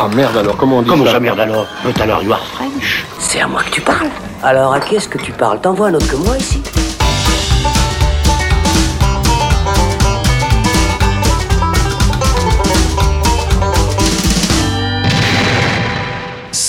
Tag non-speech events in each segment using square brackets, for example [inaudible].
Ah merde alors, comment on dit Comment ça ça, merde alors? But alors, you are French. C'est à moi que tu parles. Alors à qui est-ce que tu parles? T'envoies un autre que moi ici?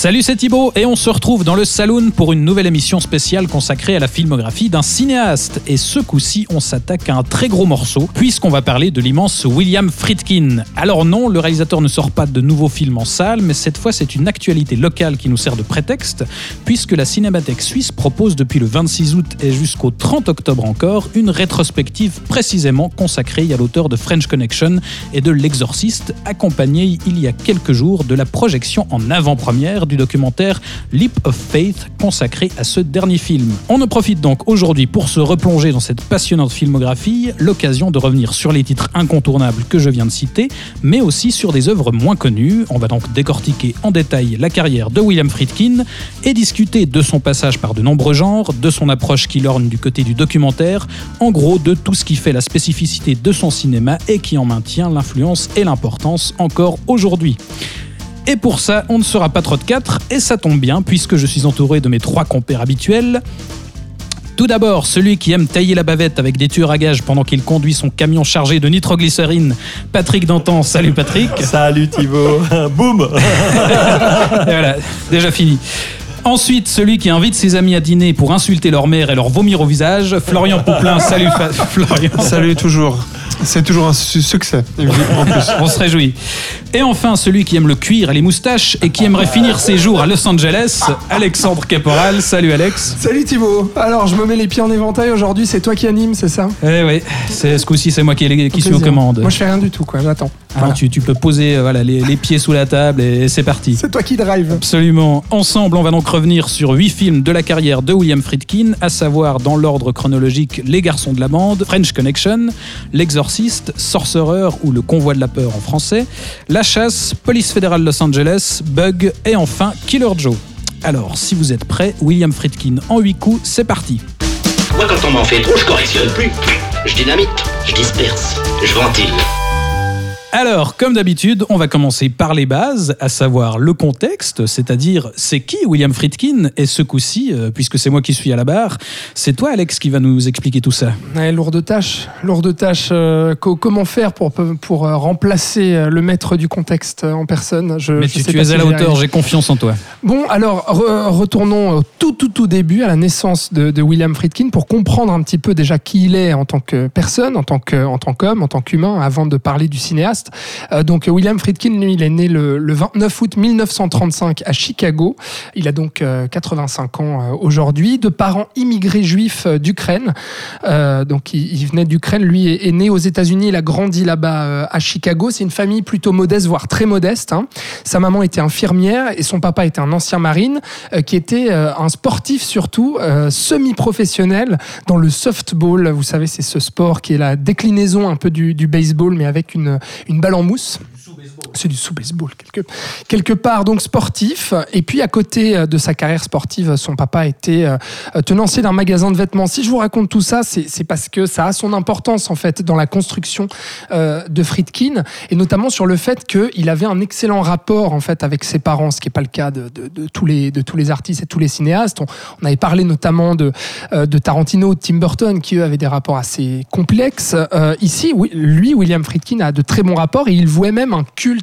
Salut, c'est Thibaut et on se retrouve dans le Saloon pour une nouvelle émission spéciale consacrée à la filmographie d'un cinéaste. Et ce coup-ci, on s'attaque à un très gros morceau puisqu'on va parler de l'immense William Friedkin. Alors non, le réalisateur ne sort pas de nouveaux films en salle, mais cette fois c'est une actualité locale qui nous sert de prétexte puisque la Cinémathèque suisse propose depuis le 26 août et jusqu'au 30 octobre encore une rétrospective précisément consacrée à l'auteur de French Connection et de L'Exorciste, accompagnée il y a quelques jours de la projection en avant-première du documentaire Leap of Faith consacré à ce dernier film. On en profite donc aujourd'hui pour se replonger dans cette passionnante filmographie, l'occasion de revenir sur les titres incontournables que je viens de citer, mais aussi sur des œuvres moins connues. On va donc décortiquer en détail la carrière de William Friedkin et discuter de son passage par de nombreux genres, de son approche qui lorne du côté du documentaire, en gros de tout ce qui fait la spécificité de son cinéma et qui en maintient l'influence et l'importance encore aujourd'hui. Et pour ça, on ne sera pas trop de quatre, et ça tombe bien, puisque je suis entouré de mes trois compères habituels. Tout d'abord, celui qui aime tailler la bavette avec des tueurs à gages pendant qu'il conduit son camion chargé de nitroglycérine, Patrick Dantan. Salut Patrick. Salut Thibaut. [laughs] Boum [laughs] Et voilà, déjà fini. Ensuite, celui qui invite ses amis à dîner pour insulter leur mère et leur vomir au visage, Florian Pouplin. Salut Fa- [laughs] Florian. Salut toujours. C'est toujours un su- succès, en plus. [laughs] On se réjouit. Et enfin, celui qui aime le cuir et les moustaches et qui aimerait finir ses jours à Los Angeles, Alexandre Caporal. Salut Alex. Salut Thibaut Alors je me mets les pieds en éventail aujourd'hui, c'est toi qui anime, c'est ça? Eh oui, c'est ce coup-ci, c'est moi qui, qui suis aux commandes. Moi je fais rien du tout quoi, j'attends. Ah, Voilà. tu, tu peux poser euh, voilà, les, les pieds sous la table et c'est parti. C'est toi qui drive. Absolument. Ensemble, on va donc revenir sur huit films de la carrière de William Friedkin, à savoir dans l'ordre chronologique Les Garçons de la Bande, French Connection, L'Exorciste, Sorcerer ou Le Convoi de la Peur en français, La Chasse, Police fédérale Los Angeles, Bug et enfin Killer Joe. Alors, si vous êtes prêts, William Friedkin en huit coups, c'est parti. Moi, quand on m'en fait trop, je correctionne plus. Je dynamite, je disperse, je ventile. Alors, comme d'habitude, on va commencer par les bases, à savoir le contexte, c'est-à-dire c'est qui William Friedkin Et ce coup-ci, euh, puisque c'est moi qui suis à la barre, c'est toi Alex qui va nous expliquer tout ça. Ouais, lourde tâche, lourde tâche. euh, co- comment faire pour, pour euh, remplacer le maître du contexte en personne je, Mais je tu, sais tu es à la hauteur, j'ai confiance en toi. Bon, alors re- retournons au tout tout tout début, à la naissance de, de William Friedkin, pour comprendre un petit peu déjà qui il est en tant que personne, en tant que en tant qu'homme, en tant qu'humain, avant de parler du cinéaste. Euh, donc William Friedkin, lui, il est né le, le 29 août 1935 à Chicago. Il a donc euh, 85 ans euh, aujourd'hui, de parents immigrés juifs euh, d'Ukraine. Euh, donc il, venait d'Ukraine, lui est, né aux États-Unis, il a grandi là-bas euh, à Chicago. C'est une famille plutôt modeste, voire très modeste. hein. Sa maman était infirmière et son papa était un ancien marine euh, qui était euh, un sportif surtout euh, semi-professionnel dans le softball. Vous savez, c'est ce sport qui est la déclinaison un peu du baseball, mais avec une, une balle en mousse. C'est du sous-baseball, quelque, quelque part, donc sportif. Et puis, à côté euh, de sa carrière sportive, son papa était euh, tenancier d'un magasin de vêtements. Si je vous raconte tout ça, c'est parce que ça a son importance, en fait, dans la construction euh, de Friedkin, et notamment sur le fait qu'il avait un excellent rapport, en fait, avec ses parents, ce qui n'est pas le cas de, de- tous les, de tous les artistes et tous les cinéastes. On, avait parlé notamment de, euh, de Tarantino, de Tim Burton, qui eux avaient des rapports assez complexes. Euh, ici, lui, William Friedkin, a de très bons rapports et il vouait même un culte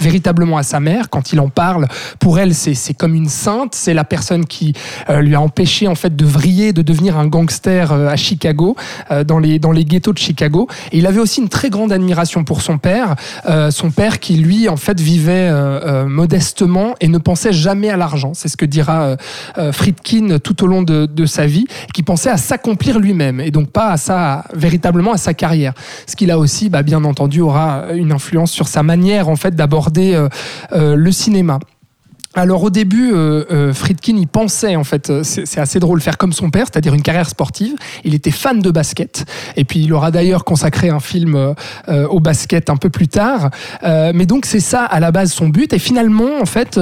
véritablement à sa mère. Quand il en parle, pour elle, c'est comme une sainte. C'est la personne qui euh, lui a empêché en fait de vriller, de devenir un gangster euh, à Chicago, euh, dans les dans les ghettos de Chicago. Et il avait aussi une très grande admiration pour son père, son père qui lui en fait vivait modestement et ne pensait jamais à l'argent. C'est ce que dira Friedkin tout au long de, sa vie, qui pensait à s'accomplir lui-même et donc pas à sa véritablement à sa carrière. Ce qui là aussi, bah, bien entendu, aura une influence sur sa manière en fait d'aborder euh, euh, le cinéma. Alors au début, euh, euh, Friedkin, il pensait en fait, euh, c'est assez drôle, faire comme son père, c'est-à-dire une carrière sportive. Il était fan de basket, et puis il aura d'ailleurs consacré un film euh, au basket un peu plus tard. Mais donc c'est ça à la base son but, et finalement en fait,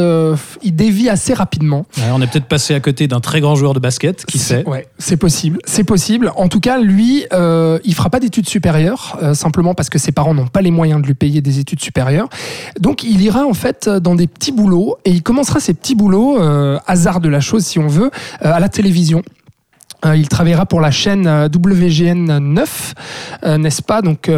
il dévie assez rapidement. Ouais, on est peut-être passé à côté d'un très grand joueur de basket, qui sait. Ouais, c'est possible, c'est possible. En tout cas, lui, il fera pas d'études supérieures, simplement parce que ses parents n'ont pas les moyens de lui payer des études supérieures. Donc, il ira en fait dans des petits boulots et il commencera ses petits boulots, euh, hasard de la chose si on veut, euh, à la télévision. Euh, il travaillera pour la chaîne euh, WGN 9, euh, n'est-ce pas? Donc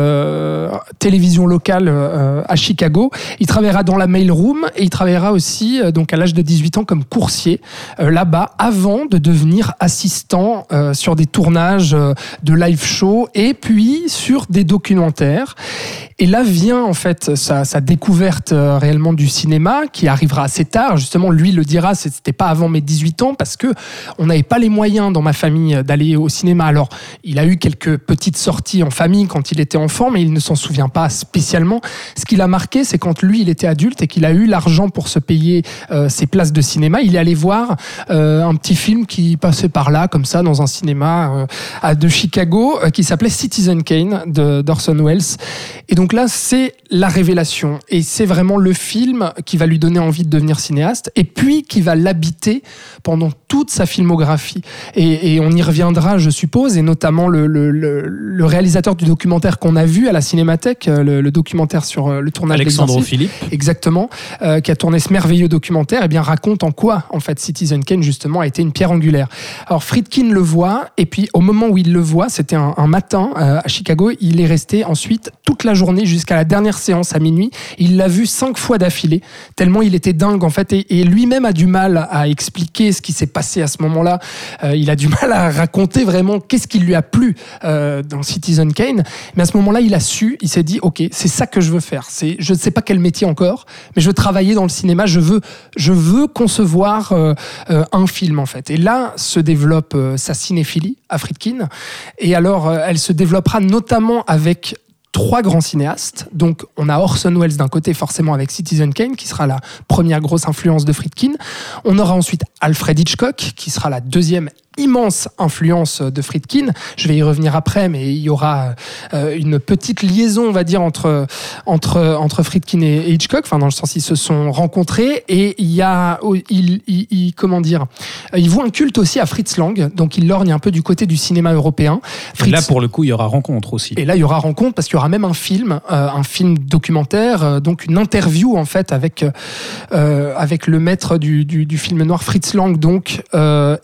télévision locale à Chicago. Il travaillera dans la mailroom et il travaillera aussi donc à l'âge de 18 ans comme coursier là-bas avant de devenir assistant sur des tournages de live show et puis sur des documentaires. Et là vient en fait sa, sa découverte réellement du cinéma qui arrivera assez tard. Justement, lui le dira, c'était pas avant mes 18 ans parce que on n'avait pas les moyens dans ma famille euh, d'aller au cinéma. Alors, il a eu quelques petites sorties en famille quand il était enfant, mais il ne s'en souvient pas spécialement. Ce qui l'a marqué, c'est quand lui, il était adulte et qu'il a eu l'argent pour se payer euh, ses places de cinéma, il est allé voir euh, un petit film qui passait par là, comme ça, dans un cinéma euh, de Chicago, qui s'appelait Citizen Kane d'Orson Welles. Et donc là, c'est la révélation. Et c'est vraiment le film qui va lui donner envie de devenir cinéaste, et puis qui va l'habiter pendant toute sa filmographie. Et on y reviendra, je suppose, et notamment le, le- le- le réalisateur du documentaire qu'on a vu à la Cinémathèque, euh, le, documentaire sur euh, le tournage Alexandre. Philippe. Exactement, euh, qui a tourné ce merveilleux documentaire, et bien raconte en quoi, en fait, Citizen Kane justement a été une pierre angulaire. Alors Friedkin le voit, et puis au moment où il le voit, c'était un, un matin euh, à Chicago, il est resté ensuite toute la journée jusqu'à la dernière séance à minuit. Il l'a vu cinq fois d'affilée, tellement il était dingue en fait, et, et lui-même a du mal à expliquer ce qui s'est passé à ce moment-là. Euh, il a du [laughs] mal à raconter vraiment qu'est-ce qui lui a plu euh, dans Citizen Kane. Mais à ce moment-là, il a su, il s'est dit, ok, c'est ça que je veux faire. C'est, je ne sais pas quel métier encore, mais je veux travailler dans le cinéma. Je veux, je veux concevoir euh, euh, un film en fait. Et là se développe sa cinéphilie à Friedkin. Et alors, elle se développera notamment avec trois grands cinéastes. Donc, on a Orson Welles d'un côté, forcément avec Citizen Kane, qui sera la première grosse influence de Friedkin. On aura ensuite Alfred Hitchcock, qui sera la deuxième immense influence de Friedkin. Je vais y revenir après, mais il y aura euh, une petite liaison, on va dire, entre, entre, entre Friedkin et, Hitchcock, enfin, dans le sens, ils se sont rencontrés et il y a, il, il- il- comment dire, il voue un culte aussi à Fritz Lang, donc il lorgne un peu du côté du cinéma européen. Et là, pour le coup, il y aura rencontre aussi. et là, il y aura rencontre parce qu'il y aura même un film, euh, un film documentaire, euh, donc une interview en fait avec euh, avec le maître du, du, du film noir Fritz Lang. Donc,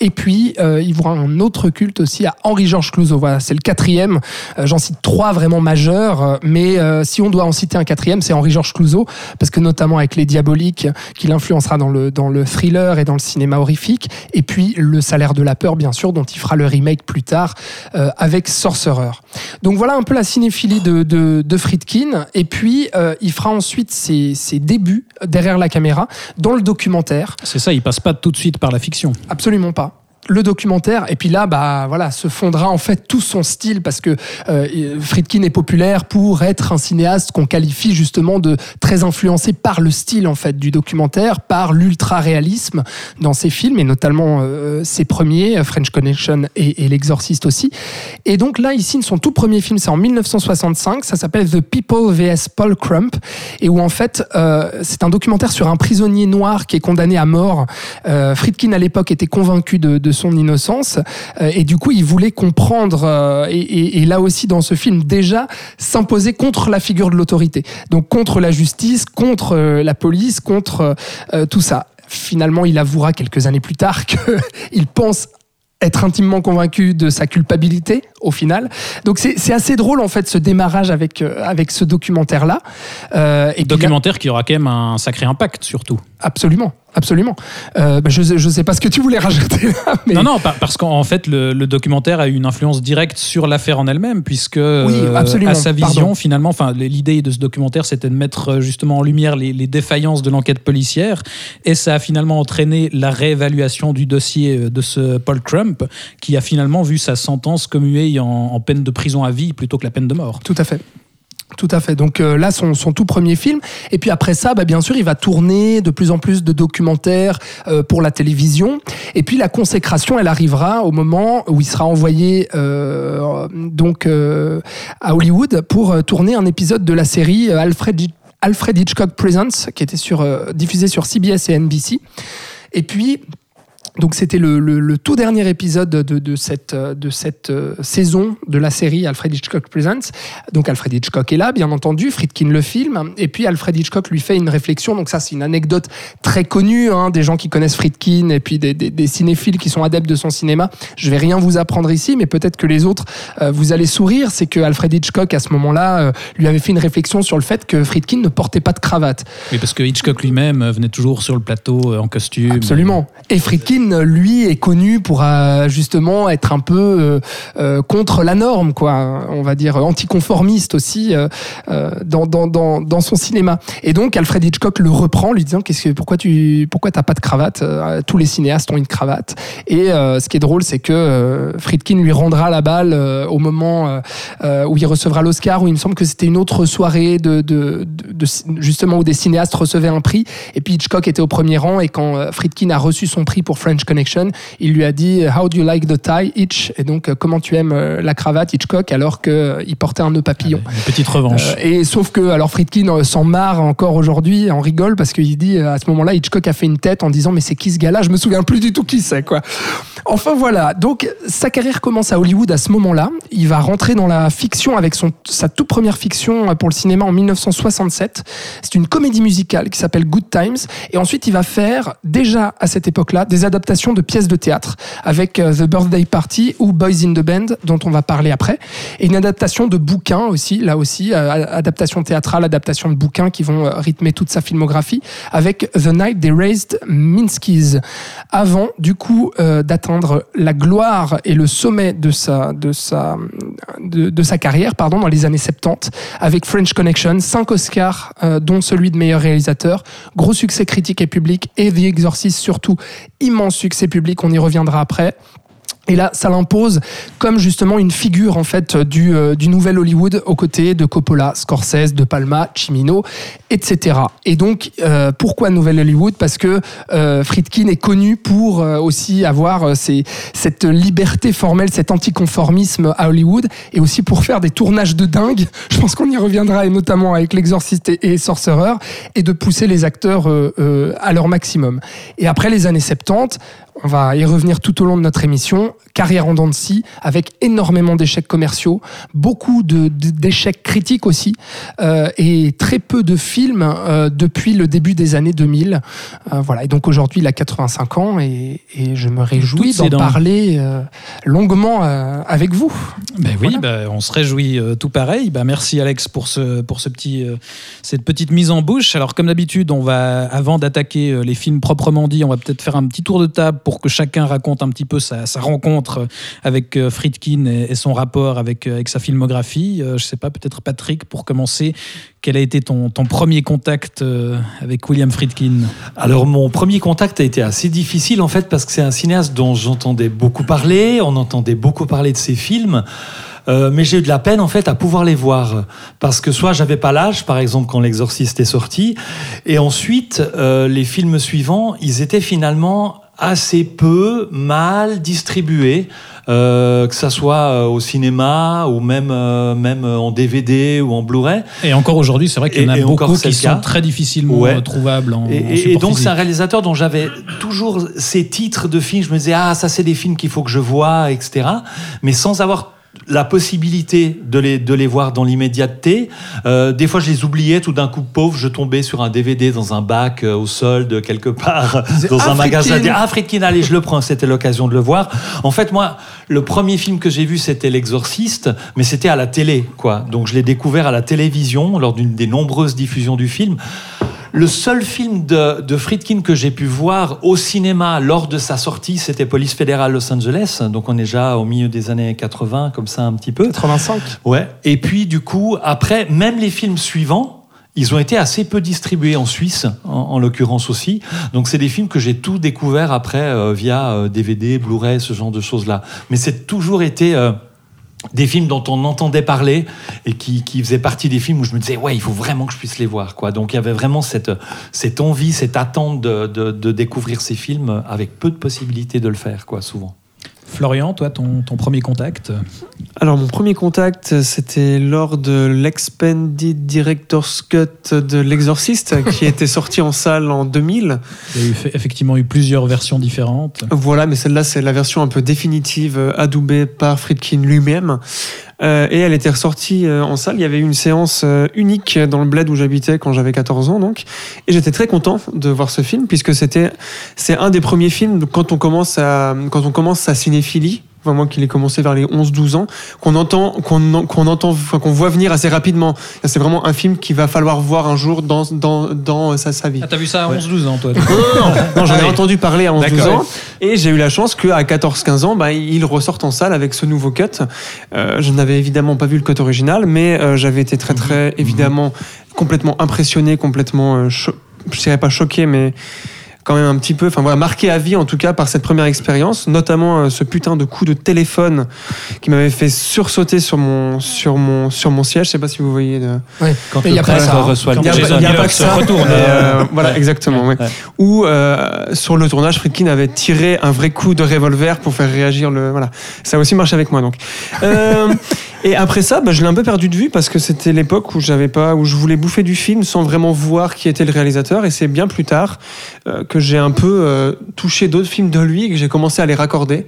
et puis il y aura un autre culte aussi à Henri-Georges Clouzot. Voilà, c'est le quatrième. Euh, J'en cite trois vraiment majeurs, euh, mais euh, si on doit en citer un quatrième, c'est Henri-Georges Clouzot parce que notamment avec les Diaboliques, qui l'influencera dans le dans le thriller et dans le cinéma horrifique, et puis le Salaire de la peur, bien sûr, dont il fera le remake plus tard euh, avec Sorcerer. Donc voilà un peu la cinéphilie de, de, de Friedkin. Et puis, euh, il fera ensuite ses, ses débuts derrière la caméra dans le documentaire. C'est ça, il passe pas tout de suite par la fiction. Absolument pas. Le documentaire, et puis là, bah voilà, se fondera en fait tout son style parce que euh, Friedkin est populaire pour être un cinéaste qu'on qualifie justement de très influencé par le style en fait du documentaire, par l'ultra réalisme dans ses films et notamment euh, ses premiers, French Connection et, et L'Exorciste aussi. Et donc là, ici, son tout premier film, c'est en 1965, ça s'appelle The People vs Paul Crump, et où en fait, euh, c'est un documentaire sur un prisonnier noir qui est condamné à mort. Euh, Friedkin, à l'époque, était convaincu de, de son innocence, euh, et du coup, il voulait comprendre, euh, et, et- et là aussi, dans ce film, déjà, s'imposer contre la figure de l'autorité. Donc, contre la justice, contre euh, la police, contre tout ça. Finalement, il avouera quelques années plus tard qu'il [laughs] pense être intimement convaincu de sa culpabilité au final. Donc c'est assez drôle en fait ce démarrage avec euh, avec ce documentaire là. Euh, et là- Documentaire qui aura quand même un sacré impact, surtout. absolument, absolument. Euh, bah, je je sais pas ce que tu voulais rajouter là, mais Non, non, par- parce qu'en fait, le, le documentaire a eu une influence directe sur l'affaire en elle-même, puisque euh, absolument, à sa vision, pardon. finalement, enfin, l'idée de ce documentaire, c'était de mettre euh, justement en lumière les, les défaillances de l'enquête policière, et ça a finalement entraîné la réévaluation du dossier euh, de ce Paul Crump, qui a finalement vu sa sentence commuée en, en peine de prison à vie plutôt que la peine de mort. Tout à fait. Tout à fait. Donc euh, là, son, son tout premier film. Et puis après ça, bah, bien sûr, il va tourner de plus en plus de documentaires euh, pour la télévision. Et puis la consécration, elle arrivera au moment où il sera envoyé euh, donc à Hollywood pour tourner un épisode de la série Alfred, Hitch- Alfred Hitchcock Presents, qui était sur, euh, diffusé sur CBS et NBC. Et puis, donc c'était le, le- le tout dernier épisode de, de cette, euh, de cette euh, saison de la série Alfred Hitchcock Presents. Donc Alfred Hitchcock est là, bien entendu, Friedkin le film, et puis Alfred Hitchcock lui fait une réflexion. Donc ça c'est une anecdote très connue, hein, des gens qui connaissent Friedkin et puis des, des- des cinéphiles qui sont adeptes de son cinéma. Je vais rien vous apprendre ici, mais peut-être que les autres euh, vous allez sourire. C'est que Alfred Hitchcock à ce moment-là euh, lui avait fait une réflexion sur le fait que Friedkin ne portait pas de cravate. Oui, parce que Hitchcock lui-même venait toujours sur le plateau en costume. Absolument. Et Friedkin, lui, est connu pour euh, justement être un peu euh, euh, contre la norme, quoi. On va dire anticonformiste aussi dans, son cinéma. Et donc Alfred Hitchcock le reprend, lui disant qu'est-ce que pourquoi tu pourquoi t'as pas de cravate Tous les cinéastes ont une cravate. Et ce qui est drôle, c'est que Friedkin lui rendra la balle au moment où il recevra l'Oscar, où il me semble que c'était une autre soirée de, justement où des cinéastes recevaient un prix. Et puis Hitchcock était au premier rang et quand Friedkin a reçu son prix pour French Connection, il lui a dit How do you like the tie, Hitch Et donc euh, comment tu aimes euh, la cravate, Hitchcock, alors qu'il portait un nœud papillon. Une petite revanche. Euh, et sauf que alors Friedkin euh, s'en marre encore aujourd'hui, en rigole parce qu'il dit euh, à ce moment-là Hitchcock a fait une tête en disant mais c'est qui ce gars-là? Je me souviens plus du tout qui c'est quoi. Enfin voilà, donc sa carrière commence à Hollywood à ce moment-là. Il va rentrer dans la fiction avec son sa toute première fiction euh, pour le cinéma en 1967. C'est une comédie musicale qui s'appelle Good Times et ensuite il va faire déjà à cette époque-là des adaptations de pièces de théâtre avec euh, The Birthday Party ou Boys in the Band dont on va parler après. Et une adaptation de bouquins aussi là aussi euh, adaptation théâtrale adaptation de bouquins qui vont euh, rythmer toute sa filmographie avec The Night They Raised Minsky's avant du coup d'atteindre la gloire et le sommet de sa de sa de, sa carrière pardon dans les années 70 avec French Connection cinq Oscars dont celui de meilleur réalisateur gros succès critique et public et The Exorcist surtout immense succès public on y reviendra après et là, ça l'impose comme justement une figure en fait du, euh, du nouvel Hollywood aux côtés de Coppola, Scorsese, De Palma, Cimino, etc. Et donc, euh, pourquoi Nouvel Hollywood? Parce que euh, Friedkin est connu pour euh, aussi avoir euh, ces- cette liberté formelle, cet anticonformisme à Hollywood, et aussi pour faire des tournages de dingue. [laughs] Je pense qu'on y reviendra, et notamment avec L'Exorciste et, et Sorcerer, et de pousser les acteurs euh, euh, à leur maximum. Et après les années 70, on va y revenir tout au long de notre émission. Carrière en dents de scie, avec énormément d'échecs commerciaux, beaucoup d'échecs critiques aussi, euh, et très peu de films euh, depuis le début des années 2000. Euh, voilà. Et donc aujourd'hui, il a 85 ans, et, et je me réjouis d'en parler longuement avec vous. Ben oui, Voilà. ben, on se réjouit tout pareil. Ben, merci Alex pour, ce, pour ce petit, cette petite mise en bouche. Alors comme d'habitude, on va, avant d'attaquer les films proprement dit, on va peut-être faire un petit tour de table pour que chacun raconte un petit peu sa, rencontre avec euh, Friedkin et, et son rapport avec, euh, avec sa filmographie. Euh, je sais pas, peut-être Patrick, pour commencer, quel a été ton, ton premier contact avec William Friedkin? Alors mon premier contact a été assez difficile en fait parce que c'est un cinéaste dont j'entendais beaucoup parler, on entendait beaucoup parler de ses films. mais j'ai eu de la peine en fait à pouvoir les voir parce que soit j'avais pas l'âge par exemple quand l'exorciste est sorti et ensuite les films suivants ils étaient finalement assez peu mal distribués euh, que ça soit euh, au cinéma ou même euh, même en DVD ou en Blu-ray Et encore aujourd'hui, c'est vrai qu'il y en a Et- beaucoup qui sont très difficilement Ouais. trouvables en, Et, en et- donc c'est un réalisateur dont j'avais toujours ces titres de films. Je me disais ah ça c'est des films qu'il faut que je vois, etc. Mais sans avoir la possibilité de les, de les voir dans l'immédiateté. Euh, des fois, je les oubliais. Tout d'un coup, pauvre, je tombais sur un DVD dans un bac euh, au solde quelque part [laughs] dans un magasin. Ah, Friedkin, allez, je le prends. C'était l'occasion de le voir. En fait, moi, le premier film que j'ai vu, c'était L'Exorciste, mais c'était à la télé, quoi. Donc, je l'ai découvert à la télévision lors d'une des nombreuses diffusions du film. Le seul film de, de Friedkin que j'ai pu voir au cinéma lors de sa sortie, c'était Police fédérale Los Angeles. Donc on est déjà au milieu des années 80, comme ça un petit peu. 85. Ouais. Et puis du coup, après, même les films suivants, ils ont été assez peu distribués en Suisse, en, en l'occurrence aussi. Donc c'est des films que j'ai tout découvert après euh, via euh, DVD, Blu-ray, ce genre de choses-là. Mais c'est toujours été euh, des films dont on entendait parler et qui, qui faisaient partie des films où je me disais ouais il faut vraiment que je puisse les voir quoi. Donc il y avait vraiment cette cette envie cette attente de, de, de découvrir ces films avec peu de possibilités de le faire quoi souvent Florian, toi, ton, ton premier contact Alors, mon premier contact, c'était lors de l'Expanded Director's Cut de L'Exorciste, [laughs] qui était sorti en salle en 2000. Il y a eu, effectivement eu plusieurs versions différentes. Voilà, mais celle-là, c'est la version un peu définitive, euh, adoubée par Friedkin lui-même. Euh, et elle était ressortie euh, en salle. Il y avait eu une séance euh, unique dans le bled où j'habitais quand j'avais 14 ans, donc. Et j'étais très content de voir ce film, puisque c'était, c'est un des premiers films quand on commence à, quand on commence sa cinéphilie enfin, moi qui l'ai commencé vers les 11-12 ans, qu'on entend, qu'on qu'on entend, enfin, qu'on voit venir assez rapidement. C'est vraiment un film qu'il va falloir voir un jour dans, dans, dans sa, sa vie. Ah, t'as vu ça à 11-12 ans, toi Non, non, non, non, j'en ai entendu parler à 11-12 D'accord. ans. Et j'ai eu la chance qu'à 14-15 ans, bah, il ressorte en salle avec ce nouveau cut. Euh, je n'avais évidemment pas vu le cut original, mais euh, j'avais été très, très, évidemment, complètement impressionné, complètement, euh, je dirais pas choqué, mais quand même un petit peu, enfin voilà, marqué à vie en tout cas par cette première expérience, notamment euh, ce putain de coup de téléphone qui m'avait fait sursauter sur mon, sur mon, sur mon siège. Je sais pas si vous voyez. de- Ouais. quand Mais le y a pas ça, hein. reçoit le Il y a, Jason pas- il y a Miller pas que ça. retourne. mais, euh, [laughs] voilà, Ouais. exactement. ouais. Ouais. Où euh, sur le tournage, Friedkin avait tiré un vrai coup de revolver pour faire réagir le. Voilà, ça a aussi marché avec moi donc. Euh, [laughs] et après ça, bah, je l'ai un peu perdu de vue parce que c'était l'époque où j'avais pas, où je voulais bouffer du film sans vraiment voir qui était le réalisateur. Et c'est bien plus tard euh, que j'ai un peu euh, touché d'autres films de lui et que j'ai commencé à les raccorder.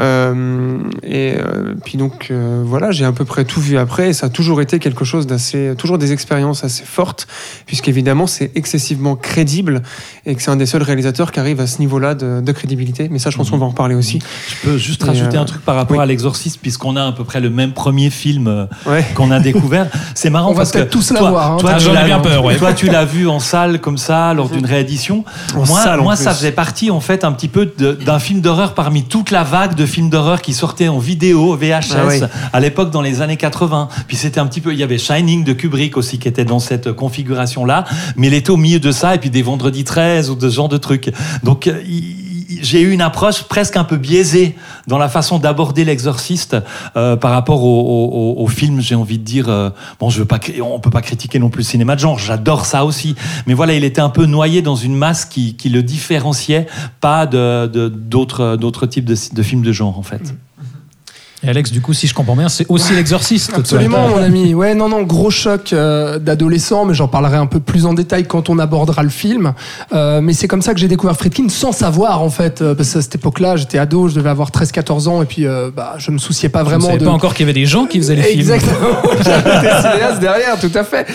Euh, et euh, puis donc euh, voilà, j'ai à peu près tout vu après et ça a toujours été quelque chose d'assez, toujours des expériences assez fortes, puisqu'évidemment c'est excessivement crédible et que c'est un des seuls réalisateurs qui arrive à ce niveau-là de, de crédibilité. Mais ça, je pense qu'on va en reparler aussi. Je peux juste Et, rajouter euh, un truc par rapport oui. à l'exorciste, puisqu'on a à peu près le même premier film Ouais. qu'on a découvert. C'est marrant On va parce que tous toi, l'avoir, hein. toi, Ah, tu j'en ai l'as- bien peur, ouais. toi, tu l'as vu en salle comme ça lors d'une réédition. En moi, salle, moi ça faisait partie en fait un petit peu d'un film d'horreur parmi toute la vague de films d'horreur qui sortaient en vidéo VHS Ah oui. à l'époque dans les années 80. Puis c'était un petit peu, il y avait Shining de Kubrick aussi qui était dans cette configuration-là, mais il était au milieu de ça et puis des Vendredi 13 ou de ce genre de trucs. Donc euh, il- j'ai eu une approche presque un peu biaisée dans la façon d'aborder l'exorciste euh, par rapport au, au- au- film, j'ai envie de dire. euh, bon, je veux pas, on peut pas critiquer non plus le cinéma de genre, j'adore ça aussi. Mais voilà, il était un peu noyé dans une masse qui, qui le différenciait pas de de- d'autres d'autres types de, de films de genre en fait. Et Alex, du coup, si je comprends bien, c'est aussi l'exorciste. toi. Absolument, mon ami. Ouais, non, non, gros choc euh, d'adolescent, mais j'en parlerai un peu plus en détail quand on abordera le film. Euh, mais c'est comme ça que j'ai découvert Friedkin sans savoir, en fait, euh, parce qu'à cette époque-là, j'étais ado, je devais avoir 13-14 ans, et puis euh, bah, je me souciais pas Je ne vraiment savais de. pas encore qu'il y avait des gens qui faisaient les films. Exactement. [laughs] J'avais des cinéastes derrière, tout à fait.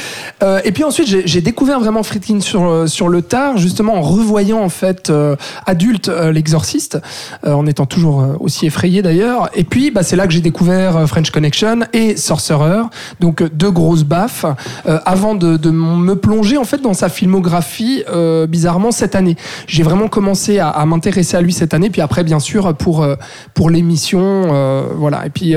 Euh, et puis ensuite, j'ai découvert vraiment Friedkin sur euh, sur le tard, justement en revoyant en fait euh, adulte l'exorciste, euh, en étant toujours aussi effrayé d'ailleurs. Et puis, bah, c'est là que j'ai découvert euh, French Connection et Sorcerer, donc euh, deux grosses baffes, euh, avant de, me plonger en fait dans sa filmographie. bizarrement cette année, j'ai vraiment commencé à, m'intéresser à lui cette année. Puis après, bien sûr, pour pour l'émission, voilà. Et puis,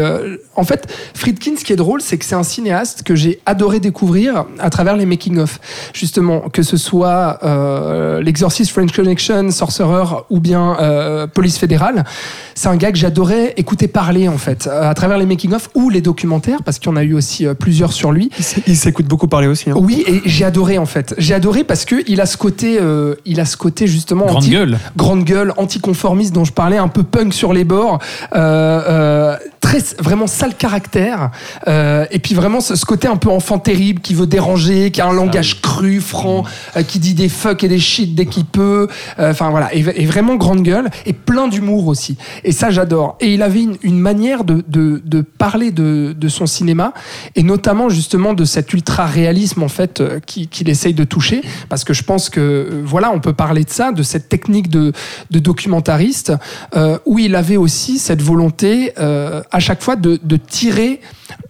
en fait, Friedkin, ce qui est drôle, c'est que c'est un cinéaste que j'ai adoré découvrir à travers les making-of. Justement, que ce soit euh, l'Exorcist French Connection, Sorcerer ou bien Police fédérale, c'est un gars que j'adorais écouter parler, en fait, à travers les making-of ou les documentaires, parce qu'il y en a eu aussi euh, plusieurs sur lui. Il s'écoute beaucoup parler aussi. hein. Oui, et j'ai adoré, en fait. J'ai adoré parce que il a ce côté, euh, il a ce côté justement Grande anti- gueule. grande gueule, anticonformiste dont je parlais, un peu punk sur les bords, euh, euh, très vraiment sale caractère, euh, et puis vraiment ce, ce côté un peu enfant terrible qui veut déranger, qui a un langage cru, franc, euh, qui dit des fuck et des shit dès qu'il peut, euh, enfin voilà, et, et vraiment grande gueule et plein d'humour aussi. Et ça j'adore. Et il avait une, une manière de, de, de parler de, de son cinéma et notamment justement de cet ultra réalisme en fait euh, qui- qu'il essaye de toucher, parce que je pense que euh, voilà, on peut parler de ça, de cette technique de, de documentariste euh, où il avait aussi cette volonté euh, à chaque fois de, tirer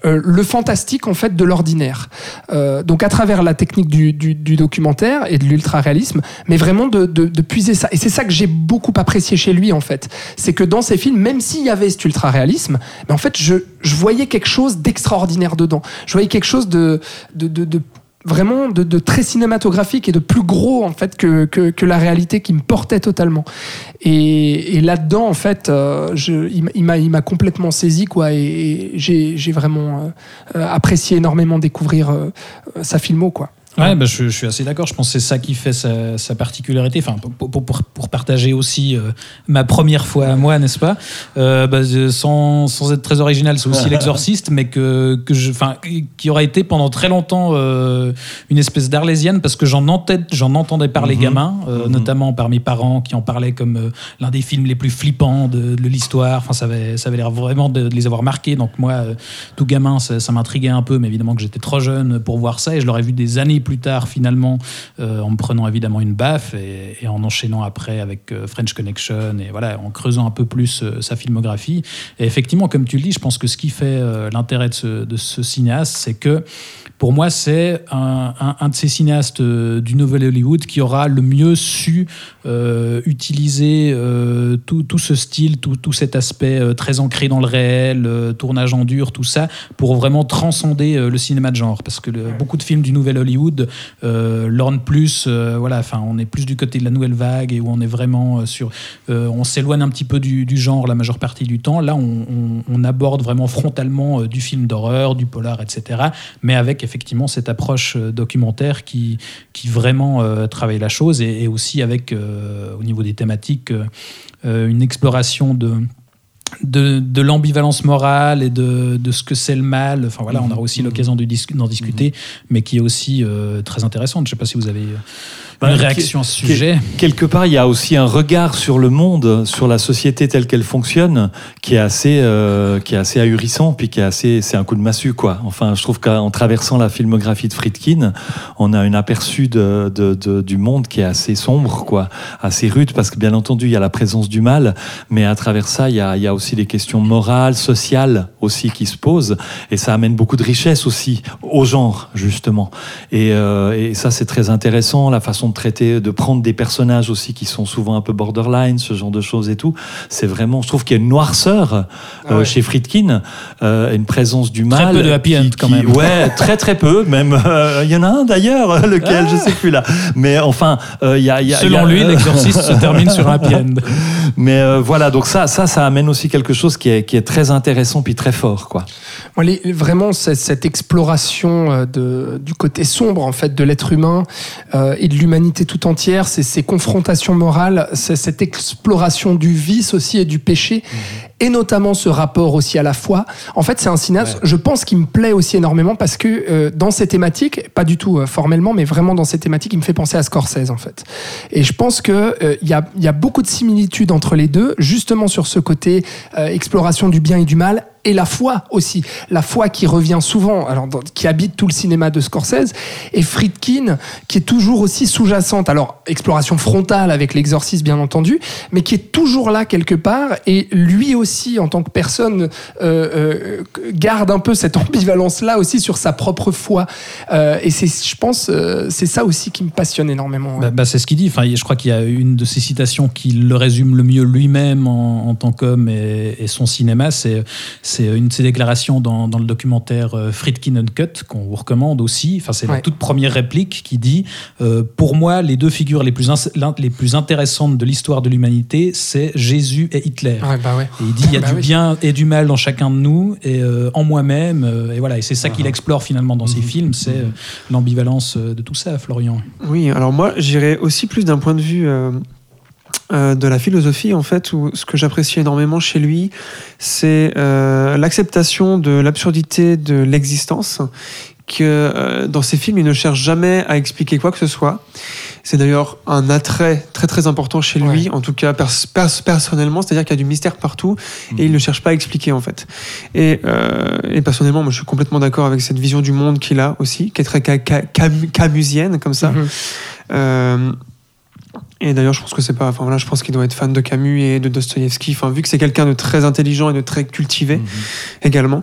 euh, le fantastique en fait de l'ordinaire. Euh, donc à travers la technique du, documentaire et de l'ultra-réalisme, mais vraiment de, puiser ça. Et c'est ça que j'ai beaucoup apprécié chez lui en fait. C'est que dans ses films, même s'il y avait cet ultra-réalisme, mais en fait je, voyais quelque chose d'extraordinaire dedans. Je voyais quelque chose de vraiment de, de très cinématographique et de plus gros en fait que, que, que la réalité qui me portait totalement. Et, et là-dedans, en fait, euh, je, il, m'a- complètement saisi quoi. Et, et j'ai j'ai vraiment euh, euh, apprécié énormément découvrir euh, euh, sa filmo quoi. Ouais, bah, je, je suis assez d'accord. Je pense que c'est ça qui fait sa, sa particularité. Enfin, pour, pour, pour- partager aussi euh, ma première fois à moi, n'est-ce pas? Euh, bah, je- sans, sans être très original, c'est aussi [laughs] l'exorciste, mais que, que je, enfin, qui aura été pendant très longtemps euh, une espèce d'arlésienne parce que j'en j'en entendais parler Mhm. gamin, euh, Mhm. notamment par mes parents qui en parlaient comme euh, l'un des films les plus flippants de, de l'histoire. Enfin, ça avait, ça avait l'air vraiment de, de les avoir marqués. Donc moi, euh, tout gamin, ça, ça m'intriguait un peu, mais évidemment que j'étais trop jeune pour voir ça et je l'aurais vu des années plus tard finalement euh, en me prenant évidemment une baffe et, et en enchaînant après avec euh, French Connection et voilà en creusant un peu plus euh, sa filmographie. Et effectivement comme tu le dis je pense que ce qui fait l'intérêt de ce, de ce cinéaste c'est que pour moi c'est un, un- un de ces cinéastes du nouvel Hollywood qui aura le mieux su euh, utiliser euh, tout, tout ce style tout, tout cet aspect très ancré dans le réel tournage en dur tout ça pour vraiment transcender le cinéma de genre. Parce que le- beaucoup de films du nouvel Hollywood euh, l'ornent plus euh, voilà enfin on est plus du côté de la nouvelle vague et où on est vraiment euh, sur on s'éloigne un petit peu du, genre la majeure partie du temps. Là on, aborde vraiment frontalement du film d'horreur du polar etc mais avec effectivement cette approche documentaire qui qui vraiment travaille la chose et, aussi avec au niveau des thématiques une exploration de de, de l'ambivalence morale et de, de ce que c'est le mal. Enfin voilà, on aura aussi l'occasion d'en discuter, mais qui est aussi euh, très intéressante. Je ne sais pas si vous avez euh, Bah, une réaction à ce sujet. Quelque part, il y a aussi un regard sur le monde, sur la société telle qu'elle fonctionne, qui est assez, euh, qui est assez ahurissant, puis qui est assez, c'est un coup de massue, quoi. Enfin, je trouve qu'en traversant la filmographie de Friedkin, on a un aperçu de, de- de- du monde qui est assez sombre, quoi, assez rude, parce que bien entendu, il y a la présence du mal, mais à travers ça, il y a, il y a aussi des questions morales, sociales aussi qui se posent, et ça amène beaucoup de richesse aussi au genre, justement. Et, euh, et ça, c'est très intéressant, la façon de traiter, de prendre des personnages aussi qui sont souvent un peu borderline, ce genre de choses et tout. C'est vraiment, je trouve qu'il y a une noirceur euh, Ah ouais. chez Friedkin, euh, une présence du Très mal. peu de happy qui- end, quand qui- même. Ouais, très très peu. Même euh, il y en a un d'ailleurs, lequel je sais plus là. Mais enfin, euh, il y a, il y a- il y Selon a- lui, l'exorciste se termine sur un happy end. [laughs] Mais euh, voilà, donc ça, ça, ça amène aussi quelque chose qui est, qui est très intéressant puis très fort, quoi. Vraiment, cette exploration de, du côté sombre en fait de l'être humain euh, et de l'humanité tout entière, c'est ces confrontations morales, c'est cette exploration du vice aussi et du péché, et notamment ce rapport aussi à la foi. En fait, c'est un cinéaste, je pense, qui me plaît aussi énormément parce que euh, dans ces thématiques, pas du tout euh, formellement, mais vraiment dans ces thématiques, il me fait penser à Scorsese en fait. Et je pense que euh, il y, a, il y a beaucoup de similitudes entre les deux, justement sur ce côté euh, exploration du bien et du mal et la foi aussi. La foi qui revient souvent, alors dans- qui habite tout le cinéma de Scorsese, et Friedkin qui est toujours aussi sous-jacente. Alors, exploration frontale avec l'exorcisme, bien entendu, mais qui est toujours là quelque part, et lui aussi, en tant que personne, euh, euh, garde un peu cette ambivalence-là aussi sur sa propre foi. Euh, et c'est, je pense, c'est ça aussi qui me passionne énormément. ouais. Bah, bah, c'est ce qu'il dit. Enfin, je crois qu'il y a une de ses citations qui le résume le mieux lui-même en, en tant qu'homme et, et son cinéma. C'est, c'est une de ses déclarations dans, dans le documentaire Friedkin Uncut qu'on vous recommande aussi. Enfin, c'est la Ouais. toute première réplique qui dit Pour moi, les deux figures les plus, les plus intéressantes de l'histoire de l'humanité, c'est Jésus et Hitler. Ouais, bah ouais. Et il dit il y a Bah du oui. bien et du mal dans chacun de nous et euh, en moi-même euh, et voilà et c'est ça qu'il explore finalement dans ses films c'est euh, l'ambivalence de tout ça Florian. Oui, alors moi, j'irais aussi plus d'un point de vue de la philosophie, en fait, où ce que j'apprécie énormément chez lui, c'est l'acceptation de l'absurdité de l'existence, que euh, dans ses films, il ne cherche jamais à expliquer quoi que ce soit. C'est d'ailleurs un attrait très très important chez lui, Ouais. en tout cas pers- pers- personnellement, c'est-à-dire qu'il y a du mystère partout et il ne cherche pas à expliquer en fait. Et, euh, et personnellement, moi je suis complètement d'accord avec cette vision du monde qu'il a aussi, qui est très ca- ca- cam- camusienne comme ça. Mhm. Euh, et d'ailleurs, je pense que c'est pas. Enfin voilà, je pense qu'il doit être fan de Camus et de Dostoïevski. Enfin, vu que c'est quelqu'un de très intelligent et de très cultivé également.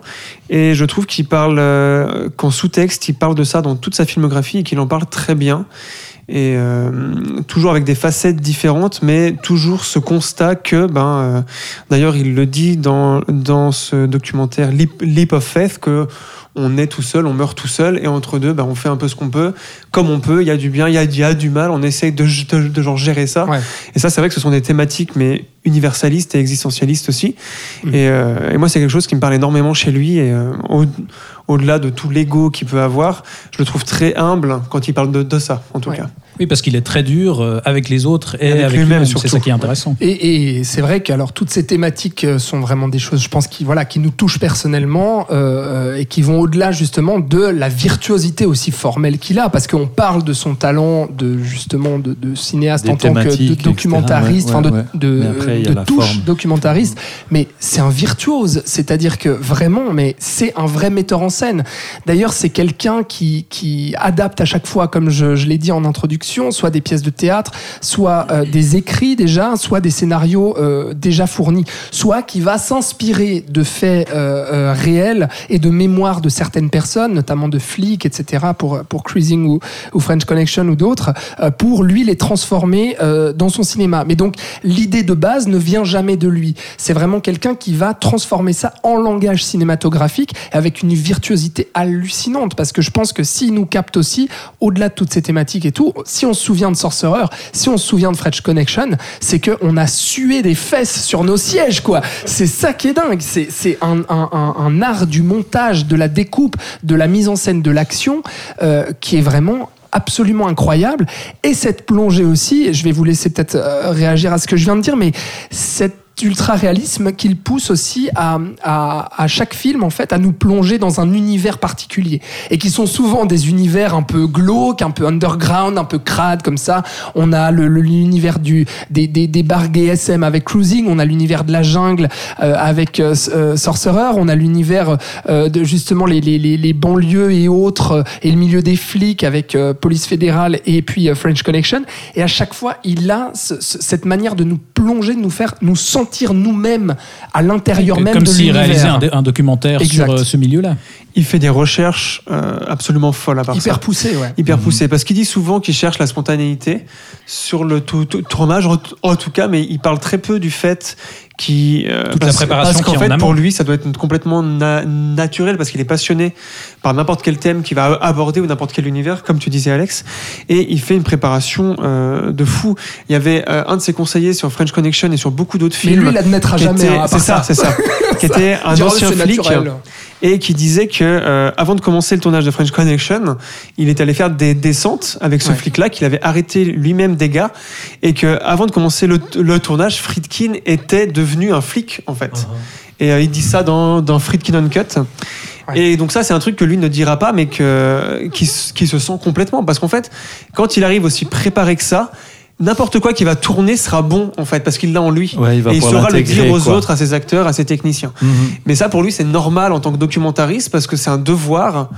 Et je trouve qu'il parle, euh, qu'en sous-texte, il parle de ça dans toute sa filmographie et qu'il en parle très bien. Et euh, toujours avec des facettes différentes, mais toujours ce constat que, ben, euh, d'ailleurs, il le dit dans, dans ce documentaire Leap, Leap of Faith, que on est tout seul, on meurt tout seul, et entre deux, ben, on fait un peu ce qu'on peut, comme on peut. Il y a du bien, il y a, il y a du mal, on essaye de, de, de genre gérer ça. Ouais. Et ça, c'est vrai que ce sont des thématiques, mais universalistes et existentialistes aussi. Mm. Et, euh, et moi, c'est quelque chose qui me parle énormément chez lui. Et euh, au- au-delà de tout l'ego qu'il peut avoir, je le trouve très humble quand il parle de, de ça, en tout Ouais. cas. Oui, parce qu'il est très dur euh, avec les autres et Avec avec, lui-même, lui-même. C'est ça qui est intéressant. Et, et c'est vrai que alors toutes ces thématiques euh, sont vraiment des choses, je pense, qui voilà, qui nous touchent personnellement euh, et qui vont au-delà justement de la virtuosité aussi formelle qu'il a, parce qu'on parle de son talent de justement de, de cinéaste Des en tant que de documentariste, de, Ouais, ouais. de, après, de la touche forme. documentariste, mais c'est un virtuose, c'est-à-dire que vraiment, mais c'est un vrai metteur en scène. D'ailleurs, c'est quelqu'un qui, qui adapte à chaque fois, comme je, je l'ai dit en introduction, soit des pièces de théâtre, soit euh, des écrits déjà, soit des scénarios euh, déjà fournis, soit qui va s'inspirer de faits euh, réels et de mémoires de certaines personnes, notamment de flics, etc., pour, pour Cruising ou, ou French Connection ou d'autres, pour lui les transformer dans son cinéma. Mais donc, l'idée de base ne vient jamais de lui. C'est vraiment quelqu'un qui va transformer ça en langage cinématographique avec une virtuosité hallucinante. Parce que je pense que s'il nous capte aussi, au-delà de toutes ces thématiques et tout, si on se souvient de Sorcerer, si on se souvient de French Connection, c'est qu'on a sué des fesses sur nos sièges, quoi. C'est ça qui est dingue. C'est c'est un, art du montage, de la découpe, de la mise en scène, de l'action, euh, qui est vraiment absolument incroyable. Et cette plongée aussi, je vais vous laisser peut-être euh, réagir à ce que je viens de dire, mais cet ultra-réalisme qu'il pousse aussi à, à, à chaque film, en fait, à nous plonger dans un univers particulier. Et qui sont souvent des univers un peu glauques, un peu underground, un peu crades, comme ça. On a l'univers du, des, des, des bars GSM avec Cruising, on a l'univers de la jungle euh, avec euh, euh, Sorcerer, on a l'univers euh, de justement les, les, les, banlieues et autres, euh, et le milieu des flics avec euh, Police fédérale et puis French Connection. Et à chaque fois, il a ce- ce- cette manière de nous plonger, de nous faire nous sentir nous-mêmes à l'intérieur même Comme de s'il réalisait l'univers. un, documentaire Exact. sur euh, ce milieu-là. Il fait des recherches euh, absolument folles à part ça. Hyper poussé, ouais. hyper poussé parce qu'il dit souvent qu'il cherche la spontanéité sur le tou- tou- tournage en, en tout cas mais il parle très peu du fait qui euh, Toute la parce, préparation parce qu'en en fait pour lui ça doit être complètement na- naturel parce qu'il est passionné par n'importe quel thème qu'il va aborder ou n'importe quel univers comme tu disais Alex et il fait une préparation euh, de fou il y avait euh, un de ses conseillers sur French Connection et sur beaucoup d'autres Mais films lui, il admettra qui jamais. hein, c'est ça, c'est ça [laughs] qui était un ancien flic naturel. et qui disait que euh, avant de commencer le tournage de French Connection, il est allé faire des descentes avec ce Ouais. flic-là, qu'il avait arrêté lui-même des gars, et que avant de commencer le, le tournage, Friedkin était devenu un flic en fait. Et euh, il dit ça dans, dans Friedkin Uncut. Ouais. Et donc ça, c'est un truc que lui ne dira pas, mais que, qui, qui se sent complètement. Parce qu'en fait, quand il arrive aussi préparé que ça, n'importe quoi qui va tourner sera bon, en fait, parce qu'il l'a en lui. Ouais, il va et il saura le dire aux quoi. autres, à ses acteurs, à ses techniciens. Mhm. Mais ça, pour lui, c'est normal en tant que documentariste parce que c'est un devoir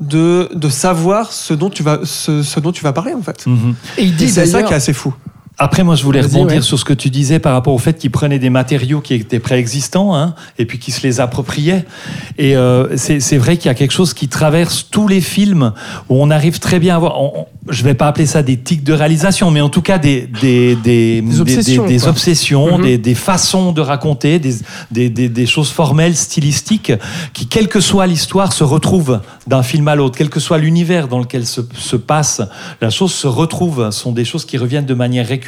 de, de savoir ce dont, tu vas, ce, ce dont tu vas parler, en fait. Mhm. Et il Et dit c'est ça qui est assez fou. Après, moi, je voulais rebondir ouais. sur ce que tu disais par rapport au fait qu'il prenait des matériaux qui étaient préexistants hein, et puis qu'il se les appropriait. Et euh, c'est vrai qu'il y a quelque chose qui traverse tous les films où on arrive très bien à voir. on- on- je vais pas appeler ça des tics de réalisation, mais en tout cas des des des Des obsessions, des, quoi. obsessions, Mhm. des, des façons de raconter, des, des, des, des choses formelles, stylistiques, qui, quelle que soit l'histoire, se retrouvent d'un film à l'autre, quel que soit l'univers dans lequel se, se passe, la chose se retrouve, sont des choses qui reviennent de manière récurrente.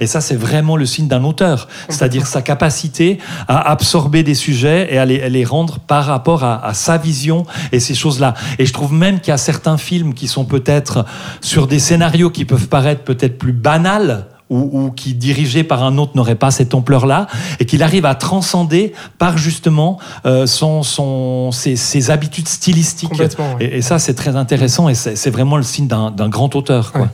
Et ça, c'est vraiment le signe d'un auteur, c'est-à-dire sa capacité à absorber des sujets et à les, à les rendre par rapport à, à sa vision et ces choses-là. Et je trouve même qu'il y a certains films qui sont peut-être sur des scénarios qui peuvent paraître peut-être plus banals, ou, ou qui, dirigé par un autre, n'aurait pas cette ampleur-là, et qu'il arrive à transcender par justement euh, son, son, ses, ses habitudes stylistiques. Ouais. Et, et ça, c'est très intéressant, et c'est vraiment le signe d'un d'un grand auteur. Quoi. Ouais.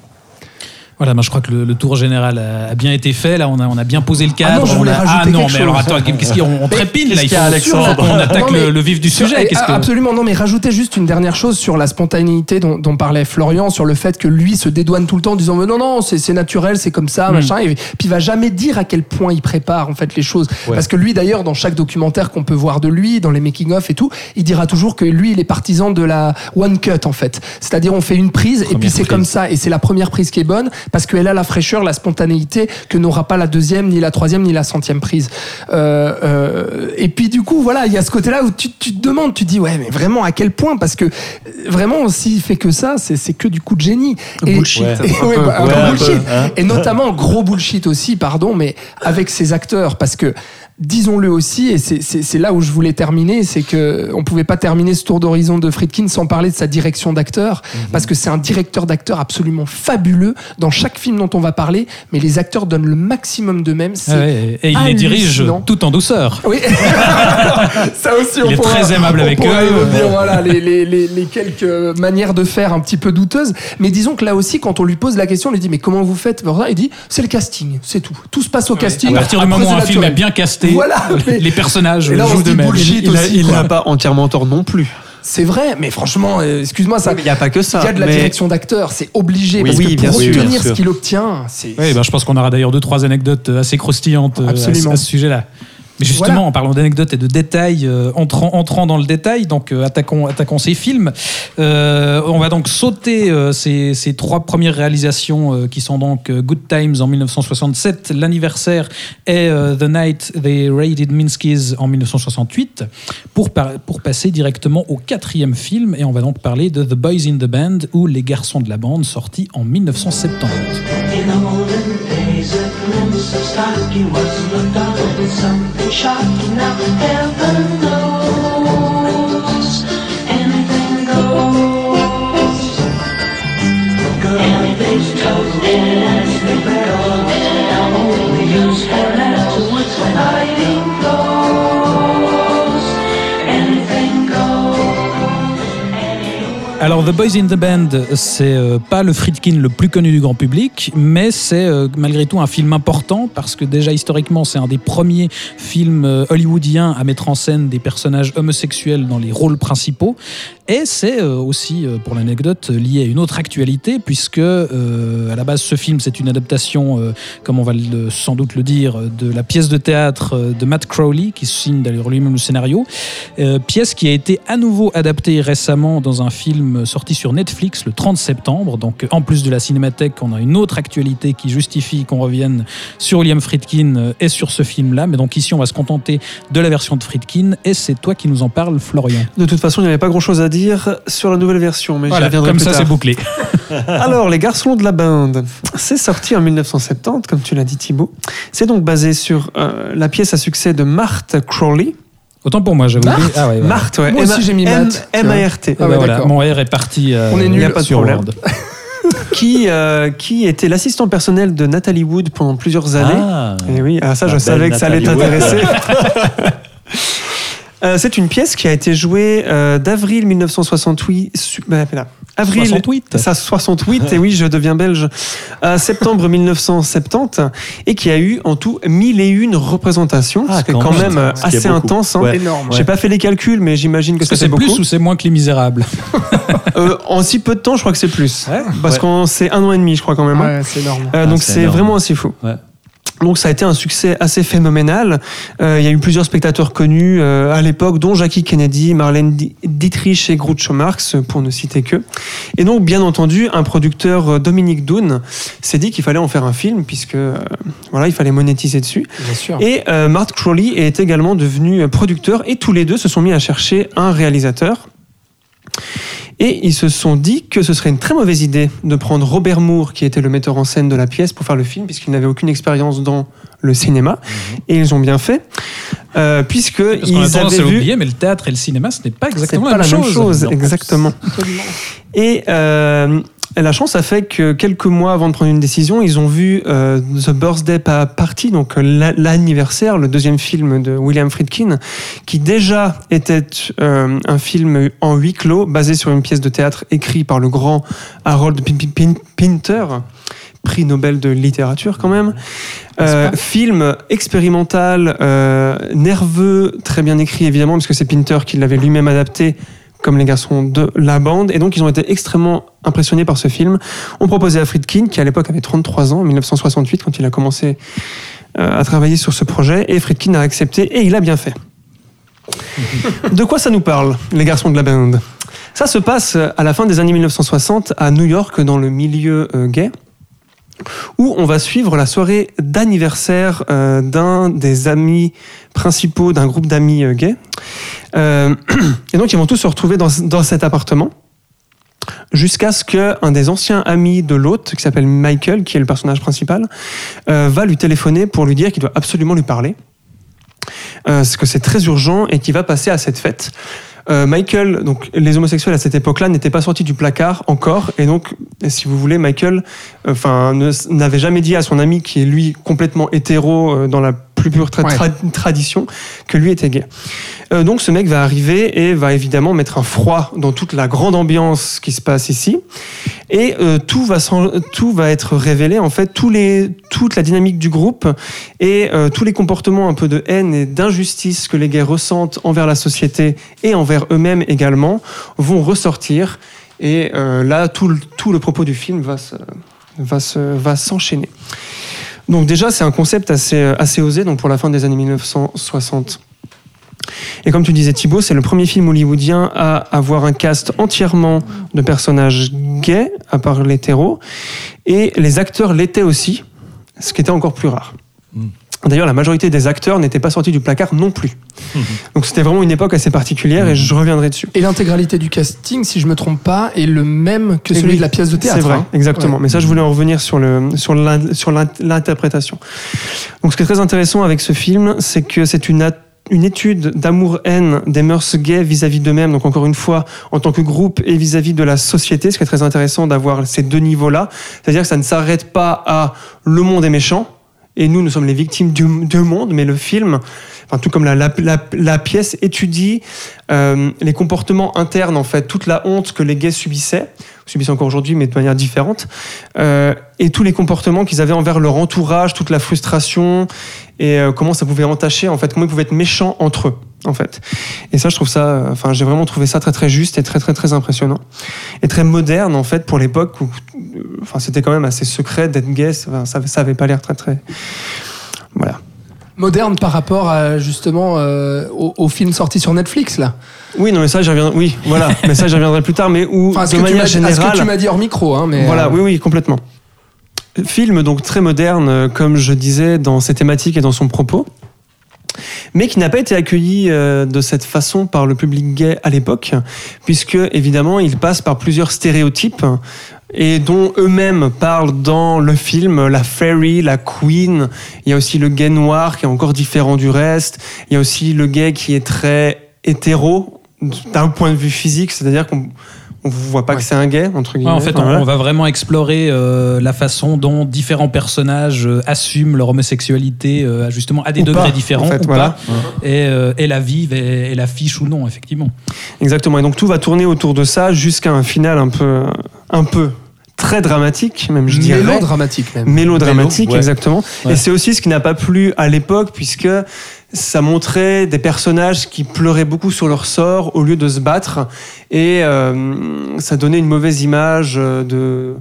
Voilà, moi je crois que le, le tour général a, bien été fait. Là, on a, on a bien posé le cadre. Ah non, je On voulais a- rajouter ah non, quelque mais alors attends, qu'est-ce qu'il y a On, on trépine là. Il faut, Alexandre qu'on attaque Non, mais- le, le vif du Sur- sujet. Qu'est-ce que- Absolument, non, mais rajouter juste une dernière chose sur la spontanéité dont, dont parlait Florian, sur le fait que lui se dédouane tout le temps en disant mais non, non, c'est naturel, c'est comme ça, Mm. machin. Et puis il va jamais dire à quel point il prépare en fait les choses. Parce que lui, d'ailleurs, dans chaque documentaire qu'on peut voir de lui, dans les making-of et tout, il dira toujours que lui, il est partisan de la one cut en fait. C'est-à-dire, on fait une prise et puis c'est comme ça. Et c'est la première prise qui est bonne parce qu'elle a la fraîcheur, la spontanéité que n'aura pas la deuxième, ni la troisième, ni la centième prise. Euh, euh, et puis du coup, voilà, il y a ce côté-là où tu, tu te demandes, tu te dis, ouais, mais vraiment à quel point? Parce que euh, vraiment, s'il fait que ça, c'est que du coup de génie. Et, Bullshit, [laughs] ouais, bah, Ouais, peu, hein. Et notamment gros bullshit aussi, pardon, mais avec ses acteurs, parce que disons-le aussi, et c'est- là où je voulais terminer, c'est que on pouvait pas terminer ce tour d'horizon de Friedkin sans parler de sa direction d'acteur, Mhm. parce que c'est un directeur d'acteur absolument fabuleux dans chaque film dont on va parler, mais les acteurs donnent le maximum d'eux-mêmes. Ah ouais, et il les dirige tout en douceur. Oui, [laughs] ça aussi. on Il est pourra- très aimable on avec eux. voilà, les, les, les, les quelques manières de faire un petit peu douteuses. Mais disons que là aussi, quand on lui pose la question, on lui dit mais comment vous faites? Il dit c'est le casting, c'est tout. Tout se passe au casting. À partir du moment où un film est bien casté, Voilà, mais- les personnages Et là, jouent d'eux-mêmes. bullshit. Il, aussi, il n'a pas entièrement tort non plus. C'est vrai, mais franchement, euh, excuse-moi, ça. Il n'y a pas que ça. Il y a de la mais- direction d'acteur, c'est obligé. Oui, parce oui, que bien pour sûr, obtenir bien ce sûr. qu'il obtient, c'est. Oui, ben, je pense qu'on aura d'ailleurs deux, trois anecdotes assez croustillantes euh, Absolument. à ce sujet-là. Mais justement, Voilà. en parlant d'anecdotes et de détails, euh, entrant, entrant dans le détail, donc euh, attaquons, attaquons ces films. Euh, on va donc sauter euh, ces, ces trois premières réalisations euh, qui sont donc euh, Good Times en 1967, l'anniversaire euh, The Night They Raided Minsky's en 1968, pour, par- pour passer directement au quatrième film, et on va donc parler de The Boys in the Band ou Les Garçons de la Bande, sorti en 1970. In the been shot now. Heaven knows anything goes. Anything's toast in. I not use. Alors, The Boys in the Band, c'est euh, pas le Friedkin le plus connu du grand public, mais c'est euh, malgré tout un film important parce que déjà historiquement, c'est un des premiers films euh, hollywoodiens à mettre en scène des personnages homosexuels dans les rôles principaux. Et c'est euh, aussi, pour l'anecdote, lié à une autre actualité puisque à la base, ce film, c'est une adaptation, comme on va sans doute le dire, de la pièce de théâtre de Matt Crowley, qui signe d'ailleurs lui-même le scénario. Pièce qui a été à nouveau adaptée récemment dans un film sorti sur Netflix le 30 septembre. Donc, en plus de la cinémathèque, on a une autre actualité qui justifie qu'on revienne sur William Friedkin euh, et sur ce film-là. Mais donc, ici, on va se contenter de la version de Friedkin et c'est toi qui nous en parles, Florian. De toute façon, il n'y avait pas grand chose à dire sur la nouvelle version, mais Voilà, comme plus ça, c'est bouclé. [laughs] Alors, Les Garçons de la Bande, c'est sorti en 1970, comme tu l'as dit Thibaut. C'est donc basé sur euh, la pièce à succès de Marthe Crowley. Autant pour moi, j'avais oublié. Ah ouais, voilà. Marthe, ouais. Moi aussi, j'ai mis Matt, M-A-R-T. Ah Ah ouais, bah voilà, mon R est parti. euh, On est nul. Y a pas de sur problème. Word. [laughs] qui, euh, qui était l'assistant personnel de Nathalie Wood pendant plusieurs années. Ah. Et oui, ah, ça, je savais belle que ça allait t'intéresser. [laughs] Euh, c'est une pièce qui a été jouée euh, d'avril 1968. su- bah. Avril 68. Ça, 68, et oui, je deviens belge. À septembre 1970, et qui a eu en tout 1001 représentations, Ah, ce qui est quand même, euh, assez beaucoup. intense. hein. Ouais. Énorme. J'ai pas fait les calculs, mais j'imagine que que ça c'est plus beaucoup. ou c'est moins que Les Misérables? [laughs] Euh, en si peu de temps, je crois que c'est plus. Ouais. Parce Ouais. qu'en c'est un an et demi, je crois quand même. hein. Ouais, c'est énorme. Euh, Ah, donc c'est c'est vraiment assez fou. Donc ça a été un succès assez phénoménal. Euh, il y a eu plusieurs spectateurs connus euh, à l'époque, dont Jackie Kennedy, Marlène Di- Dietrich et Groucho Marx, pour ne citer que. Et donc, bien entendu, un producteur, euh, Dominique Doon, s'est dit qu'il fallait en faire un film, puisque euh, voilà, il fallait monétiser dessus. Bien sûr. Et euh, Mark Crowley est également devenu producteur, et tous les deux se sont mis à chercher un réalisateur. Et ils se sont dit que ce serait une très mauvaise idée de prendre Robert Moore, qui était le metteur en scène de la pièce, pour faire le film, puisqu'il n'avait aucune expérience dans le cinéma. Et ils ont bien fait, euh, puisque Parce a ils tendance avaient à vu. mais le théâtre et le cinéma, ce n'est pas exactement pas la, même chose. exactement. Et euh, la chance a fait que quelques mois avant de prendre une décision, ils ont vu euh, The Birthday Pa- Party, donc euh, la- l'anniversaire, le deuxième film de William Friedkin, qui déjà était euh, un film en huis clos, basé sur une pièce de théâtre écrite par le grand Harold Pin- Pin- Pinter. prix Nobel de littérature quand même. Euh, film expérimental, euh, nerveux, très bien écrit évidemment, parce que c'est Pinter qui l'avait lui-même adapté comme les garçons de la bande, et donc ils ont été extrêmement impressionnés par ce film. On proposait à Friedkin, qui à l'époque avait 33 ans, en 1968, quand il a commencé euh, à travailler sur ce projet, et Friedkin a accepté, et il a bien fait. [laughs] De quoi ça nous parle, les garçons de la bande? Ça se passe à la fin des années 1960 à New York, dans le milieu euh, gay, où on va suivre la soirée d'anniversaire euh, d'un des amis principaux d'un groupe d'amis euh, gays. Euh, [clears throat] et donc ils vont tous se retrouver dans, dans cet appartement jusqu'à ce qu'un des anciens amis de l'hôte, qui s'appelle Michael, qui est le personnage principal, va lui téléphoner pour lui dire qu'il doit absolument lui parler, parce que c'est très urgent et qu'il va passer à cette fête. Euh, Michael, donc les homosexuels à cette époque-là n'étaient pas sortis du placard encore, et donc, si vous voulez, Michael, euh, enfin, n'avait jamais dit à son ami qui est lui complètement hétéro euh, dans la plus pure tra- Ouais. tra- tradition que lui était gay. Euh, donc ce mec va arriver et va évidemment mettre un froid dans toute la grande ambiance qui se passe ici. Et euh, tout, va tout va être révélé, en fait, tous les, toute la dynamique du groupe et euh, tous les comportements un peu de haine et d'injustice que les gays ressentent envers la société et envers eux-mêmes également vont ressortir. Et là, tout le, tout le propos du film va se- va se- va s'enchaîner. Donc déjà, c'est un concept assez, assez osé donc pour la fin des années 1960. Et comme tu disais Thibaut, c'est le premier film hollywoodien à avoir un cast entièrement de personnages gays, à part l'hétéro, et les acteurs l'étaient aussi, ce qui était encore plus rare. D'ailleurs, la majorité des acteurs n'étaient pas sortis du placard non plus. Donc c'était vraiment une époque assez particulière et je reviendrai dessus. Et l'intégralité du casting, si je me trompe pas, est le même que Et celui oui, de la pièce de théâtre. C'est vrai, hein. exactement. Ouais. Mais ça, je voulais en revenir sur le sur l'in- sur l'in- l'interprétation. Donc, ce qui est très intéressant avec ce film, c'est que c'est une étude d'amour-haine des mœurs gays vis-à-vis d'eux-mêmes, donc encore une fois, en tant que groupe et vis-à-vis de la société, ce qui est très intéressant d'avoir ces deux niveaux-là. C'est-à-dire que ça ne s'arrête pas à le monde est méchant, et nous, nous sommes les victimes du, monde, mais le film, enfin, tout comme la, la, la, la pièce, étudie euh, les comportements internes, en fait, toute la honte que les gays subissaient, subissent encore aujourd'hui, mais de manière différente, euh, et tous les comportements qu'ils avaient envers leur entourage, toute la frustration, et euh, comment ça pouvait entacher, en fait, comment ils pouvaient être méchants entre eux, en fait. Et ça, je trouve ça, euh, enfin, j'ai vraiment trouvé ça très très juste et très très très impressionnant, et très moderne, en fait, pour l'époque où, enfin, c'était quand même assez secret d'être gay, ça, ça avait pas l'air très très, voilà. Moderne par rapport à justement euh, au, au film sorti sur Netflix là. Oui, non, mais ça, j'y reviendrai. Oui, voilà. [laughs] mais ça, j'y reviendrai plus tard. Mais où, Enfin, de manière à ce générale, que tu m'as dit hors micro, hein, mais voilà, euh, oui, oui, complètement. Film donc très moderne, euh, comme je disais, dans ses thématiques et dans son propos, mais qui n'a pas été accueilli euh, de cette façon par le public gay à l'époque, puisque évidemment, il passe par plusieurs stéréotypes et dont eux-mêmes parlent dans le film, la fairy, la queen. Il y a aussi le gay noir qui est encore différent du reste. Il y a aussi le gay qui est très hétéro d'un point de vue physique, c'est-à-dire qu'on on voit pas Ouais. que c'est un gay entre Ouais, guillemets. en fait, on, Enfin, voilà. on va vraiment explorer euh, la façon dont différents personnages euh, assument leur homosexualité euh, justement à des Ou degrés pas, différents en fait, ou voilà. pas, et, euh, et la vivent et, et la fichent ou non, effectivement. Exactement. Et donc tout va tourner autour de ça jusqu'à un final un peu, un peu très dramatique, même je dirais. mélodramatique même. Mélodramatique, Mélo, ouais. exactement. Ouais. Et c'est aussi ce qui n'a pas plu à l'époque, puisque ça montrait des personnages qui pleuraient beaucoup sur leur sort au lieu de se battre, et euh, ça donnait une mauvaise image euh, de,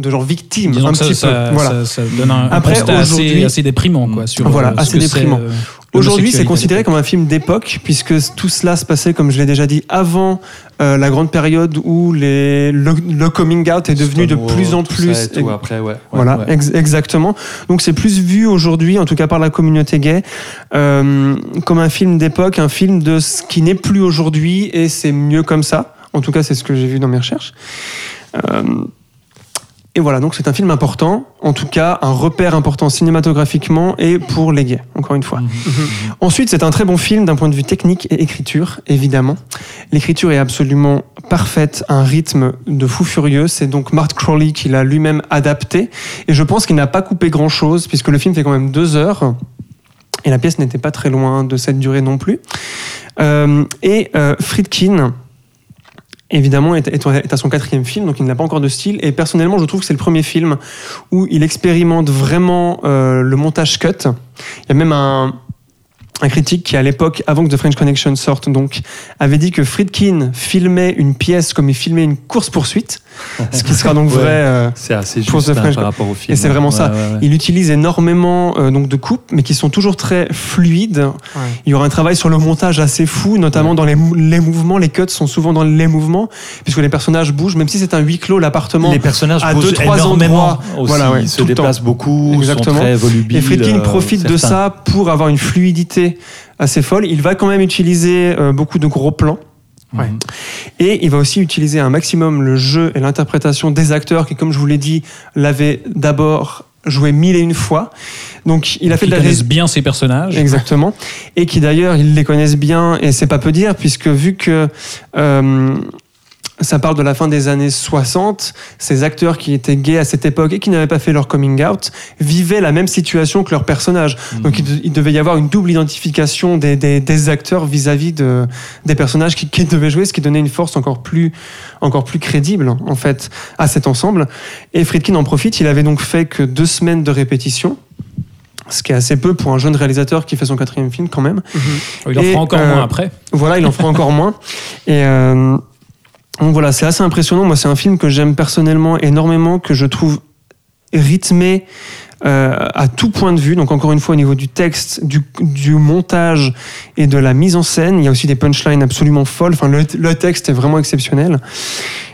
de genre victime, Disons un petit ça- peu. Voilà. ça- ça donne un, un Après, constat assez, aujourd'hui- assez déprimant. Quoi, sur, Voilà, euh, ce assez déprimant. euh, Aujourd'hui, c'est considéré comme un film d'époque, puisque tout cela se passait, comme je l'ai déjà dit, avant euh, la grande période où les, le, le coming out est devenu de plus en tout plus. ça et tout, après, ouais. ouais, Voilà, ouais. ex- exactement. Donc c'est plus vu aujourd'hui, en tout cas par la communauté gay, euh, comme un film d'époque, un film de ce qui n'est plus aujourd'hui, et c'est mieux comme ça. En tout cas, c'est ce que j'ai vu dans mes recherches. Euh, et voilà, donc c'est un film important, en tout cas un repère important cinématographiquement et pour les gays, encore une fois. Ensuite, c'est un très bon film d'un point de vue technique et écriture, évidemment. L'écriture est absolument parfaite, un rythme de fou furieux. C'est donc Mark Crowley qui l'a lui-même adapté. Et je pense qu'il n'a pas coupé grand-chose, puisque le film fait quand même deux heures. Et la pièce n'était pas très loin de cette durée non plus. Euh, et euh, Friedkin évidemment, est, à son quatrième film, donc il n'a pas encore de style. Et personnellement, je trouve que c'est le premier film où il expérimente vraiment euh, le montage cut. Il y a même un, un critique qui, à l'époque, avant que The French Connection sorte, donc, avait dit que Friedkin filmait une pièce comme il filmait une course-poursuite, [laughs] ce qui sera donc Ouais. vrai. euh, C'est assez Pour juste The hein, French- par rapport au film. et c'est vraiment Ouais, ça. ouais, ouais. Il utilise énormément euh, donc de coupes, mais qui sont toujours très fluides. Il y aura un travail sur le montage assez fou, notamment dans les, mou- les mouvements. Les cuts sont souvent dans les mouvements, puisque les personnages bougent, même si c'est un huis clos, l'appartement. Les personnages à bougent deux, trois endroits. aussi. Voilà, ouais, ils se déplacent beaucoup, Exactement. sont très volubiles. Et Friedkin euh, profite de ça pour avoir une fluidité assez folle. Il va quand même utiliser euh, beaucoup de gros plans. Ouais. Et il va aussi utiliser un maximum le jeu et l'interprétation des acteurs qui, comme je vous l'ai dit, l'avaient d'abord joué mille et une fois. Donc il a fait Qui de la connaissent bien ces personnages. Exactement. Et qui d'ailleurs, ils les connaissent bien, et c'est pas peu dire, puisque vu que euh, ça parle de la fin des années 60, ces acteurs qui étaient gays à cette époque et qui n'avaient pas fait leur coming out vivaient la même situation que leurs personnages. Donc il, de- il devait y avoir une double identification des, des- des acteurs vis-à-vis de, des personnages qui, qui devaient jouer, ce qui donnait une force encore plus, encore plus crédible en fait à cet ensemble. Et Friedkin en profite, il avait donc fait que deux semaines de répétition. Ce qui est assez peu pour un jeune réalisateur qui fait son quatrième film quand même. Il en Et, fera encore euh, moins après. Voilà, il en fera encore [laughs] moins. Et euh, donc voilà, c'est assez impressionnant. Moi, c'est un film que j'aime personnellement énormément, que je trouve rythmé euh, à tout point de vue. Donc encore une fois, au niveau du texte, du, montage et de la mise en scène, il y a aussi des punchlines absolument folles. Enfin, le, texte est vraiment exceptionnel.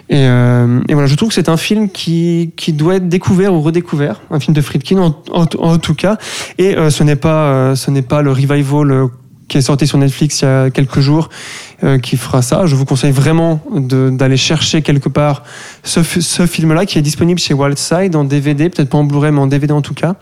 Et, euh, et voilà, je trouve que c'est un film qui, doit être découvert ou redécouvert, un film de Friedkin en, tout cas. Et euh, ce n'est pas, ce n'est pas le revival qui est sorti sur Netflix il y a quelques jours euh, qui fera ça. Je vous conseille vraiment d'aller chercher quelque part ce, ce film-là qui est disponible chez Wildside en DVD, peut-être pas en Blu-ray, mais en DVD en tout cas.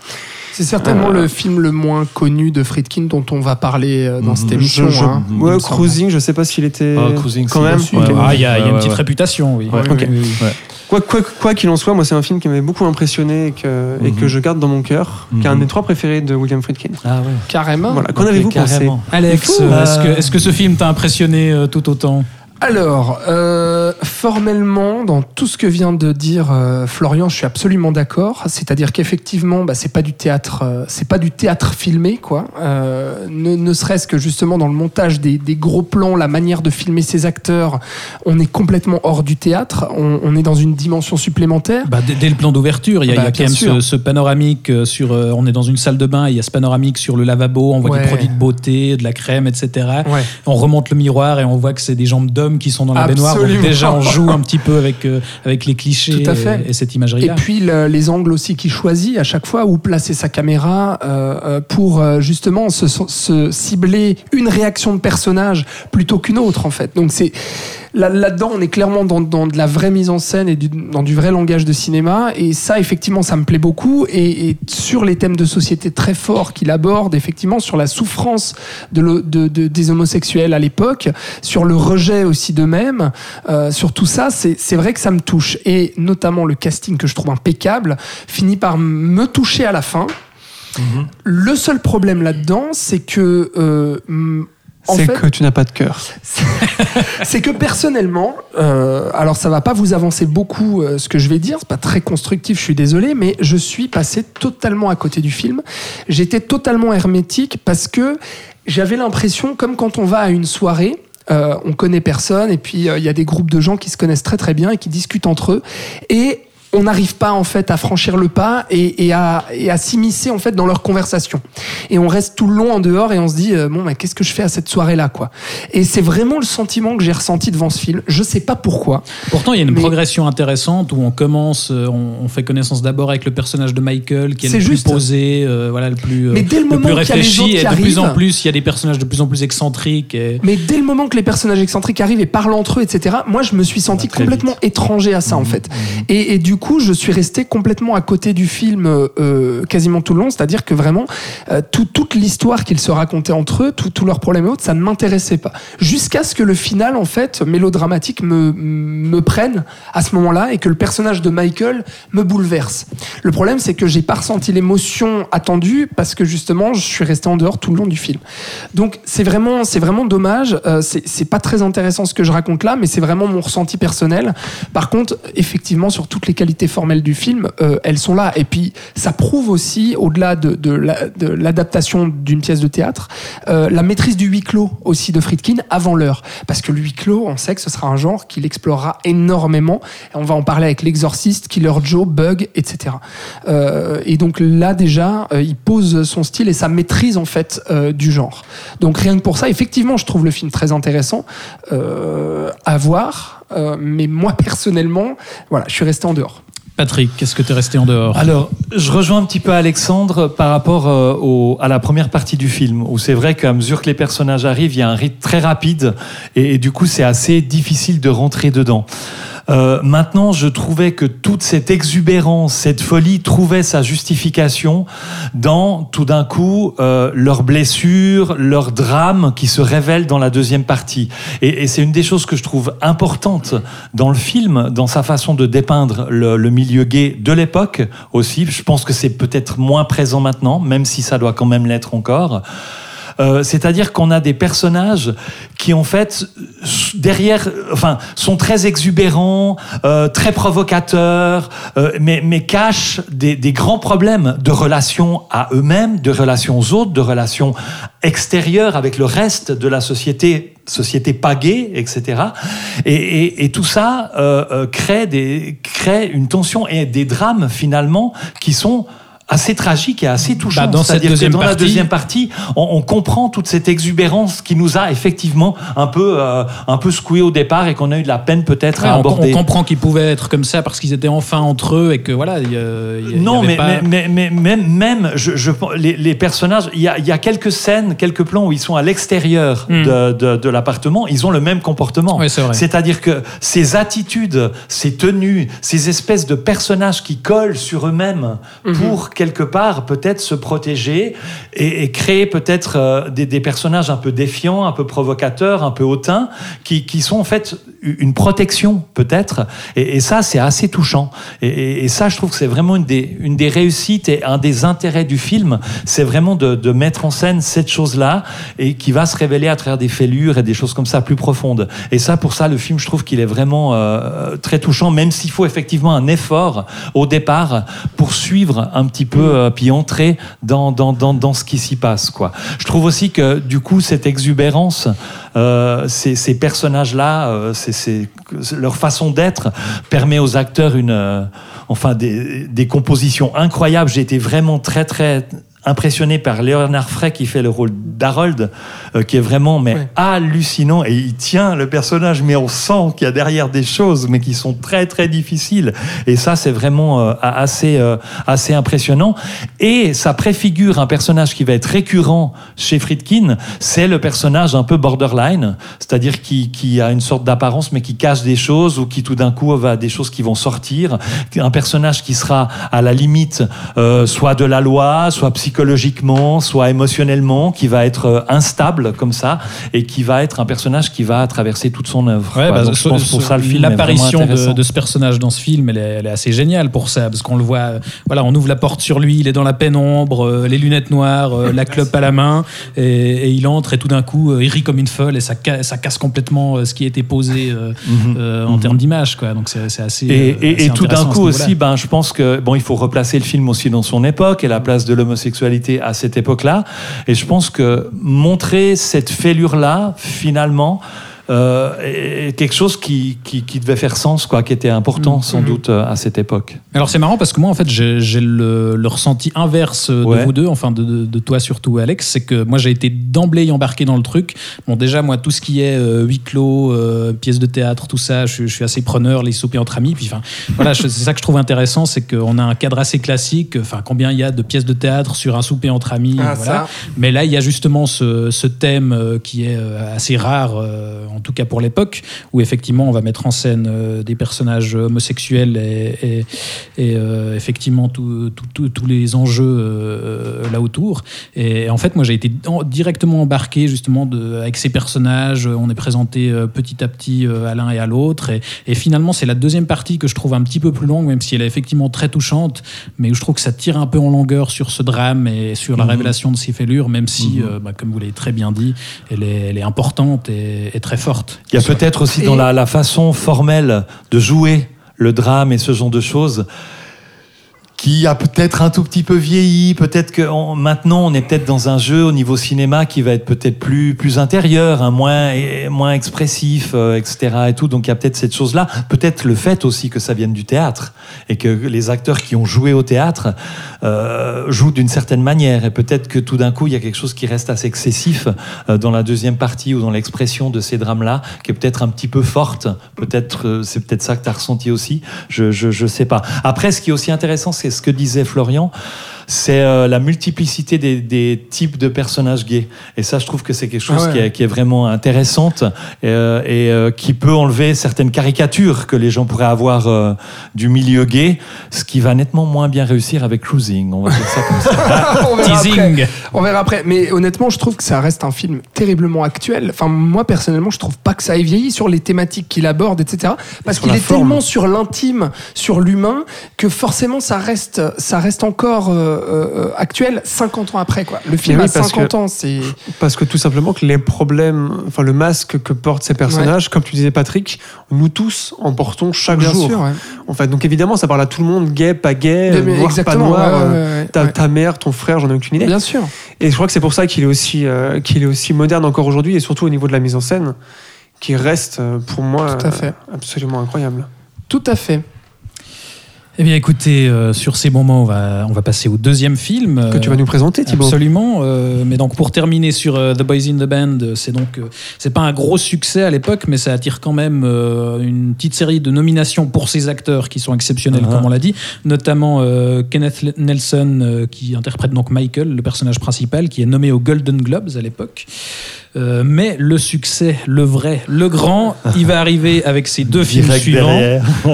C'est certainement Euh, le film le moins connu de Friedkin dont on va parler euh, dans cette Mhm. émission. Je- je- hein, ouais. Cruising, je sais pas s'il était Ah, Cruising, quand même. ouais, Ah, il y a, y a une petite ouais. réputation, oui. Ouais, ok. Oui, oui, oui. Quoi quoi- quoi qu'il en soit, moi c'est un film qui m'avait beaucoup impressionné et que, et Mhm. que je garde dans mon cœur, qui est un Mhm. des trois préférés de William Friedkin. Ah ouais. Carrément. Voilà, qu'en avez-vous pensé. Alex, Euh, est-ce que, ce film t'a impressionné euh, tout autant? Alors, euh, formellement, dans tout ce que vient de dire euh, Florian, je suis absolument d'accord. C'est-à-dire qu'effectivement, bah, c'est pas du théâtre, euh, c'est pas du théâtre filmé, quoi. Ne ne serait-ce que justement dans le montage des, des gros plans, la manière de filmer ces acteurs, on est complètement hors du théâtre. On, on est dans une dimension supplémentaire. bah, dès, dès le plan d'ouverture, il y a, Bah, y a quand même ce, ce panoramique sur. on est dans une salle de bain, il y a ce panoramique sur le lavabo, on voit Ouais. des produits de beauté, de la crème, etc. Ouais. On remonte le miroir et on voit que c'est des jambes qui sont dans la baignoire. Donc déjà, on [laughs] joue un petit peu avec, euh, avec les clichés Tout à fait. Et, et cette Et imagerie-là. puis le- les angles aussi qu'il choisit à chaque fois, où placer sa caméra euh, euh, pour justement se, se cibler une réaction de personnage plutôt qu'une autre en fait. Donc c'est là- là-dedans, on est clairement dans, dans de la vraie mise en scène et du, dans du vrai langage de cinéma. Et ça, effectivement, ça me plaît beaucoup. Et, et sur les thèmes de société très forts qu'il aborde, effectivement, sur la souffrance de, le- de- de- des homosexuels à l'époque, sur le rejet aussi d'eux-mêmes, euh, sur tout ça, c'est vrai que ça me touche. Et notamment le casting que je trouve impeccable finit par me toucher à la fin. Le seul problème là-dedans, c'est que euh, C'est que tu n'as pas de cœur. c'est que personnellement, euh, alors ça va pas vous avancer beaucoup euh, ce que je vais dire, c'est pas très constructif, je suis désolé, mais je suis passé totalement à côté du film. J'étais totalement hermétique parce que j'avais l'impression, comme quand on va à une soirée, euh, on connaît personne et puis euh, il y a des groupes de gens qui se connaissent très très bien et qui discutent entre eux et on n'arrive pas en fait à franchir le pas et, et à, et à s'immiscer en fait dans leur conversation. Et on reste tout le long en dehors et on se dit euh, bon mais qu'est-ce que je fais à cette soirée là quoi? Et c'est vraiment le sentiment que j'ai ressenti devant ce film. Je sais pas pourquoi. Pourtant, il y a une Mais- progression intéressante où on commence, euh, on, on fait connaissance d'abord avec le personnage de Michael, qui est, le juste. plus posé, euh, voilà, le plus, Mais dès le moment plus qu'il y a les réfléchi, et de plus en plus, il y a des personnages de plus en plus excentriques. Et... Mais dès le moment que les personnages excentriques arrivent et parlent entre eux, etc., moi je me suis senti complètement étranger à ça en fait. Et, et du coup, coup, je suis resté complètement à côté du film euh, quasiment tout le long. C'est-à-dire que vraiment, euh, tout- toute l'histoire qu'ils se racontaient entre eux, tous leurs problèmes et autres, ça ne m'intéressait pas. Jusqu'à ce que le final, en fait, mélodramatique, me, prenne à ce moment-là et que le personnage de Michael me bouleverse. Le problème, c'est que j'ai pas ressenti l'émotion attendue parce que justement, je suis resté en dehors tout le long du film. Donc, c'est vraiment, c'est vraiment dommage. Euh, c'est pas très intéressant ce que je raconte là, mais c'est vraiment mon ressenti personnel. Par contre, effectivement, sur toutes les qualités formelles du film, euh, elles sont là. Et puis, ça prouve aussi, au-delà de, de la- de l'adaptation d'une pièce de théâtre, euh, la maîtrise du huis clos aussi de Friedkin avant l'heure. Parce que le huis clos, on sait que ce sera un genre qu'il explorera énormément. Et on va en parler avec l'exorciste, Killer Joe, Bug, etc. Euh, et donc là, déjà, il pose son style et sa maîtrise, en fait, du genre. Donc rien que pour ça, effectivement, je trouve le film très intéressant à voir. Mais moi, personnellement, voilà, je suis resté en dehors. Patrick, qu'est-ce que tu es resté en dehors Alors, je rejoins un petit peu Alexandre par rapport euh, au- à la première partie du film, où c'est vrai qu'à mesure que les personnages arrivent, il y a un rythme très rapide, et, et du coup, c'est assez difficile de rentrer dedans. Euh, maintenant, je trouvais que toute cette exubérance, cette folie trouvait sa justification dans, tout d'un coup, euh, leurs blessures, leurs drames qui se révèlent dans la deuxième partie. Et, et c'est une des choses que je trouve importante dans le film, dans sa façon de dépeindre le, le milieu gay de l'époque aussi. Je pense que c'est peut-être moins présent maintenant, même si ça doit quand même l'être encore. Euh, C'est-à-dire qu'on a des personnages qui, en fait, derrière, enfin, sont très exubérants, euh, très provocateurs, euh, mais, mais cachent des, des grands problèmes de relations à eux-mêmes, de relations aux autres, de relations extérieures avec le reste de la société, société pas gay, etc. Et, et- et tout ça euh, euh, crée, des, crée une tension et des drames finalement qui sont assez tragiques et assez touchants. Bah, dans cette C'est-à-dire que deuxième dans la partie- deuxième partie, on, on comprend toute cette exubérance qui nous a effectivement un peu, euh, un peu secoué au départ et qu'on a eu de la peine peut-être Ouais, à on, aborder. on comprend qu'ils pouvaient être comme ça parce qu'ils étaient enfin entre eux et que voilà. il y y Non, avait mais, pas- mais, mais, mais même, même je, je- les, les personnages, il y a, il y a quelques scènes, quelques plans où ils sont à l'extérieur Hmm. de, de- de l'appartement, ils ont le même comportement. C'est-à-dire que ces attitudes, ces tenues, ces espèces de personnages qui collent sur eux-mêmes pour quelque part peut-être se protéger et, créer peut-être euh, des, personnages un peu défiants, un peu provocateurs, un peu hautains, qui, qui sont en fait une protection peut-être. Et, ça, c'est assez touchant. Et, ça, je trouve que c'est vraiment une des, une des réussites et un des intérêts du film, c'est vraiment de, de mettre en scène cette chose-là et qui va se révéler à travers des fêlures et des choses comme ça plus profondes. Et ça, pour ça, le film, je trouve qu'il est vraiment euh, très touchant, même s'il faut effectivement un effort au départ pour suivre un petit peu, euh, puis entrer dans, dans, dans, dans ce qui s'y passe. Quoi. Je trouve aussi que du coup, cette exubérance, euh, ces, ces personnages-là, euh, leur façon d'être permet aux acteurs une, enfin des, des compositions incroyables. J'ai été vraiment très très impressionné par Leonard Frey qui fait le rôle d'Harold, euh, qui est vraiment mais hallucinant et il tient le personnage, mais on sent qu'il y a derrière des choses, mais qui sont très très difficiles. Et ça, c'est vraiment euh, assez euh, assez impressionnant. Et ça préfigure un personnage qui va être récurrent chez Friedkin. C'est le personnage un peu borderline, c'est-à-dire qui, qui a une sorte d'apparence, mais qui cache des choses ou qui tout d'un coup va des choses qui vont sortir. Un personnage qui sera à la limite euh, soit de la loi, soit psychologiquement, soit émotionnellement, qui va être euh, instable comme ça et qui va être un personnage qui va traverser toute son œuvre. Ouais, bah, l'apparition de, ce personnage dans ce film, elle est, elle est assez géniale pour ça, parce qu'on le voit, euh, voilà, on ouvre la porte sur lui, il est dans la pénombre, euh, les lunettes noires, euh, la clope à la main, et, et il entre et tout d'un coup, il rit comme une folle et ça, ca- ça casse complètement ce qui a été posé euh, euh, en termes d'image, quoi. Donc c'est assez. Mhm. Et, et- assez et tout d'un coup aussi, ben, je pense que bon, il faut replacer le film aussi dans son époque et la place de à cette époque-là. Et je pense que montrer cette fêlure-là, finalement, euh, quelque chose qui, qui, qui devait faire sens, quoi, qui était important sans Mhm. doute euh, à cette époque. Alors c'est marrant parce que moi en fait j'ai le, le ressenti inverse de Ouais. vous deux, enfin de, de- de toi surtout Alex, c'est que moi j'ai été d'emblée embarqué dans le truc. Bon déjà moi tout ce qui est euh, huis clos, euh, pièces de théâtre, tout ça, je, je suis assez preneur, les soupers entre amis. Puis enfin [laughs] voilà, c'est ça que je trouve intéressant, c'est qu'on a un cadre assez classique. Enfin combien il y a de pièces de théâtre sur un souper entre amis, Ah, voilà. ça. Mais là il y a justement ce, ce thème qui est assez rare, euh, en tout cas pour l'époque, où effectivement on va mettre en scène euh, des personnages homosexuels et, et- et, euh, effectivement tous les enjeux euh, là autour. Et en fait, moi j'ai été en- directement embarqué justement de, avec ces personnages. On est présenté petit à petit à l'un et à l'autre. Et, et finalement, c'est la deuxième partie que je trouve un petit peu plus longue, même si elle est effectivement très touchante, mais où je trouve que ça tire un peu en longueur sur ce drame et sur la Mhm. révélation de ces fêlures, même si, Mhm. euh, bah, comme vous l'avez très bien dit, elle est, elle est importante et, et très forte. Il y a peut-être aussi dans la façon formelle de jouer le drame et ce genre de choses qui a peut-être un tout petit peu vieilli. Peut-être que maintenant on est peut-être dans un jeu au niveau cinéma qui va être peut-être plus plus intérieur, hein, moins moins expressif, euh, etc. Et tout. Donc il y a peut-être cette chose-là. Peut-être le fait aussi que ça vienne du théâtre et que les acteurs qui ont joué au théâtre euh, jouent d'une certaine manière. Et peut-être que tout d'un coup il y a quelque chose qui reste assez excessif euh, dans la deuxième partie ou dans l'expression de ces drames-là, qui est peut-être un petit peu forte. Peut-être c'est peut-être ça que tu as ressenti aussi. Je, je je sais pas. Après, ce qui est aussi intéressant, c'est ce que disait Florian. C'est euh, la multiplicité des, des types de personnages gays. Et ça, je trouve que c'est quelque chose Ah ouais. qui, est, qui est vraiment intéressante euh, et euh, qui peut enlever certaines caricatures que les gens pourraient avoir euh, du milieu gay, ce qui va nettement moins bien réussir avec Cruising. On va dire ça comme ça. [laughs] on, verra après. Teasing. On verra après. Mais honnêtement, je trouve que ça reste un film terriblement actuel. Enfin, moi, personnellement, je trouve pas que ça ait vieilli sur les thématiques qu'il aborde, etc. Parce qu'il est forme. tellement sur l'intime, sur l'humain, que forcément, ça reste, ça reste encore euh, euh, actuel 50 ans après, quoi. Le film a oui, parce 50 que- ans, c'est. Parce que tout simplement que les problèmes, enfin le masque que portent ces personnages, comme tu disais Patrick, nous tous en portons chaque Bien jour. sûr, ouais. En fait, donc évidemment, ça parle à tout le monde, gay, pas gay, Mais- noir, pas noir, ouais, euh, ta, ta mère, ton frère, j'en ai aucune idée. Bien sûr. Et je crois que c'est pour ça qu'il est aussi, euh, qu'il est aussi moderne encore aujourd'hui, et surtout au niveau de la mise en scène, qui reste euh, pour moi Tout à fait. euh, absolument incroyable. Tout à fait. Eh bien, écoutez, euh, sur ces moments, on va, on va passer au deuxième film. Que tu vas nous présenter, Thibaut. Absolument. euh, mais donc pour terminer sur euh, The Boys in the Band, euh, c'est donc euh, c'est pas un gros succès à l'époque, mais ça attire quand même euh, une petite série de nominations pour ces acteurs qui sont exceptionnels, Ah. comme on l'a dit, notamment euh, Kenneth Nelson euh, qui interprète donc Michael, le personnage principal, qui est nommé aux Golden Globes à l'époque. Euh, mais le succès, le vrai, le grand, il va arriver avec ces deux films Direct suivants.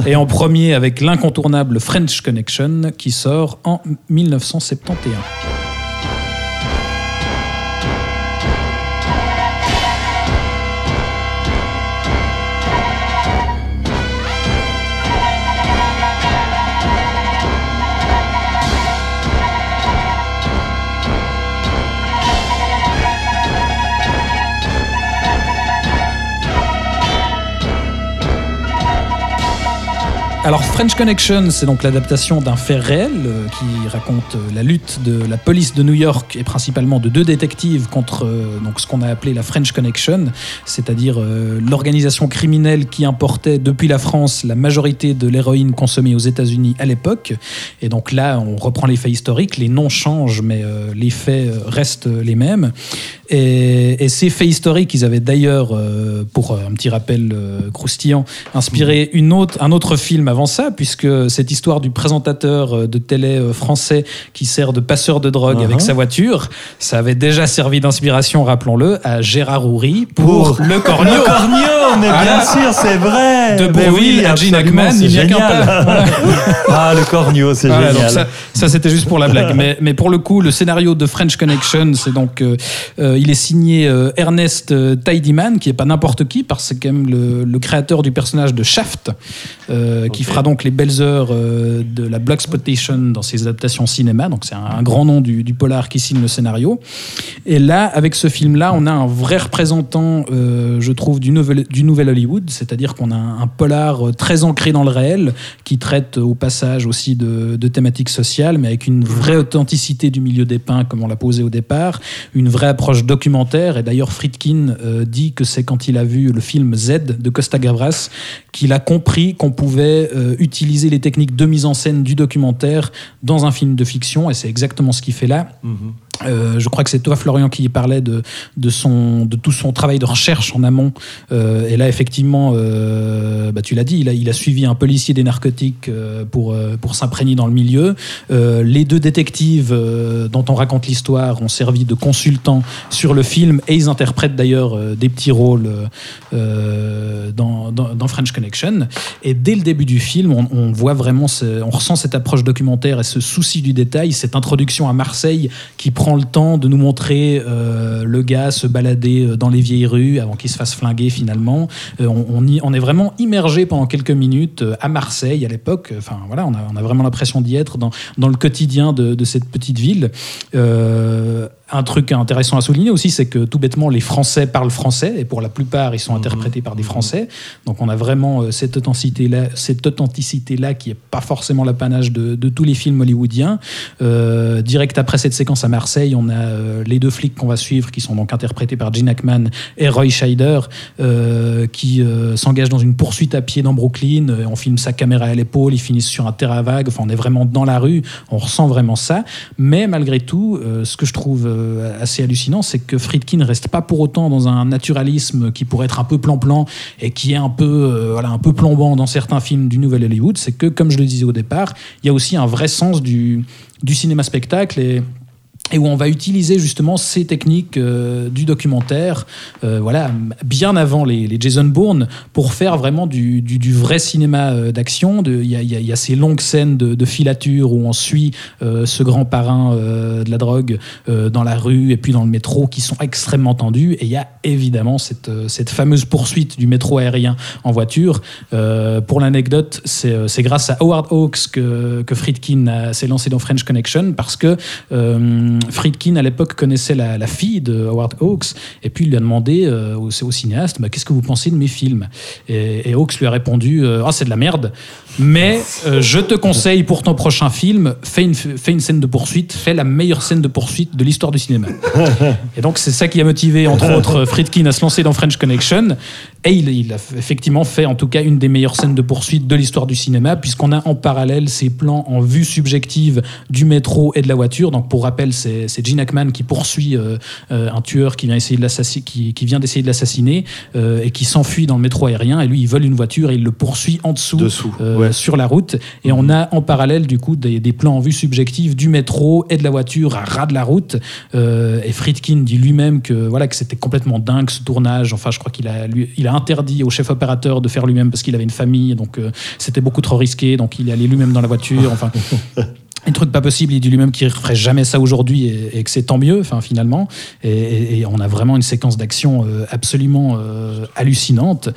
Et en premier avec l'incontournable French Connection qui sort en 1971. Alors French Connection, c'est donc l'adaptation d'un fait réel euh, qui raconte euh, la lutte de la police de New York et principalement de deux détectives contre euh, donc ce qu'on a appelé la French Connection, c'est-à-dire l'organisation criminelle qui importait depuis la France la majorité de l'héroïne consommée aux États-Unis à l'époque. Et donc là, on reprend les faits historiques, les noms changent, mais les faits restent les mêmes. Et, et ces faits historiques, ils avaient d'ailleurs, pour un petit rappel croustillant, inspiré une autre, un autre film avant ça, puisque cette histoire du présentateur euh, de télé euh, français qui sert de passeur de drogue Uh-huh. avec sa voiture, ça avait déjà servi d'inspiration, rappelons-le, à Gérard Houry pour, Pour Le Cornio. Le cornio, mais bien sûr, c'est vrai. De Mais Bourvil à Gene Hackman, il n'y a qu'un [laughs] ah, le cornio, c'est Voilà, génial. ça, ça, c'était juste pour la blague. Mais, mais pour le coup, le scénario de French Connection, c'est donc, euh, euh, il est signé euh, Ernest Tidyman, qui est pas n'importe qui, parce que c'est quand même le, le créateur du personnage de Shaft, euh, qui fera donc les belles heures euh, de la Black Spotation dans ses adaptations cinéma. Donc c'est un, grand nom du, du polar qui signe le scénario. Et là, avec ce film-là, on a un vrai représentant, euh, je trouve, du nouvel, du nouvel Hollywood, c'est-à-dire qu'on a un, polar euh, très ancré dans le réel, qui traite au passage aussi de, de thématiques sociales, mais avec une vraie authenticité du milieu des pins, comme on l'a posé au départ, une vraie approche documentaire. Et d'ailleurs, Friedkin euh, dit que c'est quand il a vu le film Z de Costa Gavras qu'il a compris qu'on pouvait euh, utiliser les techniques de mise en scène du documentaire dans un film de fiction, et c'est exactement ce qu'il fait là. Mhm. Euh, je crois que c'est toi, Florian, qui parlait de, son, de tout son travail de recherche en amont. Euh, et là, effectivement, euh, bah, tu l'as dit, il a, suivi un policier des narcotiques pour, pour s'imprégner dans le milieu. Les deux détectives dont on raconte l'histoire ont servi de consultants sur le film et ils interprètent d'ailleurs des petits rôles dans, dans, French Connection. Et dès le début du film, on, voit vraiment, on ressent cette approche documentaire et ce souci du détail, cette introduction à Marseille qui prend le temps de nous montrer euh, le gars se balader euh, dans les vieilles rues avant qu'il se fasse flinguer finalement. Euh, on, est vraiment immergé pendant quelques minutes à Marseille à l'époque. Enfin voilà, on a, on a vraiment l'impression d'y être dans, dans le quotidien de, cette petite ville. Un truc intéressant à souligner aussi, c'est que tout bêtement, les Français parlent français, et pour la plupart, ils sont interprétés par des Français. Donc on a vraiment euh, cette authenticité-là, cette authenticité-là qui est pas forcément l'apanage de, de tous les films hollywoodiens. Euh, direct après cette séquence à Marseille, on a euh, les deux flics qu'on va suivre, qui sont donc interprétés par Gene Hackman et Roy Scheider, euh, qui s'engagent dans une poursuite à pied dans Brooklyn. On filme sa caméra à l'épaule, ils finissent sur un terrain vague. Enfin, on est vraiment dans la rue, on ressent vraiment ça. Mais malgré tout, ce que je trouve assez hallucinant, c'est que Friedkin ne reste pas pour autant dans un naturalisme qui pourrait être un peu plan-plan et qui est un peu, euh, un peu plombant dans certains films du Nouvel Hollywood. C'est que, comme je le disais au départ, il y a aussi un vrai sens du, du cinéma-spectacle et et où on va utiliser justement ces techniques euh, du documentaire, euh, voilà, bien avant les, les Jason Bourne, pour faire vraiment du, du- du vrai cinéma euh, d'action. Il y y y a ces longues scènes de, de filature où on suit euh, ce grand parrain euh, de la drogue euh, dans la rue et puis dans le métro qui sont extrêmement tendues. Et il y a évidemment cette, cette fameuse poursuite du métro aérien en voiture. Pour l'anecdote, c'est grâce à Howard Hawks que, que Friedkin s'est lancé dans French Connection parce que Friedkin, à l'époque, connaissait la, fille de Howard Hawks et puis il lui a demandé euh, au, au cinéaste bah, Qu'est-ce que vous pensez de mes films? Et, et Hawks lui a répondu euh, Ah, c'est de la merde, mais euh, je te conseille pour ton prochain film, fais une, fais une scène de poursuite, fais la meilleure scène de poursuite de l'histoire du cinéma. [laughs] Et donc, c'est ça qui a motivé, entre [laughs] autres, Friedkin à se lancer dans French Connection. Et il, il a effectivement fait, en tout cas, une des meilleures scènes de poursuite de l'histoire du cinéma, puisqu'on a en parallèle ces plans en vue subjective du métro et de la voiture. Donc, pour rappel, c'est c'est Gene Hackman qui poursuit euh, euh, un tueur qui vient, essayer de qui, qui vient d'essayer de l'assassiner euh, et qui s'enfuit dans le métro aérien. Et lui, il vole une voiture et il le poursuit en dessous, Dessous, euh, ouais. sur la route. Et on a en parallèle, du coup, des, des plans en vue subjective du métro et de la voiture à ras de la route. Euh, et Friedkin dit lui-même que voilà que c'était complètement dingue ce tournage. Enfin, je crois qu'il a, lui- il a interdit au chef opérateur de faire lui-même parce qu'il avait une famille, donc euh, c'était beaucoup trop risqué. Donc il est allé lui-même dans la voiture. Enfin. [laughs] Un truc pas possible, il dit lui-même qu'il ne ferait jamais ça aujourd'hui et, et que c'est tant mieux, enfin, finalement. Et, et- et on a vraiment une séquence d'action euh, absolument euh, hallucinante.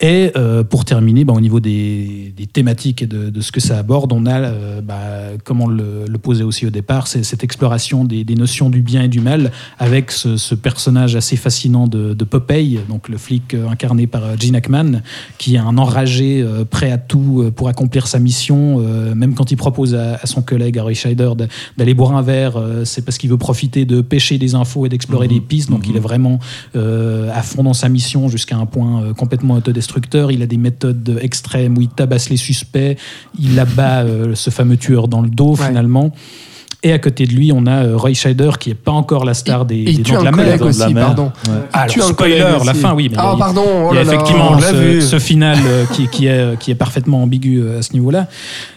Et euh, pour terminer, bah, au niveau des, des thématiques et de, de ce que ça aborde, on a, euh, bah, comme on le, le posait aussi au départ, c'est cette exploration des, des notions du bien et du mal avec ce, ce personnage assez fascinant de, de Popeye, donc le flic euh, incarné par euh, Gene Hackman, qui est un enragé euh, prêt à tout euh, pour accomplir sa mission, euh, même quand il propose à, à son collègue Harry Scheider de- d'aller boire un verre, euh, c'est parce qu'il veut profiter de pêcher des infos et d'explorer des pistes, donc il est vraiment euh, à fond dans sa mission jusqu'à un point complètement Il a des méthodes extrêmes où il tabasse les suspects, il abat euh, ce fameux tueur dans le dos Ouais. finalement. Et à côté de lui, on a euh, Roy Scheider qui est pas encore la star des, Et des de un la mer. Dents de la aussi, mer. pardon. Ouais. Alors, tue un spoiler, collègue la aussi. fin, oui. mais Ah, il pardon, oh il y a là là. effectivement On l'a ce, vu. ce final euh, qui, qui est, qui est parfaitement ambigu euh, à ce niveau-là.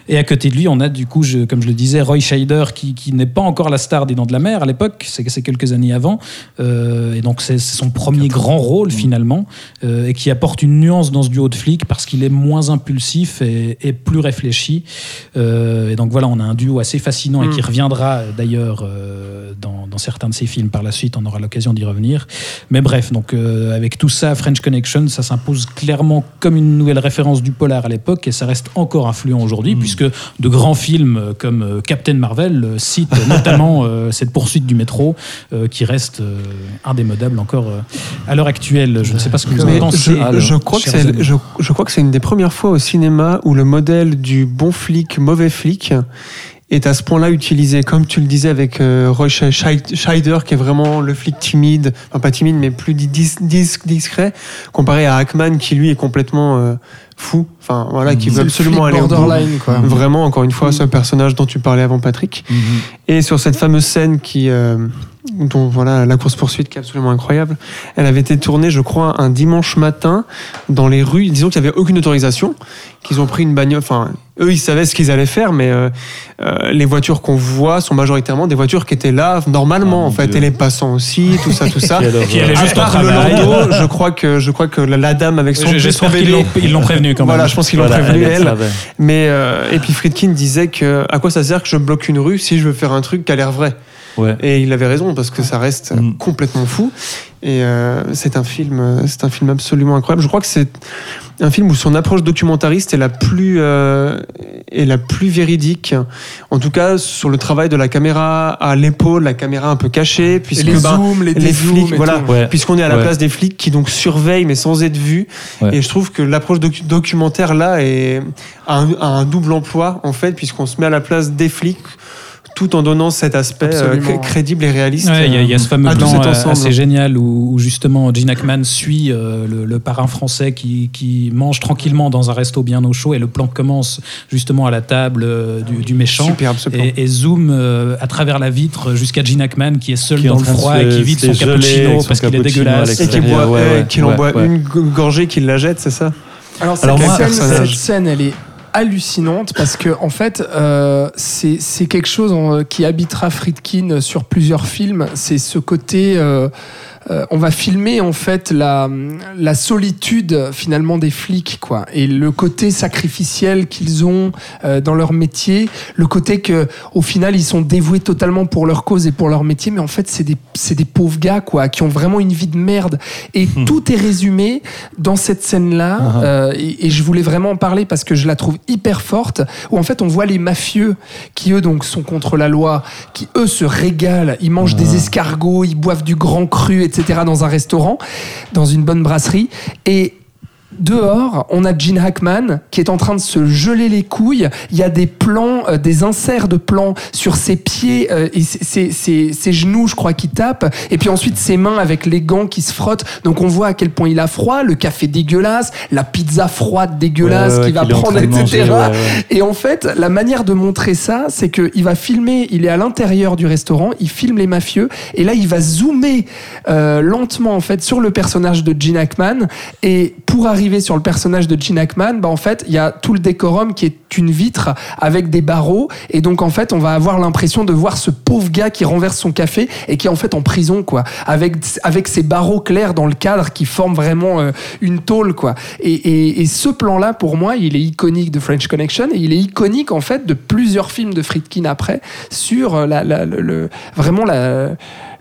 Et à côté de lui, on a du coup, je- comme je le disais, Roy Scheider qui, qui n'est pas encore la star des Dents de la Mer à l'époque, c'est c'est quelques années avant. Euh, et donc, c'est son premier grand rôle finalement, euh, et qui apporte une nuance dans ce duo de flics parce qu'il est moins impulsif et, et plus réfléchi. Euh, et donc voilà, on a un duo assez fascinant et qui reviendra d'ailleurs euh, dans, dans certains de ses films par la suite, on aura l'occasion d'y revenir. Mais bref, donc euh, avec tout ça, French Connection, ça s'impose clairement comme une nouvelle référence du polar à l'époque et ça reste encore influent aujourd'hui puisque de grands films euh, comme Captain Marvel citent [laughs] notamment cette poursuite du métro qui reste indémodable encore à l'heure actuelle. Je ne sais pas ce que vous en pensez. je, je crois que chers c'est, amis. je, je crois que c'est une des premières fois au cinéma où le modèle du bon flic, mauvais flic est à ce point-là utilisé. Comme tu le disais avec euh, Roy Sch- Scheid- Scheider, qui est vraiment le flic timide, enfin pas timide, mais plus dis- dis- discret, comparé à Hackman, qui lui est complètement euh, fous, enfin voilà, qui flic absolument aller au bout. borderline, quoi. Vraiment, encore une fois, ce personnage dont tu parlais avant, Patrick. Mhm. Et sur cette fameuse scène qui, euh, dont voilà, la course poursuite qui est absolument incroyable, elle avait été tournée, je crois, un dimanche matin dans les rues. Disons qu'il n'y avait aucune autorisation, qu'ils ont pris une bagnole. Enfin, eux, ils savaient ce qu'ils allaient faire, mais euh, euh, les voitures qu'on voit sont majoritairement des voitures qui étaient là normalement, Ah, en fait, Dieu. et les passants aussi, tout ça, tout ça. [laughs] Qui juste part le landau, je crois que je crois que la, la dame avec son J'espère son qu'ils bébé- l'ont- ils l'ont prévenu quand même. Voilà, je pense qu'ils l'ont Voilà, prévenu elle. Mais euh, et puis Friedkin disait que à quoi ça sert que je bloque une rue si je veux faire un truc qui a l'air vrai? Ouais. Et il avait raison parce que ça reste Mm. complètement fou. Et euh, c'est un film, euh, c'est un film absolument incroyable. Je crois que c'est un film où son approche documentariste est la plus euh, est la plus véridique. En tout cas, sur le travail de la caméra à l'épaule, la caméra un peu cachée, puisque les ben, zooms, les, flics, voilà. Ouais. puisqu'on est à la Ouais. place des flics qui donc surveillent mais sans être vus. Ouais. Et je trouve que l'approche docu- documentaire là est a un, a un double emploi en fait, puisqu'on se met à la place des flics tout en donnant cet aspect euh, Absolument. crédible et réaliste. Ouais, il y, a- il y a ce fameux à tout plan euh, assez génial où, où justement Gene Hackman suit euh, le, le parrain français qui, qui mange tranquillement dans un resto bien au chaud et le plan commence justement à la table euh, du, du méchant Superbe ce plan. et, et zoom euh, à travers la vitre jusqu'à Gene Hackman qui est seul Qui dans le froid et qui vide son cappuccino son parce qu'il est dégueulasse. Et qui boit, ouais, euh, ouais, qu'il en boit ouais. une go- gorgée, qu'il la jette, c'est ça Alors, Alors moi- scène, cette scène, elle est hallucinante parce que en fait, euh, c'est quelque chose en- qui habitera Friedkin sur plusieurs films. C'est ce côté. euh, euh, on va filmer en fait la, la solitude finalement des flics quoi. Et le côté sacrificiel qu'ils ont euh, dans leur métier le côté que au final ils sont dévoués totalement pour leur cause et pour leur métier mais en fait c'est des c'est des pauvres gars quoi qui ont vraiment une vie de merde. Et tout est résumé dans cette scène là Ah. et, et je voulais vraiment en parler parce que je la trouve hyper forte où en fait on voit les mafieux qui eux donc sont contre la loi qui eux se régalent. Ils mangent des escargots ils boivent du grand cru etc dans un restaurant dans une bonne brasserie. Et Dehors, on a Gene Hackman qui est en train de se geler les couilles. Il y a des plans, euh, des inserts de plans sur ses pieds euh, et ses, ses- ses- genoux, je crois, qui tapent. Et puis ensuite ses mains avec les gants qui se frottent. Donc on voit à quel point il a froid, le café dégueulasse, la pizza froide dégueulasse Ouais, ouais, qu'il va prendre, etc. manger, ouais, ouais. Et en fait, la manière de montrer ça, c'est qu'il va filmer, il est à l'intérieur du restaurant, il filme les mafieux, et là, il va zoomer euh, lentement, en fait, sur le personnage de Gene Hackman. Et pour arriver sur le personnage de Gene Hackman, bah, en fait, il y a tout le décorum qui est une vitre avec des barreaux. Et donc, en fait, on va avoir l'impression de voir ce pauvre gars qui renverse son café et qui est en fait en prison, quoi. Avec, avec barreaux clairs dans le cadre qui forment vraiment euh, une tôle, quoi. Et, et- ce plan-là, pour moi, il est iconique de French Connection et il est iconique, en fait, de plusieurs films de Friedkin après sur euh, la, le- vraiment la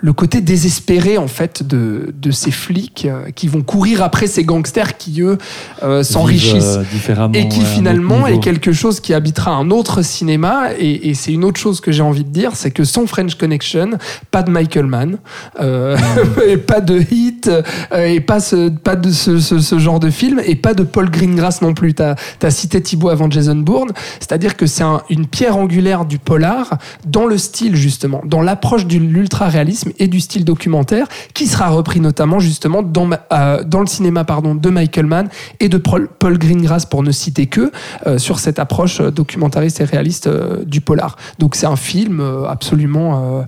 le côté désespéré en fait de, de ces flics euh, qui vont courir après ces gangsters qui eux euh, s'enrichissent euh, différemment, et qui ouais, finalement est quelque chose qui habitera un autre cinéma. Et, et c'est une autre chose que j'ai envie de dire c'est que sans French Connection pas de Michael Mann euh, [laughs] et pas de Hit euh, et pas, ce, pas de ce, ce- ce genre de film et pas de Paul Greengrass non plus. T'as as cité Thibaut avant Jason Bourne. C'est à dire que c'est un- une pierre angulaire du polar dans le style justement dans l'approche de l'ultra réalisme et du style documentaire qui sera repris notamment justement dans, le cinéma pardon, de Michael Mann et de Paul, Greengrass pour ne citer que sur cette approche documentariste et réaliste du polar. Donc c'est un film absolument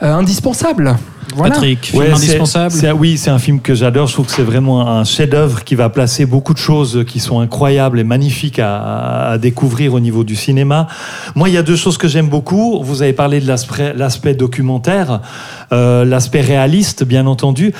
indispensable. Voilà. Patrick, film indispensable. oui, c'est un film que j'adore. Je trouve que c'est vraiment un chef-d'œuvre qui va placer beaucoup de choses qui sont incroyables et magnifiques à, à découvrir au niveau du cinéma. Moi, il y a deux choses que j'aime beaucoup. Vous avez parlé de l'aspect documentaire, euh, l'aspect réaliste, bien entendu.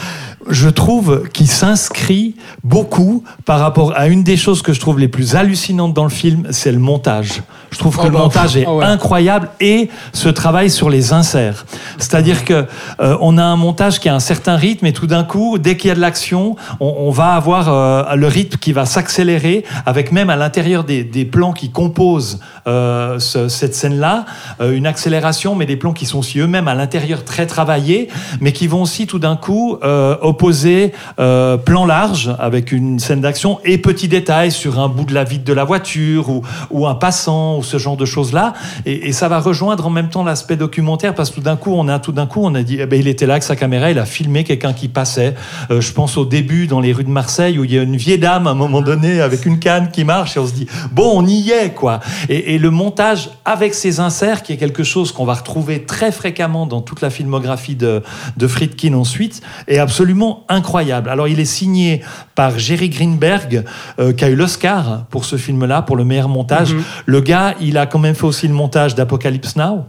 Je trouve qu'il s'inscrit beaucoup par rapport à une des choses que je trouve les plus hallucinantes dans le film, c'est le montage. Je trouve que Oh le bah, montage est ah ouais. incroyable et ce travail sur les inserts. C'est-à-dire que euh, on a un montage qui a un certain rythme et tout d'un coup, dès qu'il y a de l'action, on, va avoir euh, le rythme qui va s'accélérer avec même à l'intérieur des, plans qui composent euh, ce- cette scène-là, euh, une accélération, mais des plans qui sont aussi eux-mêmes à l'intérieur très travaillés mais qui vont aussi tout d'un coup opposer plan large avec une scène d'action et petits détails sur un bout de la vitre de la voiture ou, un passant ou ce genre de choses-là. Et ça va rejoindre en même temps l'aspect documentaire parce que tout d'un coup, on a tout d'un coup, on a dit, eh ben, il était là avec sa caméra, il a filmé quelqu'un qui passait. Euh, je pense au début dans les rues de Marseille où il y a une vieille dame à un moment donné avec une canne qui marche et on se dit, bon, on y est quoi. Et, et le montage avec ces inserts, qui est quelque chose qu'on va retrouver très fréquemment dans toute la filmographie de, de Friedkin ensuite, est absolument incroyable. Alors il est signé par Jerry Greenberg, euh, qui a eu l'Oscar pour ce film-là, pour le meilleur montage. Le gars, il a quand même fait aussi le montage d'Apocalypse Now,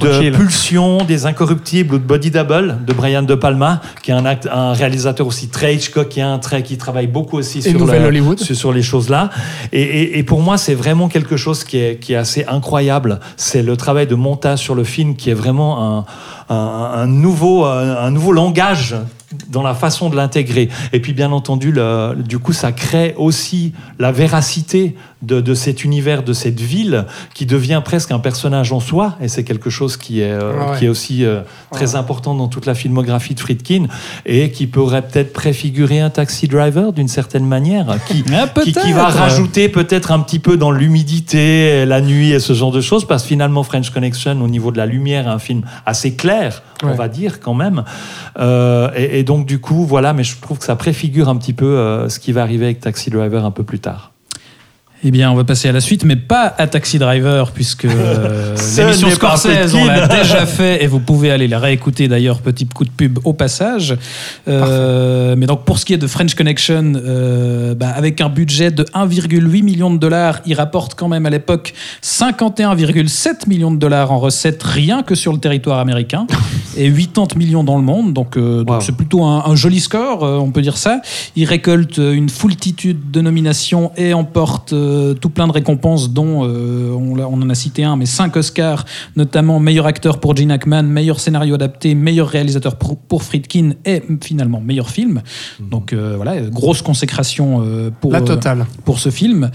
De Pulsion, des Incorruptibles ou de Body Double de Brian De Palma, qui est un, acte, un réalisateur aussi très Hitchcockien, très qui travaille beaucoup aussi sur, le- Hollywood. sur, sur les choses là. Et, et- et pour moi, c'est vraiment quelque chose qui est, qui est assez incroyable. C'est le travail de montage sur le film qui est vraiment un, un, un nouveau, un, un nouveau langage dans la façon de l'intégrer. Et puis, bien entendu, le- du coup, ça crée aussi la véracité de, de cet univers, de cette ville, qui devient presque un personnage en soi. Et c'est quelque chose qui est, euh, Ah ouais. qui est aussi euh, très important dans toute la filmographie de Friedkin et qui pourrait peut-être préfigurer un taxi driver d'une certaine manière, qui, [laughs] Ah, qui, qui va rajouter peut-être un petit peu dans l'humidité, la nuit et ce genre de choses, parce que finalement French Connection, au niveau de la lumière, est un film assez clair, on va dire quand même. Euh, et, et donc du coup, voilà, mais je trouve que ça préfigure un petit peu euh, ce qui va arriver avec Taxi Driver un peu plus tard. Eh bien, on va passer à la suite, mais pas à Taxi Driver, puisque euh, [laughs] l'émission Scorsese, on l'a [laughs] déjà fait, et vous pouvez aller la réécouter d'ailleurs, petit coup de pub au passage. Euh, mais donc, pour ce qui est de French Connection, euh, bah, avec un budget de 1,8 million de dollars, il rapporte quand même à l'époque 51,7 millions de dollars en recettes, rien que sur le territoire américain, [laughs] et 80 millions dans le monde. Donc, euh, Wow. c'est plutôt un, un joli score, on peut dire ça. Il récolte une foultitude de nominations et emporte euh, tout plein de récompenses, dont euh, on, en a cité un, mais cinq Oscars, notamment meilleur acteur pour Gene Hackman, meilleur scénario adapté, meilleur réalisateur pour, pour Friedkin et finalement meilleur film. Donc euh, voilà, grosse consécration pour, La totale. pour ce film,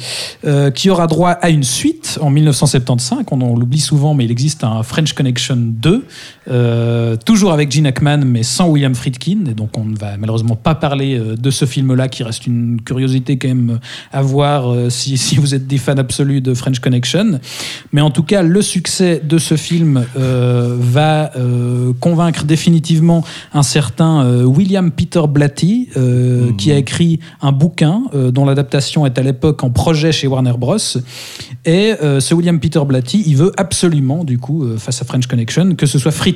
qui aura droit à une suite en 1975. On, on l'oublie souvent, mais il existe un French Connection 2, euh, toujours avec Gene Hackman, mais sans William Friedkin. Et donc, on ne va malheureusement pas parler euh, de ce film-là, qui reste une curiosité quand même à voir euh, si, [laughs] si vous êtes des fans absolus de French Connection. Mais en tout cas, le succès de ce film euh, va euh, convaincre définitivement un certain euh, William Peter Blatty, euh, qui a écrit un bouquin euh, dont l'adaptation est à l'époque en projet chez Warner Bros. Et euh, ce William Peter Blatty, il veut absolument, du coup, euh, face à French Connection, que ce soit Friedkin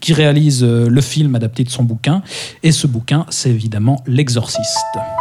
qui réalise euh, le film adapté de son bouquin. Et ce bouquin, c'est évidemment L'Exorciste.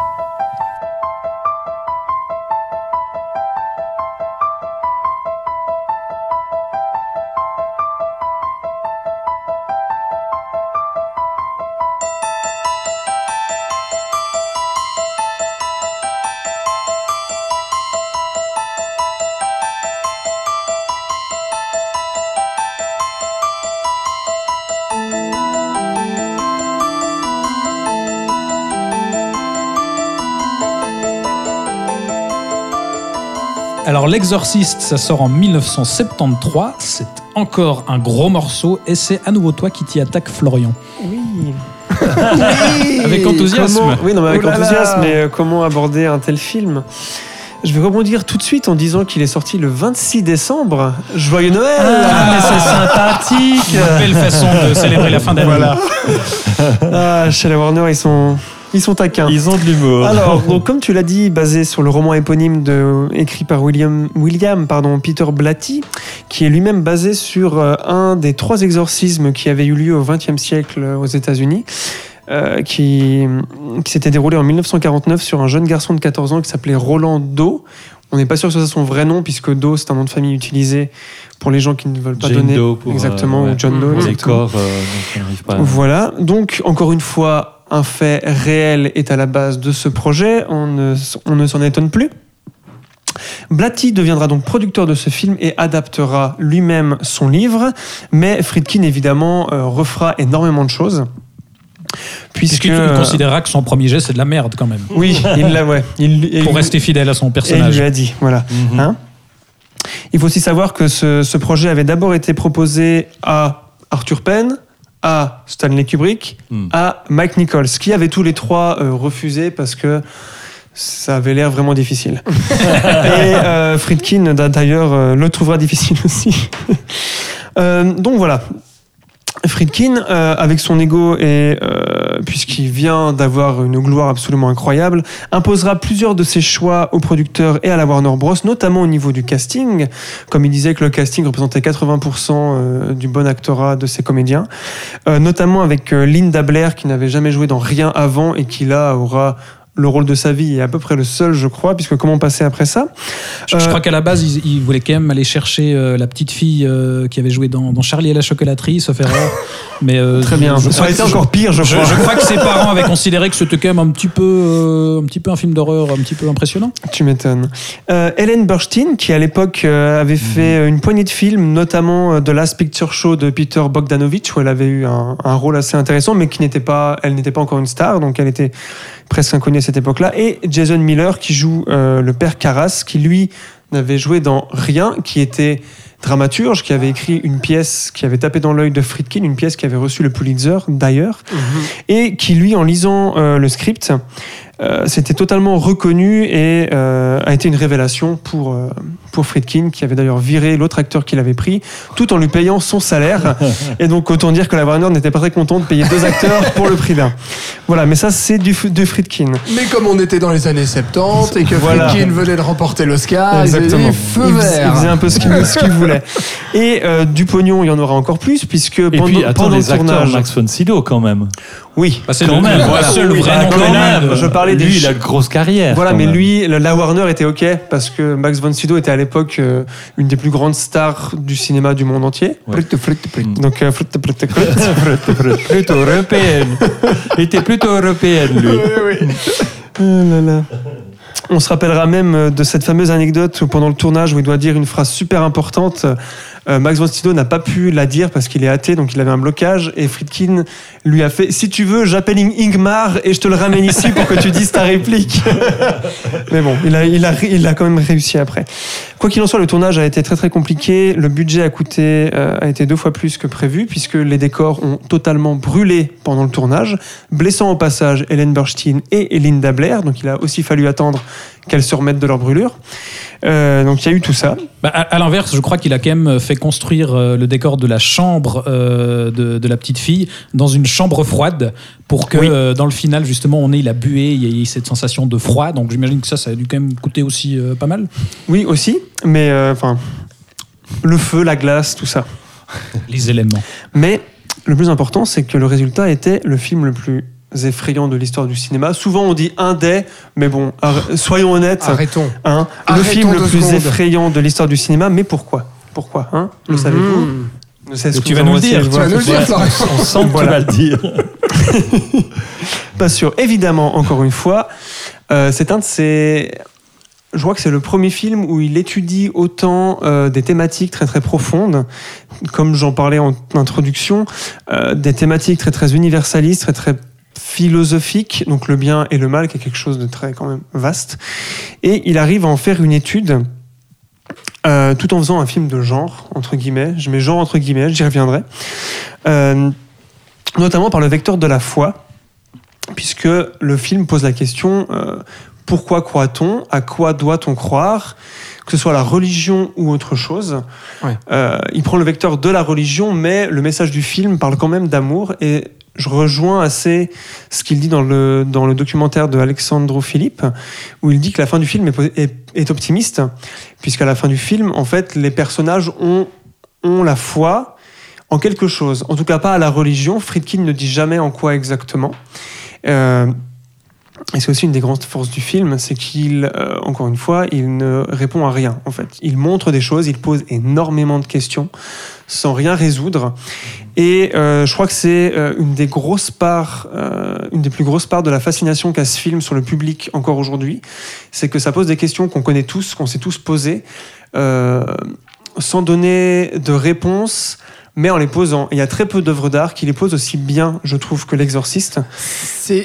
L'Exorciste, ça sort en 1973. C'est encore un gros morceau. Et c'est à nouveau toi qui t'y attaques, Florian. Oui. [laughs] Avec enthousiasme. Comment- Oui, non, mais avec Oh là là. enthousiasme, mais euh, comment aborder un tel film? Je vais rebondir tout de suite en disant qu'il est sorti le 26 décembre. Joyeux Noël Ah, mais c'est sympathique Belle façon de célébrer la fin d'année. Voilà. [laughs] Ah, chez la Warner, ils sont, ils sont taquins. Ils ont de l'humour. Alors, [laughs] donc, comme tu l'as dit, basé sur le roman éponyme de, écrit par William, William pardon, Peter Blatty, qui est lui-même basé sur euh, un des trois exorcismes qui avaient eu lieu au XXe siècle euh, aux États-Unis, euh, qui, qui s'était déroulé en 1949 sur un jeune garçon de 14 ans qui s'appelait Roland Doe. On n'est pas sûr que ce soit son vrai nom, puisque Doe, c'est un nom de famille utilisé pour les gens qui ne veulent pas Jane donner. Doe pour, euh, exactement, ouais. ou John Doe. Pour les corps, euh, donc pas à- Voilà, donc encore une fois, un fait réel est à la base de ce projet, on ne, on ne s'en étonne plus. Blatty deviendra donc producteur de ce film et adaptera lui-même son livre, mais Friedkin évidemment euh, refera énormément de choses. Puisque, Puisqu'il considérera que son premier jet, c'est de la merde quand même? Oui, il l'a, ouais. Il, il- Pour rester fidèle à son et il personnage. lui a dit, voilà. Mhm. Hein? Il faut aussi savoir que ce, ce projet avait d'abord été proposé à Arthur Penn, à Stanley Kubrick, Hmm. à Mike Nichols, qui avaient tous les trois euh, refusé parce que ça avait l'air vraiment difficile. [laughs] Et euh, Friedkin, d'a- d'ailleurs, euh, le trouvera difficile aussi. [laughs] Euh, donc voilà. Friedkin, euh, avec son ego et euh, puisqu'il vient d'avoir une gloire absolument incroyable, imposera plusieurs de ses choix aux producteurs et à la Warner Bros, notamment au niveau du casting. Comme il disait que le casting représentait 80% euh, du bon actorat de ses comédiens, Euh, notamment avec Linda Blair qui n'avait jamais joué dans rien avant et qui là aura le rôle de sa vie et à peu près le seul, je crois, puisque comment passer après ça Je, je Euh, crois qu'à la base, ils, ils voulaient quand même aller chercher euh, la petite fille euh, qui avait joué dans, dans Charlie et la chocolaterie, sauf erreur. [laughs] Mais Très bien. je Ça aurait été encore pire, je crois. je crois que ses [laughs] parents avaient considéré que c'était quand même un petit peu, un petit peu un film d'horreur, un petit peu impressionnant. Tu m'étonnes. Helen Burstein, qui à l'époque avait fait euh, une poignée de films, notamment The Last Picture Show de Peter Bogdanovich, où elle avait eu un, un rôle assez intéressant, mais qui n'était pas, elle n'était pas encore une star, donc elle était presque inconnue à cette époque-là. Et Jason Miller, qui joue euh, le père Carras, qui lui n'avait joué dans rien, qui était dramaturge, qui avait écrit une pièce qui avait tapé dans l'œil de Friedkin, une pièce qui avait reçu le Pulitzer d'ailleurs, et qui lui, en lisant euh, le script, euh, s'était totalement reconnu et euh, a été une révélation pour, euh, pour Friedkin, qui avait d'ailleurs viré l'autre acteur qu'il avait pris, tout en lui payant son salaire. [laughs] et donc, autant dire que la Warner n'était pas très content de payer deux acteurs pour le prix d'un. Voilà, mais ça, c'est du, de Friedkin. Mais comme on était dans les années 70 et que Voilà. Friedkin venait de remporter l'Oscar, il Exactement. Il faisait- vert. il faisait un peu ce qu'il voulait. Et euh, du pognon, il y en aura encore plus, puisque Et pendant, puis, attends, pendant le les acteurs, tournage. Max von Sydow, quand même. Oui, Bah, c'est Quand le, même, le voilà. seul Oui, vrai nom quand qu'on a. même. Je parlais des Lui, ch- il a une grosse carrière. Voilà, mais même. lui, la Warner était OK parce que Max von Sydow était à l'époque euh, une des plus grandes stars du cinéma du monde entier. Ouais. Donc, plutôt européenne. Il était plutôt européenne, lui. Oh là là. On se rappellera même euh, de cette fameuse anecdote où pendant le tournage où il doit dire une phrase super importante, euh, Max von Sydow n'a pas pu la dire parce qu'il est athée, donc il avait un blocage et Friedkin lui a fait si tu veux, j'appelle Ing- Ingmar et je te le ramène ici pour que tu dises ta réplique. [laughs] Mais bon, il a, il, a, il a quand même réussi après. Quoi qu'il en soit, le tournage a été très très compliqué. Le budget a coûté euh, a été deux fois plus que prévu puisque les décors ont totalement brûlé pendant le tournage, blessant au passage Helen Burstein et Linda Blair. Donc il a aussi fallu attendre qu'elles se remettent de leur brûlure. Euh, donc il y a eu tout ça. Bah, à, à l'inverse, je crois qu'il a quand même fait construire euh, le décor de la chambre euh, de, de la petite fille dans une chambre froide pour que Oui. euh, dans le final, justement, on ait la buée, il y ait cette sensation de froid. Donc j'imagine que ça, ça a dû quand même coûter aussi euh, pas mal. Oui aussi, mais euh, enfin le feu, la glace, tout ça. Les éléments. Mais le plus important, c'est que le résultat était le film le plus effrayant de l'histoire du cinéma. Souvent on dit un des, mais bon, soyons honnêtes. Arrêtons. Hein, le film le plus secondes. effrayant de l'histoire du cinéma, mais pourquoi? Pourquoi hein? Le Mhm. savez-vous? Je sais ce Et que tu vous vas nous le dire, tu vas nous tu- dire. On sent que Voilà. tu vas le dire. Pas sûr. Évidemment, encore une fois, euh, c'est un de ces. Je crois que c'est le premier film où il étudie autant euh, des thématiques très très profondes, comme j'en parlais en introduction, euh, des thématiques très très universalistes, très très philosophiques, donc le bien et le mal, qui est quelque chose de très quand même vaste. Et il arrive à en faire une étude. euh, tout en faisant un film de genre, entre guillemets, je mets genre entre guillemets, j'y reviendrai, Euh, notamment par le vecteur de la foi, puisque le film pose la question euh, pourquoi croit-on À quoi doit-on croire Que ce soit la religion ou autre chose. Ouais. Il prend le vecteur de la religion, mais le message du film parle quand même d'amour. Et je rejoins assez ce qu'il dit dans le, dans le documentaire de Alexandro Philippe, où il dit que la fin du film est, optimiste, puisqu'à la fin du film, en fait, les personnages ont, ont la foi en quelque chose. En tout cas, pas à la religion. Friedkin ne dit jamais en quoi exactement. Euh, et c'est aussi une des grandes forces du film, c'est qu'il, euh, encore une fois, il ne répond à rien. En fait, il montre des choses, il pose énormément de questions sans rien résoudre. Et euh, je crois que c'est euh, une des grosses parts, une des plus grosses parts de la fascination qu'a ce film sur le public encore aujourd'hui, c'est que ça pose des questions qu'on connaît tous, qu'on s'est tous posées, sans donner de réponse. Mais en les posant, il y a très peu d'œuvres d'art qui les posent aussi bien, je trouve, que l'exorciste,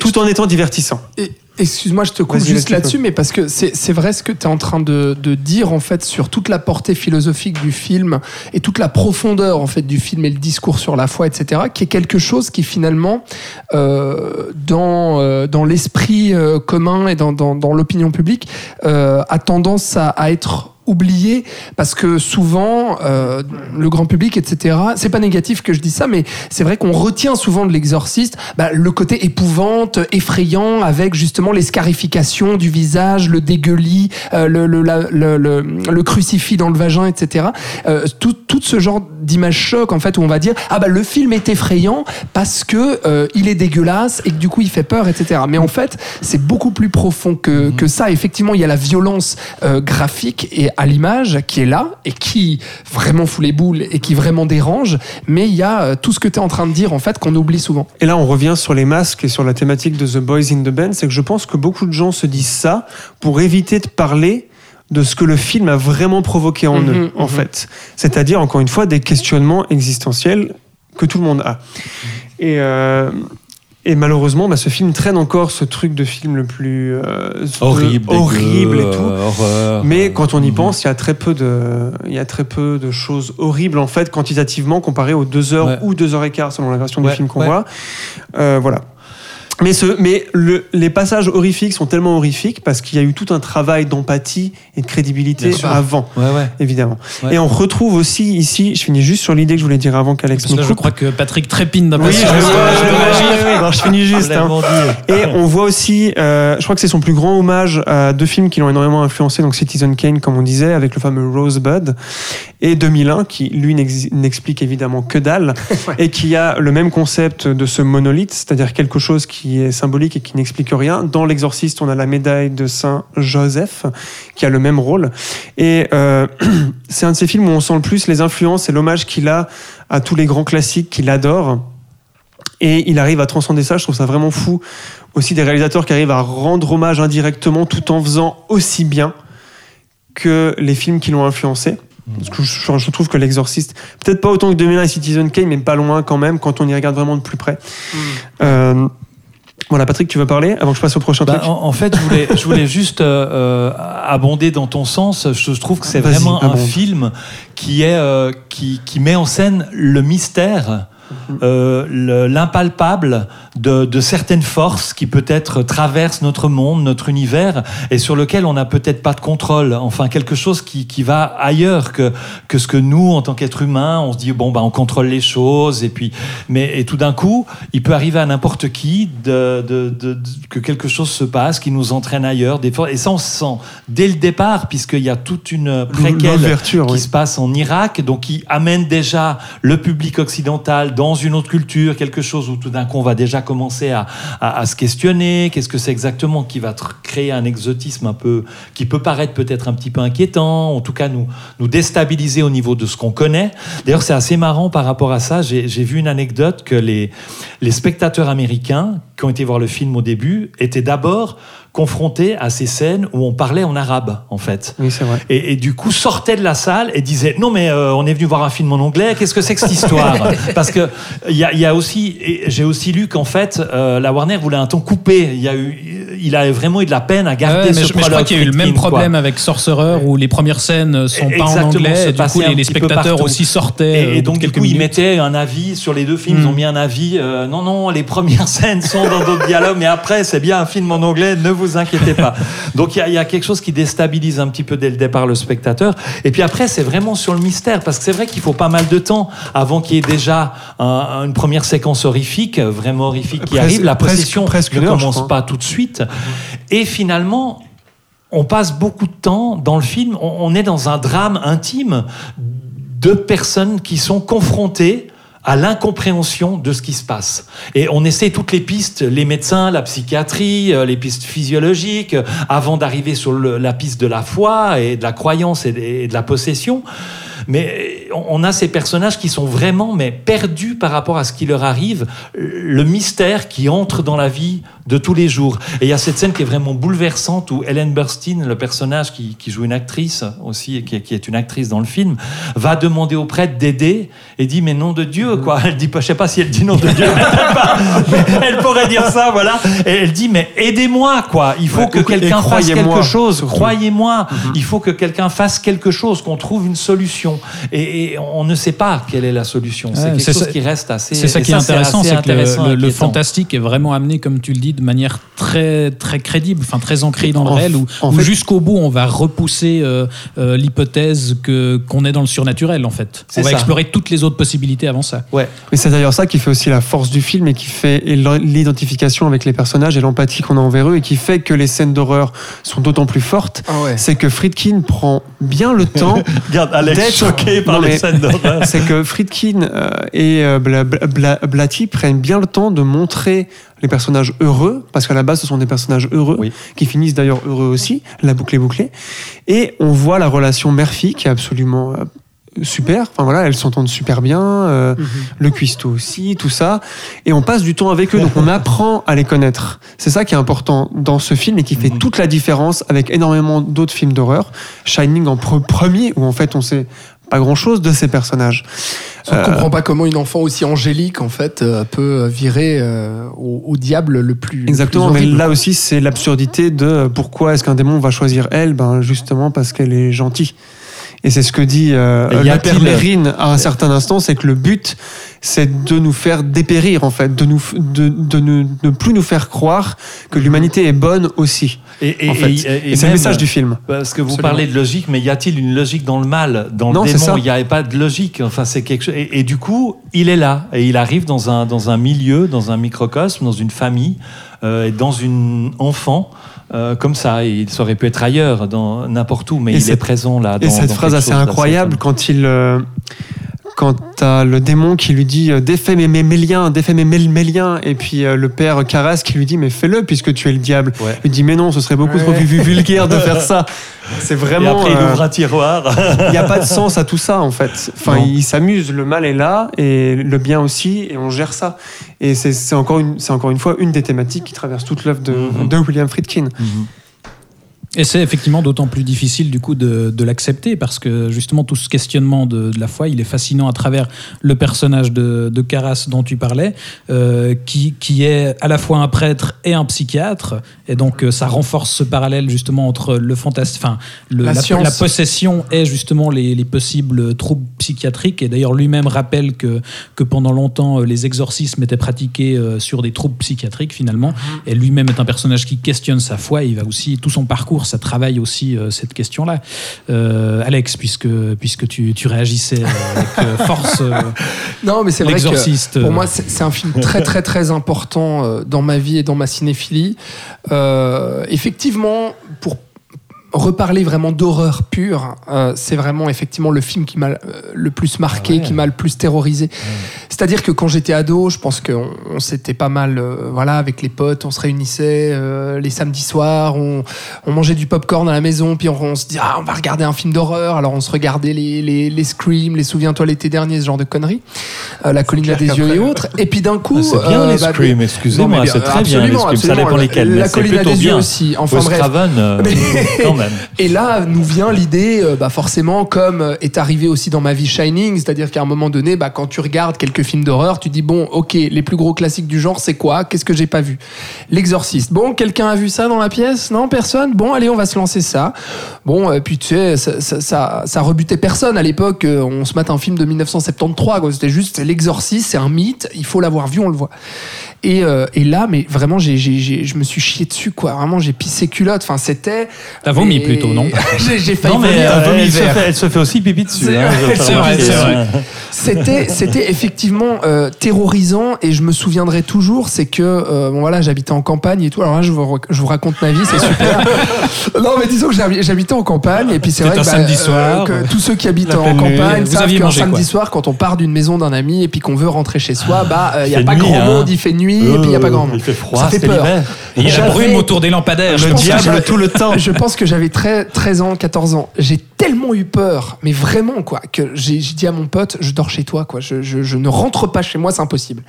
tout en étant divertissant. Et Excuse-moi, je te coupe juste là-dessus, mais parce que c'est vrai ce que tu es en train de, de dire en fait sur toute la portée philosophique du film et toute la profondeur en fait du film et le discours sur la foi, etc., qui est quelque chose qui finalement euh, dans euh, dans l'esprit euh, commun et dans dans, dans l'opinion publique a tendance à, à être oublié parce que souvent euh, le grand public etc c'est pas négatif que je dis ça mais c'est vrai qu'on retient souvent de l'exorciste bah, le côté épouvante effrayant avec justement les scarifications du visage le dégueulis euh, le, le, la- le, le, le crucifix dans le vagin etc euh, tout, tout ce genre d'image choc en fait où on va dire ah bah le film est effrayant parce que euh, il est dégueulasse et que du coup il fait peur etc mais en fait c'est beaucoup plus profond que, que ça. Effectivement il y a la violence euh, graphique et à l'image qui est là et qui vraiment fout les boules et qui vraiment dérange mais il y a euh, tout ce que tu es en train de dire en fait qu'on oublie souvent Et là, on revient sur les masques et sur la thématique de The Boys in the Band. C'est que je pense que beaucoup de gens se disent ça pour éviter de parler de ce que le film a vraiment provoqué en Mhm, eux, en mhm. fait. C'est-à-dire, encore une fois, des questionnements existentiels que tout le monde a. Et, euh, et malheureusement, bah, ce film traîne encore ce truc de film le plus euh, Horrible, horrible dégueu, et tout. euh, horreur. Mais quand on y Mhm. pense, il y a très peu de, il y a très peu de choses horribles en fait quantitativement comparé aux deux heures Ouais. ou deux heures et quart selon la version Ouais, du film qu'on ouais. voit. Euh, voilà. Mais, ce, mais le- les passages horrifiques sont tellement horrifiques parce qu'il y a eu tout un travail d'empathie et de crédibilité avant, Ouais, ouais. évidemment. Ouais. Et on retrouve aussi ici, je finis juste sur l'idée que je voulais dire avant qu'Alex là, je crois que Patrick trépine Oui, je, d'impatience. vois, Je je oui, oui, alors je finis juste. hein. Et on voit aussi, euh, je crois que c'est son plus grand hommage à deux films qui l'ont énormément influencé, donc Citizen Kane, comme on disait, avec le fameux Rosebud, et 2001, qui lui n'ex- n'explique évidemment que dalle, [laughs] et qui a le même concept de ce monolithe, c'est-à-dire quelque chose qui est symbolique et qui n'explique rien. Dans L'Exorciste, on a la médaille de Saint Joseph, qui a le même rôle. Et euh, [clears throat] c'est un de ces films où on sent le plus les influences et l'hommage qu'il a à tous les grands classiques qu'il adore. Et il arrive à transcender ça, je trouve ça vraiment fou. Aussi des réalisateurs qui arrivent à rendre hommage indirectement tout en faisant aussi bien que les films qui l'ont influencé. Parce que je, je trouve que L'Exorciste, peut-être pas autant que 2001 et Citizen Kane, mais pas loin quand même, quand on y regarde vraiment de plus près. Euh, voilà, Patrick, tu veux parler avant que je passe au prochain Bah, truc en, en fait, je voulais, je voulais juste euh, euh, abonder dans ton sens. Je, je trouve que c'est vraiment un film qui, est, euh, qui, qui met en scène le mystère. euh, le- l'impalpable de, de certaines forces qui peut-être traversent notre monde, notre univers, et sur lequel on n'a peut-être pas de contrôle. Enfin, quelque chose qui, qui va ailleurs que, que ce que nous, en tant qu'êtres humains, on se dit bon bah on contrôle les choses, et puis mais et tout d'un coup, il peut arriver à n'importe qui de, de- de- que quelque chose se passe, qui nous entraîne ailleurs. Des fois, et ça on se sent dès le départ, puisqu'il y a toute une préquelle qui oui. se passe en Irak, donc qui amène déjà le public occidental dans une autre culture, quelque chose où tout d'un coup on va déjà commencer à, se questionner, qu'est-ce que c'est exactement qui va créer un exotisme un peu, qui peut paraître peut-être un petit peu inquiétant, en tout cas nous, nous déstabiliser au niveau de ce qu'on connaît. D'ailleurs c'est assez marrant par rapport à ça, j'ai vu une anecdote que les spectateurs américains qui ont été voir le film au début étaient d'abord confrontés à ces scènes où on parlait en arabe en fait Oui, c'est vrai. et, et du coup sortait de la salle et disait non mais euh, on est venu voir un film en anglais qu'est-ce que c'est que cette histoire? [laughs] Parce que il y a, il y a aussi j'ai aussi lu qu'en fait euh, la Warner voulait un ton coupé il y a eu il a vraiment eu de la peine à garder Ouais, mais, ce je, mais je crois qu'il y a eu le même quoi. problème avec Sorcerer où les premières scènes sont pas en Exactement, anglais et du coup les, spectateurs aussi sortaient. Et, euh, et donc du coup, ils mettaient un avis sur les deux films. Ils Mm. ont mis un avis. euh, non, non, les premières [laughs] scènes sont dans d'autres dialogues, mais après, c'est bien un film en anglais. Ne vous inquiétez pas. [laughs] Donc il y, a- il y a quelque chose qui déstabilise un petit peu dès le départ le spectateur. Et puis après, c'est vraiment sur le mystère, parce que c'est vrai qu'il faut pas mal de temps avant qu'il y ait déjà un- une première séquence horrifique, vraiment horrifique, qui Presque- arrive. La possession presque ne commence pas tout de suite. Et finalement. On passe beaucoup de temps dans le film, on- on est dans un drame intime de personnes qui sont confrontées à l'incompréhension de ce qui se passe. Et on essaie toutes les pistes, les médecins, la psychiatrie, euh, les pistes physiologiques, euh, avant d'arriver sur la piste de la foi et de la croyance et de la possession. Mais on on a ces personnages qui sont vraiment mais perdus par rapport à ce qui leur arrive, le mystère qui entre dans la vie de tous les jours. Et il y a cette scène qui est vraiment bouleversante où Ellen Burstyn, le personnage qui, qui joue une actrice aussi, et qui, qui est une actrice dans le film, va demander au prêtre d'aider et dit mais nom de Dieu quoi. Elle dit pas, je sais pas si elle dit nom de Dieu, [laughs] mais elle pourrait dire ça voilà. Et elle dit mais aidez-moi quoi. Il faut Ouais, que quelqu'un fasse quelque chose. surtout. Croyez-moi. Mhm. Il faut que quelqu'un fasse quelque chose, qu'on trouve une solution. Et, et on ne sait pas quelle est la solution. C'est Ouais, quelque c'est chose ça- qui reste assez. C'est ça qui est intéressant, c'est que le- fantastique est vraiment amené, comme tu le dis, de manière très très crédible, enfin très ancrée dans le En- réel, où, en où fait- jusqu'au bout on va repousser euh, euh, l'hypothèse que qu'on est dans le surnaturel en fait. On va ça. explorer toutes les autres possibilités avant ça. Ouais. Mais c'est d'ailleurs ça qui fait aussi la force du film et qui fait l'identification avec les personnages et l'empathie qu'on a envers eux et qui fait que les scènes d'horreur sont d'autant plus fortes. Ah ouais. C'est que Friedkin prend bien le temps [laughs] d'être- choqué par Non, les mais- scènes d'horreur. [laughs] c'est que Friedkin euh, et euh, Bla- Bla- Bla- Blatty prennent bien le temps de montrer les personnages heureux, parce qu'à la base ce sont des personnages heureux, Oui. qui finissent d'ailleurs heureux aussi, la boucle est bouclée, et on voit la relation mère-fille qui est absolument euh, super, enfin voilà, elles s'entendent super bien, euh, le cuistot aussi, tout ça, et on passe du temps avec eux, donc on [laughs] apprend à les connaître. C'est ça qui est important dans ce film et qui fait Mhm. toute la différence avec énormément d'autres films d'horreur, Shining en pre- premier, où en fait on sait pas grand-chose de ces personnages. On ne Euh, comprend pas comment une enfant aussi angélique en fait euh, peut virer euh, au, au diable le plus. Exactement, le plus mais là aussi c'est l'absurdité de pourquoi est-ce qu'un démon va choisir elle? Ben justement parce qu'elle est gentille. Et c'est ce que dit euh, la Perlérine à un certain instant, c'est que le but c'est de nous faire dépérir en fait, de nous de, de ne, ne plus nous faire croire que l'humanité est bonne aussi. Et, et- en fait. et- Et, et c'est le message du film. Parce que vous Absolument. parlez de logique, mais y a-t-il une logique dans le mal Dans le Non, c'est démon, il n'y avait pas de logique. Enfin, c'est quelque chose. Et, et du coup, il est là. Et il arrive dans un, dans un milieu, dans un microcosme, dans une famille, euh, et dans une enfant. Euh, comme ça, Et il aurait pu être ailleurs, dans n'importe où, mais Et il cette- est présent là. Et dans- cette dans phrase assez incroyable quand il euh, quand t'as le démon qui lui dit euh, défais mes, mes, mes liens, défais mes, mes, mes liens, et puis euh, le père Carras qui lui dit mais fais-le puisque tu es le diable. Ouais. Il dit mais non, ce serait beaucoup trop Ouais. vulgaire de faire ça. [laughs] C'est Et vraiment. après, il euh, ouvre un tiroir. Il n'y a pas de [laughs] sens à tout ça en fait. Enfin, Non. il s'amuse, le mal est là et le bien aussi, et on gère ça. Et c'est encore une, c'est encore une fois une des thématiques qui traverse toute l'œuvre de, Mhm. de William Friedkin. Et c'est effectivement d'autant plus difficile du coup de, de l'accepter parce que justement tout ce questionnement de, de la foi, il est fascinant à travers le personnage de, de Caras dont tu parlais, euh, qui, qui est à la fois un prêtre et un psychiatre, et donc euh, ça renforce ce parallèle justement entre le fantasme, enfin La la, science. la possession et justement les, les possibles troubles psychiatriques. Et d'ailleurs lui-même rappelle que, que pendant longtemps euh, les exorcismes étaient pratiqués euh, sur des troubles psychiatriques finalement. Mm-hmm. Et lui-même est un personnage qui questionne sa foi. Et il va aussi tout son parcours, ça travaille aussi euh, cette question-là. Euh, Alex, puisque puisque tu, tu réagissais avec euh, force, [laughs] Non, mais c'est vrai que pour moi, c'est un film très très très important dans ma vie et dans ma cinéphilie. Effectivement, pour reparler vraiment d'horreur pure, euh, c'est vraiment effectivement le film qui m'a euh, le plus marqué, Ah ouais. qui m'a le plus terrorisé. C'est-à-dire que quand j'étais ado, je pense qu'on on s'était pas mal, euh, voilà, avec les potes, on se réunissait euh, les samedis soirs, on, on mangeait du popcorn à la maison, puis on, on se dit ah on va regarder un film d'horreur. Alors on se regardait les les, les Scream, les Souviens-toi l'été dernier, ce genre de conneries, la colline à des yeux et autres. Et puis d'un coup, Ah, c'est bien les bah, Scream, excusez-moi, c'est très bien les Scream. Ça dépend lesquels, La colline à plutôt des yeux aussi. Enfin bref. Craven, euh, [laughs] quand même. Et là, nous vient l'idée, euh, bah forcément, comme euh, est arrivé aussi dans ma vie Shining, c'est-à-dire qu'à un moment donné, bah, quand tu regardes quelques films d'horreur, tu dis bon, ok, les plus gros classiques du genre, c'est quoi? Qu'est-ce que j'ai pas vu? L'Exorciste. Bon, quelqu'un a vu ça dans la pièce? Non, personne? Bon, allez, on va se lancer ça. Bon, euh, puis tu sais, ça, ça, ça, ça rebutait personne à l'époque. On se mate un film de 1973. quoi. C'était juste l'Exorciste, c'est un mythe. Il faut l'avoir vu, on le voit. Et, euh, et là, mais vraiment, j'ai, j'ai, j'ai- je me suis chié dessus, quoi. Vraiment, j'ai pissé culotte. Enfin, c'était. T'as vomi Et- plutôt, non [laughs] j'ai, failli Non, mais vomir. euh, vomi elle, se fait, elle se fait aussi pipi dessus. C'est hein, vrai, c'est vrai, euh, C'était, c'était effectivement euh, terrorisant et je me souviendrai toujours, c'est que euh, bon voilà, j'habitais en campagne et tout. Alors là, je vous, je vous raconte ma vie, c'est super. [laughs] non, mais disons que j'habi- j'habitais en campagne et puis c'est vrai que, un samedi soir. que tous ceux qui habitent en campagne Vous savent qu'un samedi soir, quand on part d'une maison d'un ami et puis qu'on veut rentrer chez soi, bah il y a pas nuit, grand hein. monde, il fait nuit et puis il y a pas grand monde. Il fait froid, Ça fait peur. Il y a la brume autour des lampadaires. Le diable tout le temps. Je pense que j'avais très- 13 ans, 14 ans. J'ai tellement eu peur, mais vraiment quoi, que j'ai dit à mon pote, je dors chez toi, quoi. Je, ne rentre pas chez moi, c'est impossible.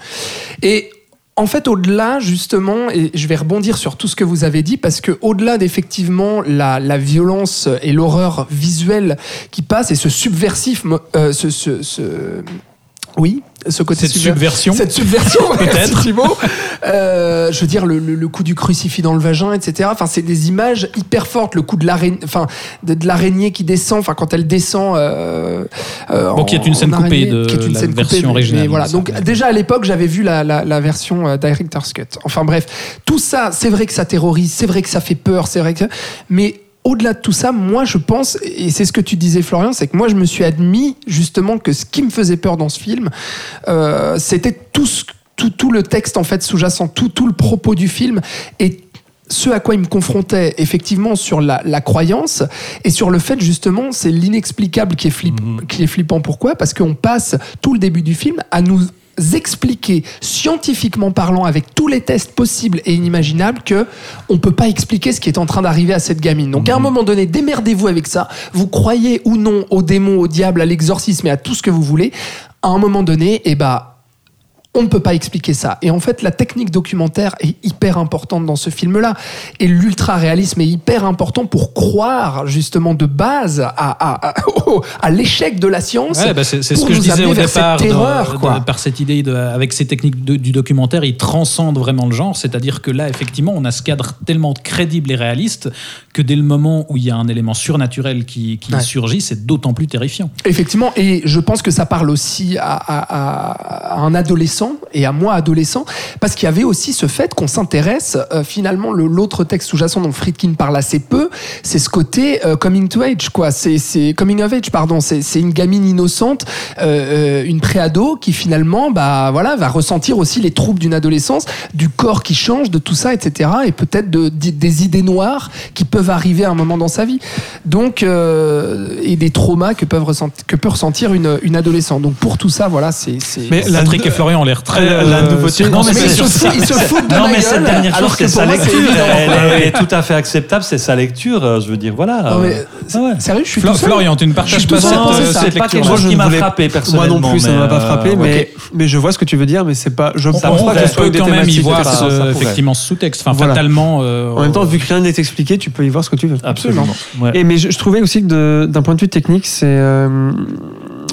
Et en fait, au-delà, justement, et je vais rebondir sur tout ce que vous avez dit, parce que au-delà d'effectivement la, la violence et l'horreur visuelle qui passe et ce subversif, euh, ce- oui, ce côté Cette subver- subversion. cette subversion, [laughs] Peut-être. Euh, je veux dire le, le- le coup du crucifix dans le vagin, etc. Enfin, c'est des images hyper fortes. Le coup de l'araignée, enfin, de, de l'araignée qui descend. Enfin, quand elle descend. Euh, euh, Bon, qui est une scène coupée de qui est une la scène version coupée, originale, mais voilà. Donc déjà à l'époque, j'avais vu la, la, la version euh, director's cut. Enfin bref, tout ça, c'est vrai que ça terrorise, c'est vrai que ça fait peur, c'est vrai que. Mais au-delà de tout ça, moi je pense, et c'est ce que tu disais Florian, c'est que moi je me suis admis justement que ce qui me faisait peur dans ce film, euh, c'était tout, ce- tout, tout le texte en fait sous-jacent, tout, tout le propos du film et ce à quoi il me confrontait effectivement sur la, la croyance et sur le fait justement c'est l'inexplicable qui est flipp- qui est flippant. Pourquoi? Parce qu'on passe tout le début du film à nous expliquer scientifiquement parlant avec tous les tests possibles et inimaginables que on peut pas expliquer ce qui est en train d'arriver à cette gamine. Donc à un moment donné, démerdez-vous avec ça. Vous croyez ou non au démon, au diable, à l'exorcisme et à tout ce que vous voulez. À un moment donné, eh ben on ne peut pas expliquer ça. Et en fait, la technique documentaire est hyper importante dans ce film-là. Et l'ultra-réalisme est hyper important pour croire, justement, de base à, à, à- [laughs] au- à l'échec de la science. Ouais, bah, c'est ce que je disais au départ. Cette terreur, de- quoi. par cette idée, de- avec ces techniques du documentaire, il transcende vraiment le genre. C'est-à-dire que là, effectivement, on a ce cadre tellement crédible et réaliste que dès le moment où il y a un élément surnaturel qui, qui Ouais. surgit, c'est d'autant plus terrifiant. Effectivement, et je pense que ça parle aussi à un adolescent et à moi adolescent, parce qu'il y avait aussi ce fait qu'on s'intéresse euh, finalement le- l'autre texte sous-jacent dont Friedkin parle assez peu, c'est ce côté euh, coming to age quoi, c'est c'est coming of age pardon, c'est c'est une gamine innocente, euh, une préado qui finalement bah voilà va ressentir aussi les troubles d'une adolescence, du corps qui change, de tout ça etc. et peut-être de, des idées noires qui peuvent arriver à un moment dans sa vie, donc euh, et des traumas que peuvent ressentir que peut ressentir une, une adolescente. Donc pour tout ça voilà c'est c'est Mais la- Patrick et Florian ont l'air très. Euh, la euh, nouveauté- non, mais mais ils se, foutent, ils se foutent de Non, ma mais gueule, cette dernière chose, c'est sa moi, lecture. évident. Elle, est tout à fait acceptable, c'est sa lecture. euh, Je veux dire, voilà. Non, mais, Euh, ah ouais. Sérieux, je suis Flo- tout seul. Florian, tu ne Je partages pas cette, euh, ça. cette C'est pas lecture. quelque Moi, chose je qui ne m'a frappé Moi personnellement. non plus, ça ne m'a pas mais, frappé, euh, mais, mais je vois ce que tu veux dire, mais c'est pas. Je On, pense pas que ce soit quand même y voir effectivement ce sous-texte. Enfin, fatalement. euh, En même temps, vu que rien n'est expliqué, tu peux y voir ce que tu veux. Absolument. Mais je, trouvais aussi que d'un point de vue technique, c'est, euh,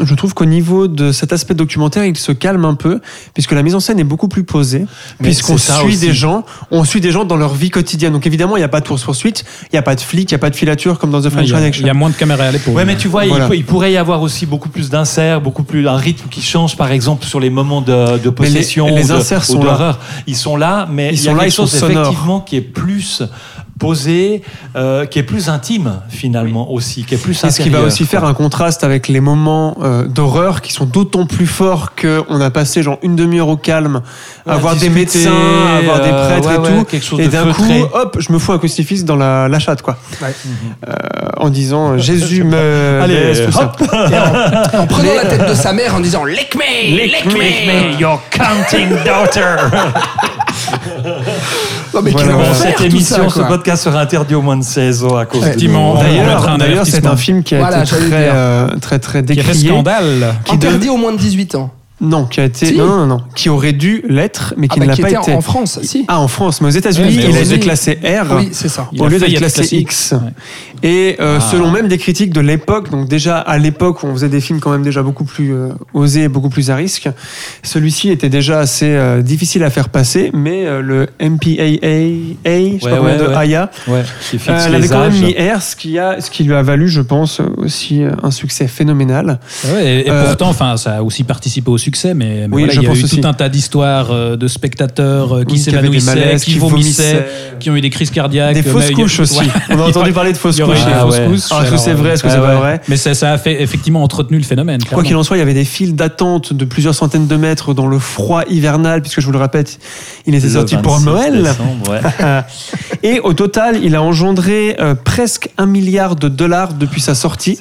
je trouve qu'au niveau de cet aspect documentaire, il se calme un peu, puisque la mise en scène est beaucoup plus posée, puisqu'on suit aussi. des gens, on suit des gens dans leur vie quotidienne. Donc évidemment, il n'y a pas de course poursuite, il n'y a pas de flic, il n'y a pas de filature comme dans The French Connection. il y a moins de caméras à l'épaule. Ouais, mais tu vois, il Voilà. peut- il, pourrait y avoir aussi beaucoup plus d'inserts, beaucoup plus un rythme qui change, par exemple, sur les moments de, de possession les ou de- inserts ou sont là. d'horreur. Ils sont là, mais Ils il y a sont quelque chose effectivement qui est plus posé, euh, qui est plus intime finalement aussi, qui est plus Et ce qui va aussi faire un contraste avec les moments euh, d'horreur qui sont d'autant plus forts qu'on a passé genre une demi-heure au calme, à Ouais, voir des médecins, à voir des euh, prêtres ouais, et ouais, tout. quelque chose Et d'un coup, hop, je me fous un crucifix dans la, la chatte, quoi. Ouais. Euh, en disant [laughs] Jésus me Allez, laisse, tout ça. Et en, en prenant la tête de sa mère en disant Lick me, lick, me. your counting daughter. [laughs] Non, mais Voilà. cette émission, ça, ce podcast sera interdit au moins de 16 ans à cause Effectivement, de D'ailleurs, d'ailleurs, c'est un film qui a Voilà, été très, euh, très, très Qui a fait décrié. scandale. Qui Interdit au moins de 18 ans. Non, qui a été. Si. Non, non, non. Qui aurait dû l'être, mais qui Ah, bah, ne l'a qui pas était été. en France, si. Ah, en France, mais aux États-Unis, il a été classé R. Oui, c'est ça. Il au lieu d'être être classé classé X. Ouais. Et euh, Ah. selon même des critiques de l'époque, donc déjà à l'époque où on faisait des films quand même déjà beaucoup plus euh, osés, beaucoup plus à risque, celui-ci était déjà assez euh, difficile à faire passer, mais euh, le MPAA, je sais Ouais, pas combien ouais, de euh, les l'avait quand même mis R, ce qui, a, ce qui lui a valu, je pense, aussi un succès phénoménal. Ouais, et, et Euh, pourtant, enfin, ça a aussi participé au succès, mais, mais Oui, voilà, je il y a eu aussi. tout un tas d'histoires euh, de spectateurs euh, qui Oui, s'évanouissaient, qui, qui vomissaient, qui ont eu des crises cardiaques. Des euh, fausses couches aussi. On a entendu parler de fausses couches. Ah ouais. est-ce que c'est vrai, est-ce que ouais, c'est pas vrai Mais ça, ça a fait effectivement entretenu le phénomène. Quoi qu'il en soit, il y avait des files d'attente de plusieurs centaines de mètres dans le froid hivernal, puisque je vous le répète, il était sorti pour 26 Noël. décembre, ouais. [laughs] Et au total, il a engendré euh, presque un milliard de dollars depuis sa sortie.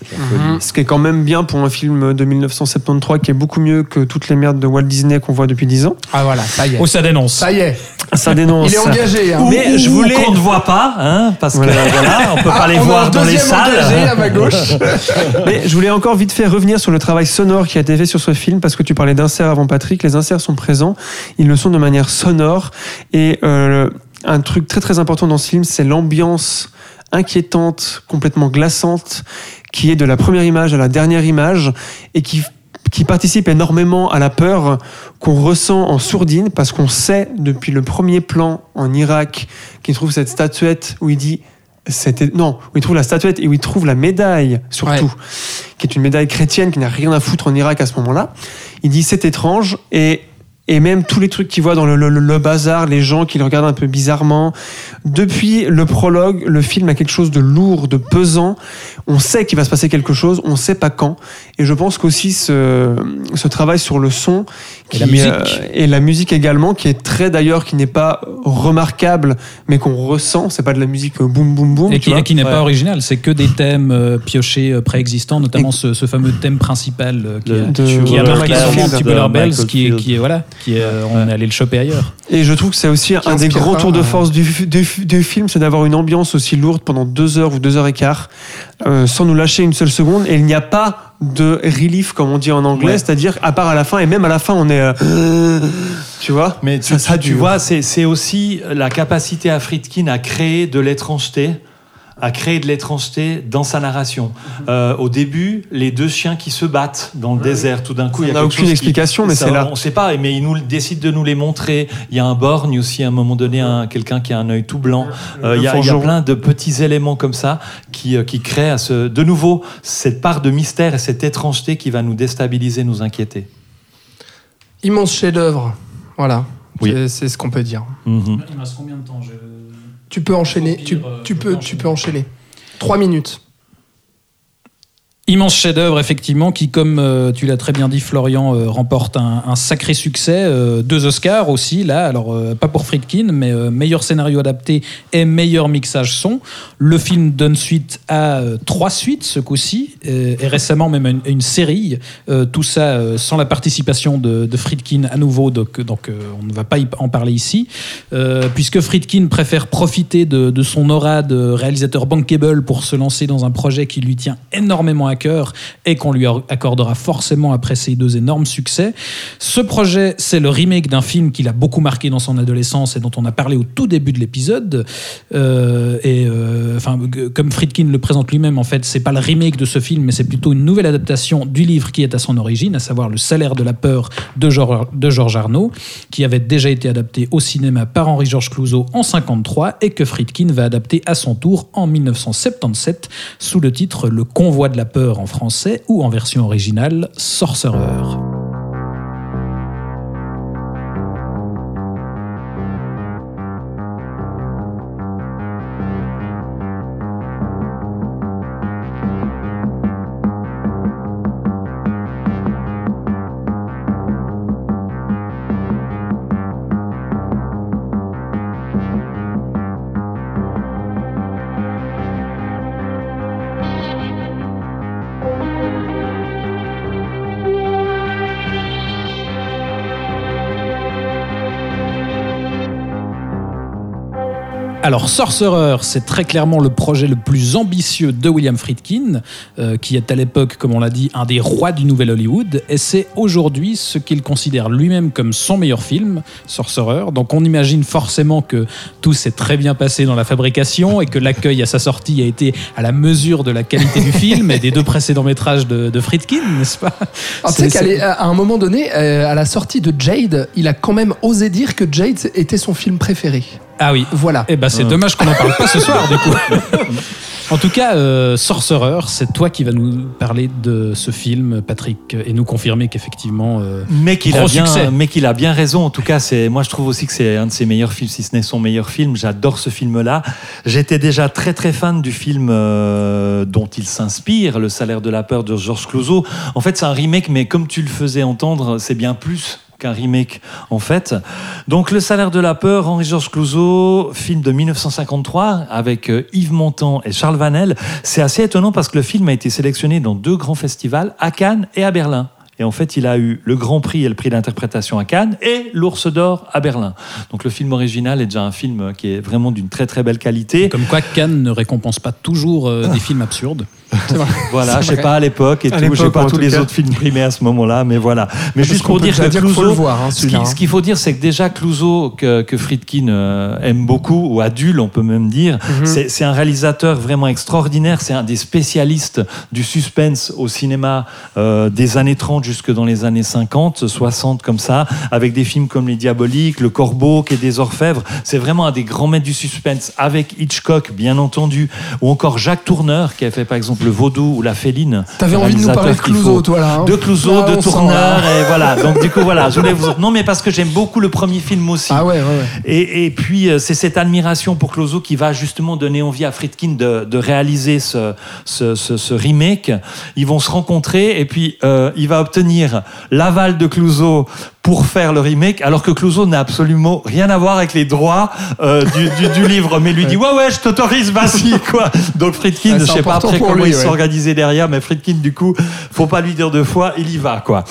Ce qui est quand même bien pour un film de 1973 qui est beaucoup mieux que toutes les merdes de Walt Disney qu'on voit depuis 10 ans. Ah voilà, ça y est. Oh, ça dénonce. Ça y est. Ça dénonce. Il est engagé. Hein. Ou- Mais ou- je ou voulais- qu'on ne voit pas, hein, parce Voilà. que voilà, on peut pas Ah, les voir dans les deuxième engagé salles. à ma gauche. [laughs] Mais je voulais encore vite fait revenir sur le travail sonore qui a été fait sur ce film parce que tu parlais d'inserts avant Patrick. Les inserts sont présents, ils le sont de manière sonore et euh, un truc très très important dans ce film, c'est l'ambiance inquiétante, complètement glaçante, qui est de la première image à la dernière image et qui qui participe énormément à la peur qu'on ressent en sourdine parce qu'on sait depuis le premier plan en Irak qu'il trouve cette statuette où il dit c'était non où il trouve la statuette et où il trouve la médaille surtout Ouais. qui est une médaille chrétienne qui n'a rien à foutre en Irak à ce moment-là. Il dit c'est étrange et et même tous les trucs qu'il voit dans le, le- le bazar, les gens qui le regardent un peu bizarrement. Depuis le prologue, le film a quelque chose de lourd, de pesant. On sait qu'il va se passer quelque chose, on sait pas quand. Et je pense qu'aussi ce, ce travail sur le son Et la musique. euh, et la musique également, qui est très d'ailleurs, qui n'est pas remarquable, mais qu'on ressent. C'est pas de la musique euh, boum boum boum. Et qui, n'est Ouais. pas original, c'est que des thèmes euh, piochés euh, préexistants, notamment ce, ce fameux thème principal euh, qui, Le- a, de- qui a de marqué petit peu De leur belle, Michael qui qui est voilà, euh, on est allé le choper ailleurs. Et je trouve que c'est aussi un des grands pas, tours de euh, force du, du, du film, c'est d'avoir une ambiance aussi lourde pendant deux heures ou deux heures et quart, euh, sans nous lâcher une seule seconde. Et il n'y a pas de relief, comme on dit en anglais, Ouais. c'est-à-dire à part à la fin, et même à la fin, on est. euh, tu vois? Mais tu, Ça, ça tu vois, c'est c'est aussi la capacité à Friedkin à créer de l'étrangeté à créer de l'étrangeté dans sa narration. Euh, au début, les deux chiens qui se battent dans le désert, tout d'un coup, il y a aucune chose qui- explication, mais c'est là. On ne sait pas, mais il nous le- décide de nous les montrer. Il y a un borgne aussi, à un moment donné, un- quelqu'un qui a un œil tout blanc. Euh, il, y a, il y a forgeron. plein de petits éléments comme ça qui, euh, qui créent à ce, de nouveau cette part de mystère et cette étrangeté qui va nous déstabiliser, nous inquiéter. Immense chef-d'œuvre. Voilà. Oui. C'est- C'est ce qu'on peut dire. Mhm. Il me reste combien de temps? Tu peux enchaîner. Tu, euh, tu peux tu peux enchaîner. Trois minutes. Immense chef-d'œuvre, effectivement, qui, comme euh, tu l'as très bien dit, Florian, euh, remporte un, sacré succès. euh, deux Oscars aussi, là. Alors, pas pour Friedkin, mais meilleur scénario adapté et meilleur mixage son. Le film donne suite à trois suites, ce coup-ci, et récemment même une, une série. Tout ça sans la participation de, de Friedkin à nouveau, donc, donc on ne va pas en parler ici. Puisque Friedkin préfère profiter de, de son aura de réalisateur bankable pour se lancer dans un projet qui lui tient énormément à cœur et qu'on lui accordera forcément après ces deux énormes succès. Ce projet, c'est le remake d'un film qui l'a beaucoup marqué dans son adolescence et dont on a parlé au tout début de l'épisode. Euh, et euh, enfin, comme Friedkin le présente lui-même, en fait, c'est pas le remake de ce film, mais c'est plutôt une nouvelle adaptation du livre qui est à son origine, à savoir Le salaire de la peur de Georges de Georges Arnaud, qui avait déjà été adapté au cinéma par Henri-Georges Clouzot en 53 et que Friedkin va adapter à son tour en 1977 sous le titre Le convoi de la peur en français ou en version originale Sorcerer. Alors, Sorcerer, c'est très clairement le projet le plus ambitieux de William Friedkin, euh, qui est à l'époque, comme on l'a dit, un des rois du nouvel Hollywood, et c'est aujourd'hui ce qu'il considère lui-même comme son meilleur film, Sorcerer. Donc, on imagine forcément que tout s'est très bien passé dans la fabrication et que l'accueil à sa sortie a été à la mesure de la qualité du film et des deux précédents métrages de, de Friedkin, n'est-ce pas? Alors, tu sais qu'à un moment donné, euh, à la sortie de Jade, il a quand même osé dire que Jade était son film préféré. Ah oui, Voilà. Eh ben, c'est dommage qu'on n'en parle pas ce soir, du coup. En tout cas, euh, Sorcerer, c'est toi qui vas nous parler de ce film, Patrick, et nous confirmer qu'effectivement. euh, Mais qu'il a bien, succès. mais qu'il a bien raison. En tout cas, c'est, moi je trouve aussi que c'est un de ses meilleurs films, si ce n'est son meilleur film. J'adore ce film-là. J'étais déjà très très fan du film euh, dont il s'inspire, Le Salaire de la peur de Georges Clouzot. En fait, c'est un remake, mais comme tu le faisais entendre, c'est bien plus qu'un remake en fait. Donc Le Salaire de la peur, Henri-Georges Clouzot, film de 1953 avec euh, Yves Montand et Charles Vanel. C'est assez étonnant parce que le film a été sélectionné dans deux grands festivals, à Cannes et à Berlin. Et en fait, il a eu le Grand Prix et le prix d'interprétation à Cannes et l'Ours d'Or à Berlin. Donc le film original est déjà un film qui est vraiment d'une très très belle qualité. Comme quoi, Cannes ne récompense pas toujours euh, [laughs] des films absurdes. [laughs] Voilà, je sais pas à l'époque et À tout, j'ai pas tous les cas. autres films primés à ce moment-là, mais voilà. Mais Parce juste pour dire que dire faut le voir, hein, ce qui- ce qu'il faut dire, c'est que déjà Clouseau, que, que Friedkin euh, aime beaucoup, ou adule, on peut même dire, Mhm. c'est c'est un réalisateur vraiment extraordinaire. C'est un des spécialistes du suspense au cinéma euh, des années 30 jusque dans les années 50, 60, comme ça, avec des films comme Les Diaboliques, Le Corbeau, Quai des Orfèvres. C'est vraiment un des grands maîtres du suspense, avec Hitchcock, bien entendu, ou encore Jacques Tourneur, qui a fait par exemple Le Vaudou ou La Féline. T'avais envie de nous parler de Clouseau, toi, là. hein de Clouseau, de Tourneur, et voilà. [laughs] Donc du coup, voilà, je voulais vous... Non, mais parce que j'aime beaucoup le premier film aussi. Ah ouais, ouais, ouais. Et, et puis, euh, c'est cette admiration pour Clouseau qui va justement donner envie à Friedkin de, de réaliser ce, ce, ce- ce remake. Ils vont se rencontrer et puis euh, il va obtenir l'aval de Clouseau pour faire le remake, alors que Clouseau n'a absolument rien à voir avec les droits euh, du, du- du livre. Mais lui dit Ouais, ouais, je t'autorise, vas-y, [laughs] quoi. Donc Friedkin, Ouais, je sais pas après comment lui, il s'est ouais. organisé derrière, mais Friedkin, du coup, faut pas lui dire deux fois, il y va, quoi.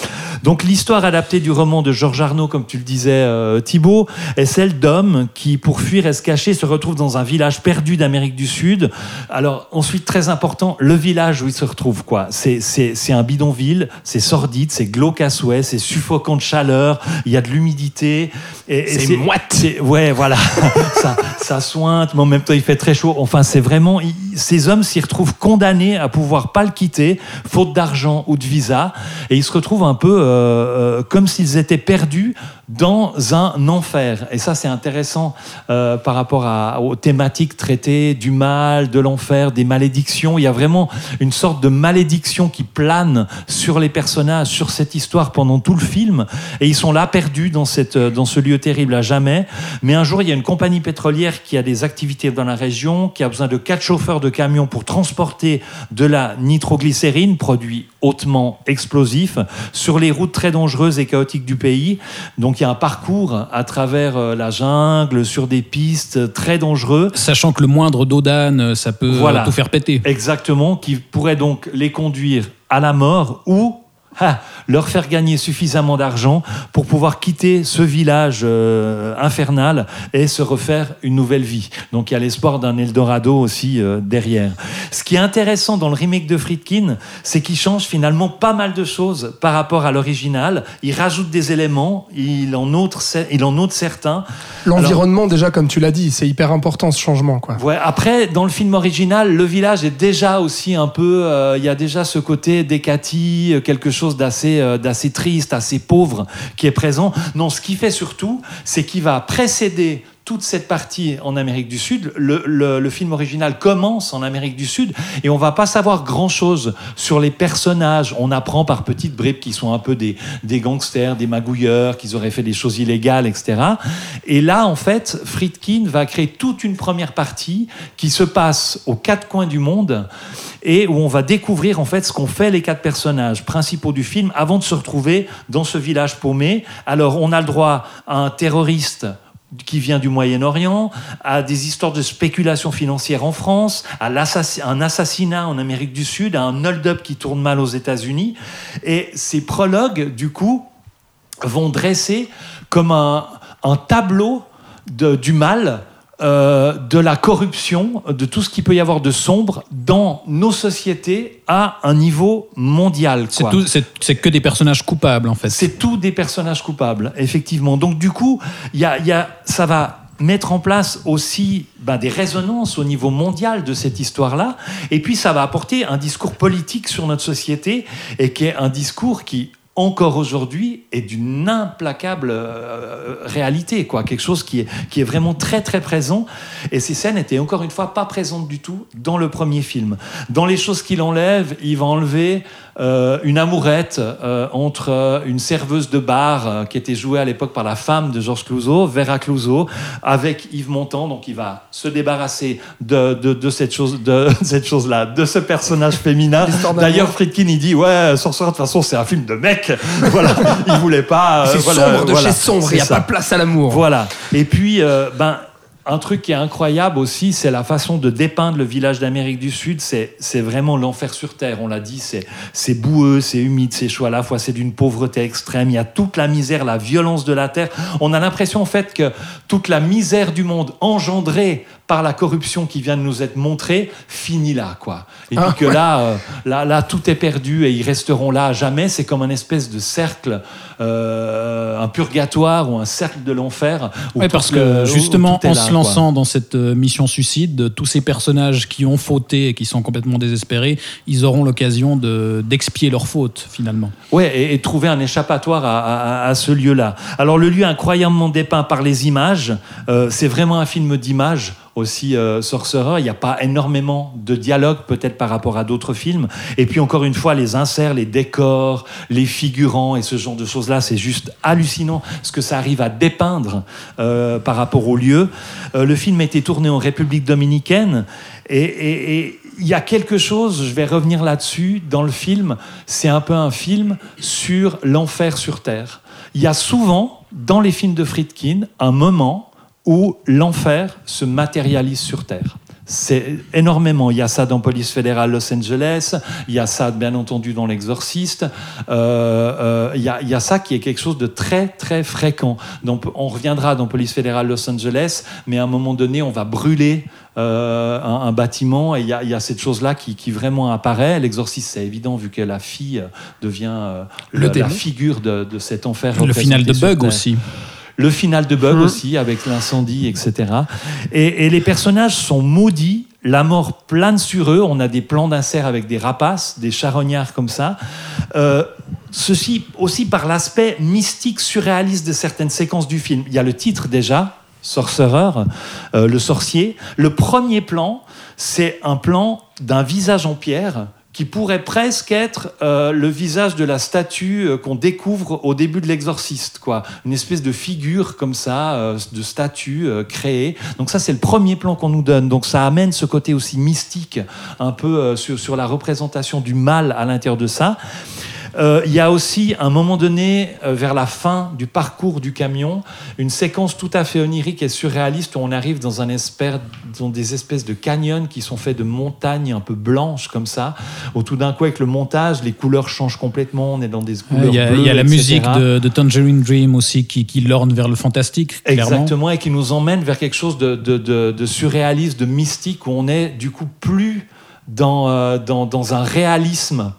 Donc l'histoire adaptée du roman de Georges Arnaud, comme tu le disais, euh, Thibaut, est celle d'hommes qui, pour fuir et se cacher, se retrouvent dans un village perdu d'Amérique du Sud. Alors ensuite, très important, le village où ils se retrouvent, quoi. C'est un bidonville, c'est sordide, c'est glauque à souhait, c'est suffocant de chaleur, il y a de l'humidité. C'est moite. Ouais, voilà. [laughs] ça, ça sointe, mais en même temps, il fait très chaud. Enfin, c'est vraiment. il- ces hommes s'y retrouvent condamnés à pouvoir pas le quitter, faute d'argent ou de visa. Et ils se retrouvent un peu euh, euh, comme s'ils étaient perdus dans un enfer. Et ça, c'est intéressant euh, par rapport aux thématiques traitées du mal, de l'enfer, des malédictions. Il y a vraiment une sorte de malédiction qui plane sur les personnages, sur cette histoire pendant tout le film. Et ils sont là perdus dans, cette, dans ce lieu terrible à jamais. Mais un jour, il y a une compagnie pétrolière qui a des activités dans la région, qui a besoin de quatre chauffeurs de camions pour transporter de la nitroglycérine, produit hautement explosif, sur les routes très dangereuses et chaotiques du pays. Donc il y a un parcours à travers euh, la jungle, sur des pistes très dangereux. Sachant que le moindre dos d'âne, euh, ça peut euh, Voilà. tout faire péter. Exactement, qui pourrait donc les conduire à la mort ou ah, leur faire gagner suffisamment d'argent pour pouvoir quitter ce village euh, infernal et se refaire une nouvelle vie. Donc il y a l'espoir d'un Eldorado aussi euh, derrière. Ce qui est intéressant dans le remake de Friedkin, c'est qu'il change finalement pas mal de choses par rapport à l'original. Il rajoute des éléments, il en ôte, il en certains. L'environnement, déjà, comme tu l'as dit, c'est hyper important ce changement, quoi. Ouais, après, dans le film original, le village est déjà aussi un peu. euh, Il y a déjà ce côté décati, quelque chose d'assez euh, d'assez triste, assez pauvre qui est présent. Non, ce qui fait surtout, c'est qu'il va précéder toute cette partie en Amérique du Sud. Le, film original commence en Amérique du Sud et on va pas savoir grand-chose sur les personnages. On apprend par petites bribes qu'ils sont un peu des, des gangsters, des magouilleurs, qu'ils auraient fait des choses illégales, etc. Et là, en fait, Friedkin va créer toute une première partie qui se passe aux quatre coins du monde et où on va découvrir en fait ce qu'ont fait les quatre personnages principaux du film avant de se retrouver dans ce village paumé. Alors, on a le droit à un terroriste qui vient du Moyen-Orient, à des histoires de spéculation financière en France, à un assassinat en Amérique du Sud, à un hold-up qui tourne mal aux États-Unis. Et ces prologues, du coup, vont dresser comme un, tableau du mal, euh, de la corruption, de tout ce qu'il peut y avoir de sombre dans nos sociétés à un niveau mondial. C'est tout- que des personnages coupables, en fait. C'est tous des personnages coupables, effectivement. Donc du coup, a, y a- ça va mettre en place aussi ben, des résonances au niveau mondial de cette histoire-là. Et puis ça va apporter un discours politique sur notre société et qui est un discours qui encore aujourd'hui est d'une implacable euh, réalité, quoi. Quelque chose qui est, qui est vraiment très très présent. Et ces scènes étaient encore une fois pas présentes du tout dans le premier film. Dans les choses qu'il enlève, il va enlever euh, une amourette euh, entre une serveuse de bar qui était jouée à l'époque par la femme de Georges Clouzot, Vera Clouzot, avec Yves Montand. Donc il va se débarrasser de, de, de cette chose, de [laughs] cette chose-là, de ce personnage féminin. D'ailleurs, Friedkin il dit ouais, Sorcerer de toute façon c'est un film de mec. [laughs] voilà, il voulait pas. euh, C'est voilà, sombre de voilà. chez sombre, il n'y a ça. pas de place à l'amour. Voilà. Et puis, euh, ben, un truc qui est incroyable aussi, c'est la façon de dépeindre le village d'Amérique du Sud. C'est vraiment l'enfer sur Terre. On l'a dit, c'est c'est boueux, c'est humide, c'est chaud à la fois, c'est d'une pauvreté extrême. Il y a toute la misère, la violence de la Terre. On a l'impression en fait que toute la misère du monde engendrée par la corruption qui vient de nous être montrée finit là, quoi. Et puis Ah, que ouais. là, euh, là, là, tout est perdu et ils resteront là à jamais. C'est comme un espèce de cercle, euh, un purgatoire ou un cercle de l'enfer. Ouais, parce que justement, en là, se quoi. lançant dans cette euh, mission suicide, tous ces personnages qui ont fauté et qui sont complètement désespérés, ils auront l'occasion de- d'expier leur faute finalement. Ouais, et, et trouver un échappatoire à, à- à ce lieu-là. Alors le lieu incroyablement dépeint par les images, euh, c'est vraiment un film d'images aussi euh, Sorcerer. Il n'y a pas énormément de dialogue peut-être par rapport à d'autres films. Et puis encore une fois, les inserts, les décors, les figurants et ce genre de choses-là, c'est juste hallucinant ce que ça arrive à dépeindre euh, par rapport au lieu. Euh, le film a été tourné en République dominicaine et- il y a quelque chose, je vais revenir là-dessus, dans le film, c'est un peu un film sur l'enfer sur Terre. Il y a souvent, dans les films de Friedkin, un moment où l'enfer se matérialise sur Terre. C'est énormément. Il y a ça dans Police fédérale Los Angeles, il y a ça bien entendu dans L'Exorciste, Euh, euh, il, y a, il y a ça qui est quelque chose de très très fréquent. Donc on reviendra dans Police fédérale Los Angeles, mais à un moment donné on va brûler euh, un, un bâtiment et il y a, il y a cette chose-là qui, qui vraiment apparaît. L'exorciste c'est évident vu que la fille devient Le la, figure de, de cet enfer. Le final de Bug aussi. Le final de Bug Mhm. aussi, avec l'incendie, etc. Et, et les personnages sont maudits, la mort plane sur eux. On a des plans d'insert avec des rapaces, des charognards comme ça. Euh, ceci aussi par l'aspect mystique, surréaliste de certaines séquences du film. Il y a le titre déjà, Sorcerer, euh, le sorcier. Le premier plan, c'est un plan d'un visage en pierre qui pourrait presque être euh, le visage de la statue euh, qu'on découvre au début de l'exorciste, quoi. Une espèce de figure comme ça, euh, de statue créée. Donc ça, c'est le premier plan qu'on nous donne. Donc ça amène ce côté aussi mystique, un peu sur la représentation du mal à l'intérieur de ça. Euh, Il y a aussi, à un moment donné, euh, vers la fin du parcours du camion, une séquence tout à fait onirique et surréaliste où on arrive dans, un espère- dans des espèces de canyons qui sont faits de montagnes un peu blanches comme ça, où tout d'un coup, avec le montage, les couleurs changent complètement, on est dans des couleurs Il y, a, bleues, il y a la etc. musique de, de Tangerine Dream aussi qui, qui lorne vers le fantastique, clairement. Exactement, et qui nous emmène vers quelque chose de, de- de- de surréaliste, de mystique, où on est du coup plus dans, euh, dans, dans un réalisme.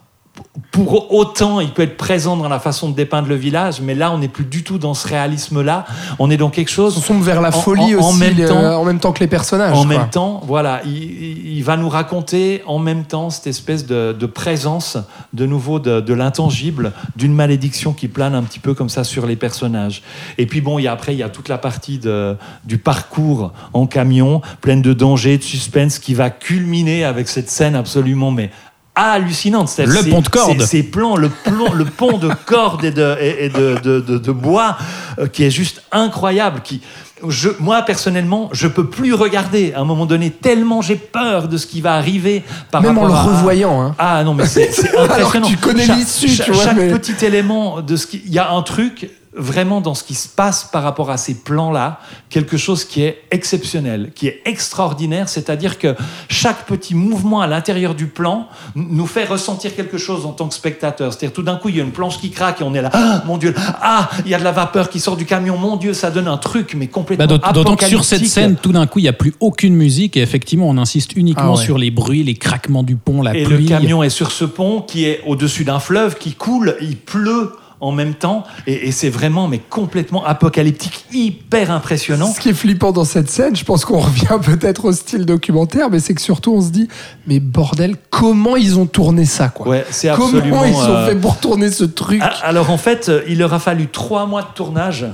Pour autant, il peut être présent dans la façon de dépeindre le village, mais là, on n'est plus du tout dans ce réalisme-là. On est dans quelque chose. On sombre vers la folie en- en aussi, même temps- en même temps que les personnages. En quoi. même temps, voilà, il, il- il va nous raconter en même temps cette espèce de, de présence, de nouveau, de, de l'intangible, d'une malédiction qui plane un petit peu comme ça sur les personnages. Et puis bon, il y a, après, il y a toute la partie de- du parcours en camion, pleine de dangers, de suspense, qui va culminer avec cette scène absolument, mais hallucinante. C'est- Le c'est- pont de corde. c'est- Ces plans, le, plomb- le pont de [laughs] corde et de, et, et de, de- de- de bois, euh, qui est juste incroyable, qui, je, moi personnellement, je peux plus regarder à un moment donné tellement j'ai peur de ce qui va arriver par Même en le à- revoyant. hein. Ah non mais c'est c'est [laughs] Alors que impressionnant. tu connais l'issue, vois, Chaque mais- petit élément de ce qui, il y a un truc vraiment dans ce qui se passe par rapport à ces plans-là, quelque chose qui est exceptionnel, qui est extraordinaire, c'est-à-dire que chaque petit mouvement à l'intérieur du plan nous fait ressentir quelque chose en tant que spectateur. C'est-à-dire tout d'un coup, il y a une planche qui craque et on est là, ah mon Dieu, ah, il y a de la vapeur qui sort du camion, mon Dieu, ça donne un truc, mais complètement Bah, d'aut- D'autant que sur cette scène, tout d'un coup, il n'y a plus aucune musique et effectivement, on insiste uniquement Ah ouais. sur les bruits, les craquements du pont, la Et pluie. le camion est sur ce pont qui est au-dessus d'un fleuve qui coule, il pleut en même temps, et, et c'est vraiment mais complètement apocalyptique, hyper impressionnant. Ce qui est flippant dans cette scène, je pense qu'on [laughs] revient peut-être au style documentaire, mais c'est que surtout on se dit, mais bordel, comment ils ont tourné ça, quoi Ouais, c'est absolument. Comment ils ont euh, fait pour tourner ce truc Alors en fait, euh, il leur a fallu trois mois de tournage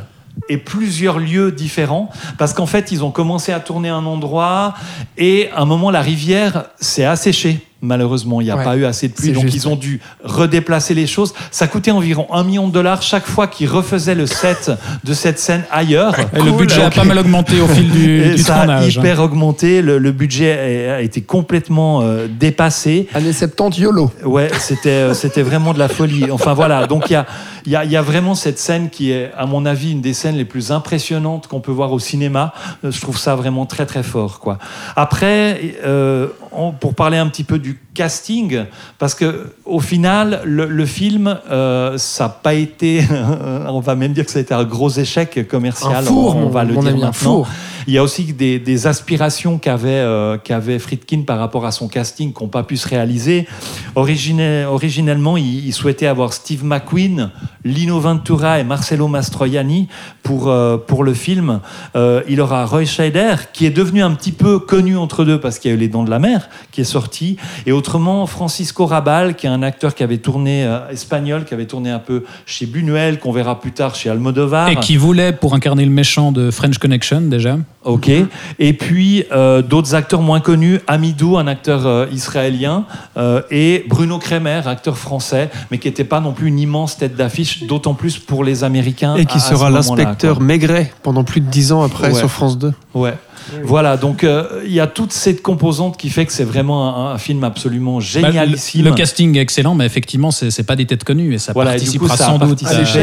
et plusieurs lieux différents parce qu'en fait ils ont commencé à tourner un endroit et à un moment la rivière s'est asséchée Malheureusement, il n'y a Ouais, pas eu assez de pluie, donc juste, ils ont dû redéplacer les choses. Ça coûtait environ un million de dollars chaque fois qu'ils refaisaient le set de cette scène ailleurs. Et le budget a pas mal augmenté au fil du, Et du ça tournage. a hyper augmenté, le, le budget a, été complètement euh, dépassé. Années 70, YOLO. Ouais, c'était euh, c'était vraiment de la folie. Enfin voilà, donc il y a, il y, a, y a vraiment cette scène qui est, à mon avis, une des scènes les plus impressionnantes qu'on peut voir au cinéma. Euh, Je trouve ça vraiment très très fort. Quoi. Après, euh, on- pour parler un petit peu du casting, parce que au final, le, le film, euh, ça n'a pas été, [laughs] on va même dire que ça a été un gros échec commercial. Un four, on, on mon- va le mon dire ami, un maintenant. four. Il y a aussi des, aspirations qu'avait euh, qu'avait Friedkin par rapport à son casting qui n'ont pas pu se réaliser. Originellement, il, il souhaitait avoir Steve McQueen, Lino Ventura et Marcello Mastroianni pour, euh, pour le film. Euh, il aura Roy Scheider, qui est devenu un petit peu connu entre deux parce qu'il y a eu Les Dents de la Mer, qui est sorti. Et autrement, Francisco Rabal, qui est un acteur qui avait tourné, euh, espagnol, qui avait tourné un peu chez Buñuel, qu'on verra plus tard chez Almodovar. Et qui voulait, pour incarner le méchant de French Connection déjà. Ok. Et puis euh, d'autres acteurs moins connus, Amidou, un acteur euh, israélien, euh, et Bruno Kremer, acteur français, mais qui n'était pas non plus une immense tête d'affiche, d'autant plus pour les Américains. Et qui à- sera l'inspecteur. Maigret pendant plus de 10 ans après Ouais. sur France 2. Ouais. Voilà, donc euh, il y a toute cette composante qui fait que c'est vraiment un, un film absolument Bah, génialissime. le, le casting est excellent, mais effectivement, c'est pas des têtes connues et ça voilà, et du coup, participera ça sans doute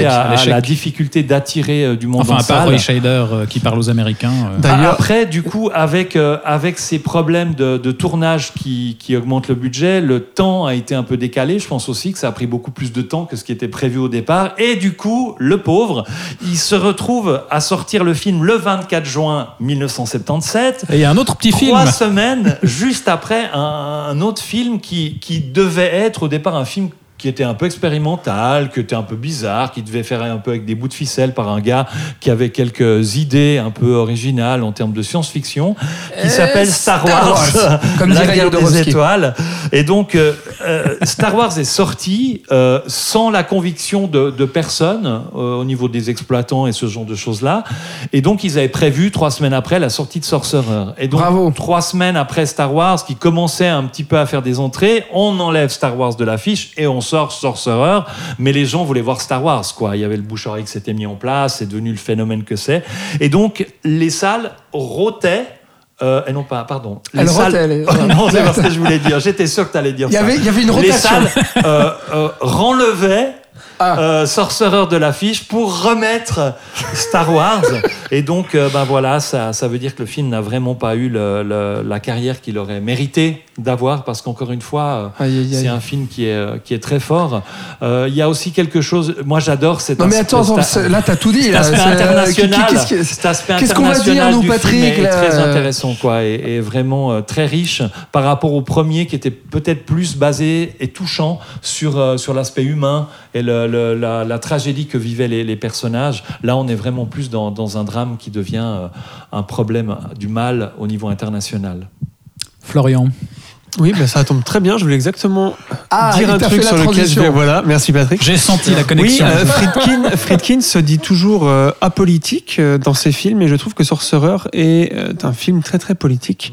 à, à la difficulté d'attirer euh, du monde Enfin, en à part. Roy Scheider euh, qui parle aux Américains. euh. D'ailleurs- Après, du coup, avec, euh, avec ces problèmes de, de tournage qui, qui augmentent le budget, le temps a été un peu décalé. Je pense aussi que ça a pris beaucoup plus de temps que ce qui était prévu au départ. Et du coup, le pauvre, il se retrouve à sortir le film le 24 juin 1977. Et il y a un autre petit film. Trois semaines [laughs] juste après un, un autre film qui, qui devait être au départ un film qui était un peu expérimental, qui était un peu bizarre, qui devait faire un peu avec des bouts de ficelle par un gars qui avait quelques idées un peu originales en termes de science-fiction, qui Euh, s'appelle Star Star Wars, Wars, comme [laughs] la guerre des étoiles. Et donc, euh, euh, Star Wars est sorti euh, sans la conviction de, de personne au niveau des exploitants et ce genre de choses-là. Et donc, ils avaient prévu trois semaines après la sortie de Sorcerer. Et donc, Bravo. trois semaines après Star Wars, qui commençait un petit peu à faire des entrées, on enlève Star Wars de l'affiche et on sort Sorcerer. Mais les gens voulaient voir Star Wars, quoi. Il y avait le bouche-oreille qui s'était mis en place, c'est devenu le phénomène que c'est. Et donc, les salles rôtaient. euh, et non pas, pardon. Les Elles salles- rotaient, les- Oh [laughs] non, c'est pas ce que je voulais dire. J'étais sûr que tu allais dire Il y ça. avait- il y avait une Les rotation. salles euh, euh, renlevaient Ah. euh, Sorcerer de l'affiche pour remettre Star Wars. Et donc, euh, ben voilà, ça, ça veut dire que le film n'a vraiment pas eu le- le- la carrière qu'il aurait mérité d'avoir, parce qu'encore une fois, euh, c'est un film qui est, qui est très fort. Euh, Il y a aussi quelque chose. Moi, j'adore cet Non mais attends, là t'as tout dit. cet aspect international, qu'est-ce qu'on va dire, nous, Patrick, là très intéressant, quoi, et, et vraiment très riche par rapport au premier qui était peut-être plus basé et touchant sur sur l'aspect humain et le- la, tragédie que vivaient les, personnages. Là, on est vraiment plus dans, dans un drame qui devient euh, un problème du mal au niveau international. Florian. Oui, bah, ça tombe très bien. Je voulais exactement Ah, dire un truc sur lequel je vais. Voilà, merci Patrick. J'ai senti la Oui, connexion. euh, [laughs] Friedkin, Friedkin se dit toujours euh, apolitique euh, dans ses films, et je trouve que Sorcerer est euh, un film très très politique,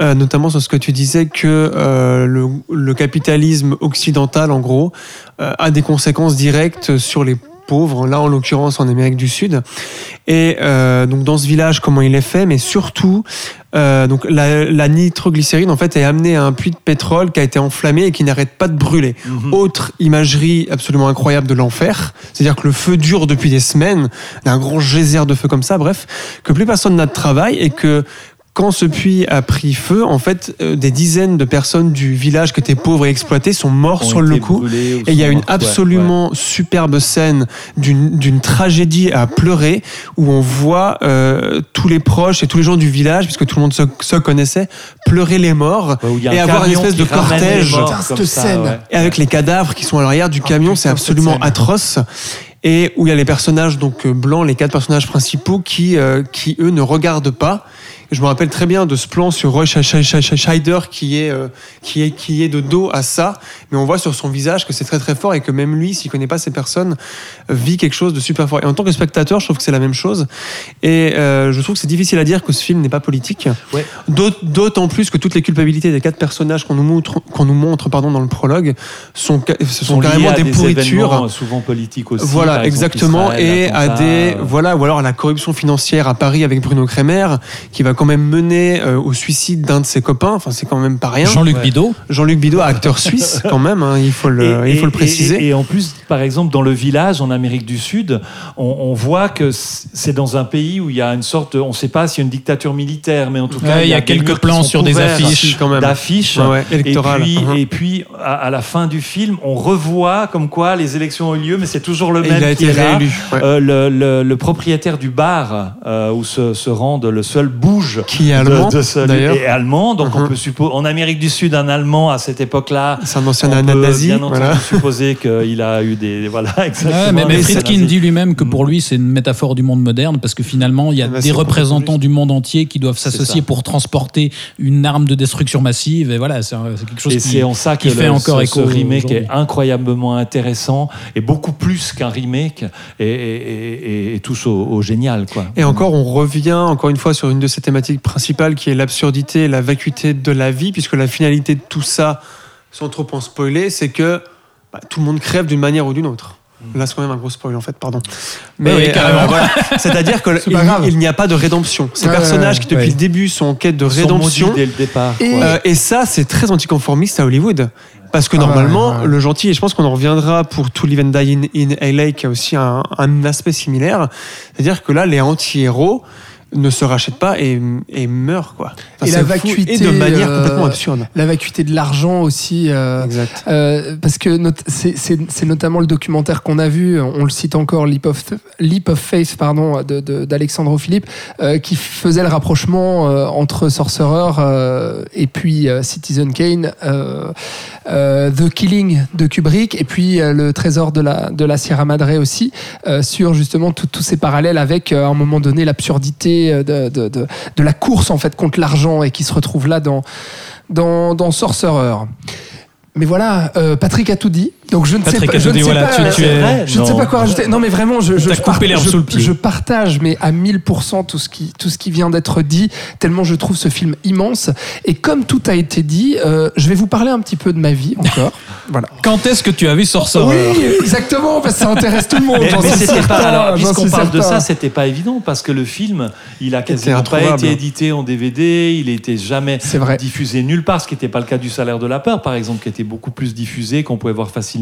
Euh, notamment sur ce que tu disais que euh, le, le capitalisme occidental, en gros, euh, a des conséquences directes sur les pauvres, là en l'occurrence en Amérique du Sud. Et euh, donc dans ce village, comment il est fait, mais surtout, euh, donc la, la nitroglycérine en fait est amenée à un puits de pétrole qui a été enflammé et qui n'arrête pas de brûler. Autre imagerie absolument incroyable de l'enfer, c'est-à-dire que le feu dure depuis des semaines, un grand geyser de feu comme ça, bref, que plus personne n'a de travail et que quand ce puits a pris feu, en fait, euh, des dizaines de personnes du village qui étaient pauvres et exploitées sont morts sur le coup. Et il y a une ouais, absolument superbe scène d'une d'une tragédie à pleurer où on voit euh, tous les proches et tous les gens du village, puisque tout le monde se, se connaissait, pleurer les morts Ouais, et un avoir une espèce de cortège. morts Putain, comme cette ça, scène. ouais. Et avec les cadavres qui sont à l'arrière du camion, c'est absolument atroce. Et où il y a les personnages donc euh, blancs, les quatre personnages principaux qui, euh, qui eux ne regardent pas, Je me rappelle très bien de ce plan sur Roy Sch- Sch- Sch- Sch- Scheider qui est, euh, qui, est, qui est de dos à ça, mais on voit sur son visage que c'est très très fort et que même lui, s'il connaît pas ces personnes, vit quelque chose de super fort. Et en tant que spectateur, je trouve que c'est la même chose. Et euh, je trouve que c'est difficile à dire que ce film n'est pas politique. Ouais. D'aut- D'autant plus que toutes les culpabilités des quatre personnages qu'on nous montre, qu'on nous montre pardon, dans le prologue sont, ce sont, liés carrément à des, pourritures. souvent politiques aussi. Voilà, exactement. Israël, Et à des, voilà, ou alors à la corruption financière à Paris avec Bruno Kremer, qui va quand même mener euh, au suicide d'un de ses copains. Enfin, c'est quand même pas rien. Jean-Luc Ouais. Bidot. Jean-Luc Bidot, acteur suisse, [laughs] quand même, hein, il faut le, Et- il faut le préciser. Et, et en plus, par exemple, dans le village en Amérique du Sud, on, on voit que c'est dans un pays où il y a une sorte, on ne sait pas s'il y a une dictature militaire, mais en tout cas, Ouais, il y a quelques plans sur des affiches. quand même. d'affiches. Ouais, ouais, électorales. Et puis, Mhm. et puis à, à la fin du film, on revoit comme quoi les élections ont eu lieu, mais c'est toujours le Et même il a qui été est là. réélu. ouais. Euh, le, le- le propriétaire du bar euh, où se, se rendent le seul bouge Qui est allemand, de est allemand. Donc on Mhm. peut supposer en Amérique du Sud un allemand à cette époque-là. C'est un ancien on peut nazi. bien entendu Voilà. supposer qu'il a eu des voilà exactement. [laughs] Ouais, mais, mais Friedkin dit lui-même que pour lui, c'est une métaphore du monde moderne parce que finalement, il y a Ah des représentants du monde entier qui doivent s'associer pour transporter une arme de destruction massive. Et voilà, c'est un- c'est quelque chose Et qui, c'est en ça que qui fait le- encore ce, écho ce remake aujourd'hui. est incroyablement intéressant et beaucoup plus qu'un remake et, et, et- et tous au, au génial quoi. Et encore, on revient encore une fois sur une de ces thématiques principales qui est l'absurdité et la vacuité de la vie, puisque la finalité de tout ça, sans trop en spoiler, c'est que bah, tout le monde crève d'une manière ou d'une autre. Là, c'est quand même un gros spoil en fait, pardon. Mais Mm. oui, euh, voilà. [laughs] c'est-à-dire C'est qu'il n'y a pas de rédemption. Ces Ouais, personnages qui depuis ouais. le début sont en quête de Ils rédemption, dès le départ. Et- euh, et ça, c'est très anticonformiste à Hollywood. Parce que Ah normalement, ouais. le gentil, et je pense qu'on en reviendra pour To Live and Die in, in LA, qui a aussi un, un aspect similaire, c'est-à-dire que là, les anti-héros ne se rachètent pas et, et meurent, quoi. Enfin, Et la vacuité, Et de manière euh, complètement absurde. La vacuité de l'argent aussi. euh, Exact. Euh, parce que not- c'est- notamment le documentaire qu'on a vu, on le cite encore, Leap of, Leap of Faith pardon, de- de- d'Alexandre Philippe, euh, qui faisait le rapprochement entre Sorcerer et puis Citizen Kane, The Killing de Kubrick, et puis le Trésor de la, de la Sierra Madre aussi, sur justement tous ces parallèles avec, à un moment donné, l'absurdité euh, de, la course en fait contre l'argent et qui se retrouve là dans, dans, dans Sorcerer. Mais voilà, euh, Patrick a tout dit. Donc je ne Patrick sais pas. a je ne sais voilà, pas, tu- tu es- vrai je ne sais Non. pas quoi rajouter. Non, mais vraiment, je, je, T'as je je- sous le pied. je partage, mais à 1000% tout ce qui tout ce qui vient d'être dit. Tellement je trouve ce film immense. Et comme tout a été dit, euh, je vais vous parler un petit peu de ma vie encore. [laughs] voilà. Quand est-ce que tu as vu Sorcerer Oui, exactement, parce que ça intéresse tout le monde. Mais, mais c'était pas. Alors, puisqu'on parle de ça, c'était pas évident parce que le film, il a quasiment pas été édité en DVD, il était jamais diffusé nulle part, ce qui n'était pas le cas du Salaire de la peur, par exemple, qui était beaucoup plus diffusé, qu'on pouvait voir facilement.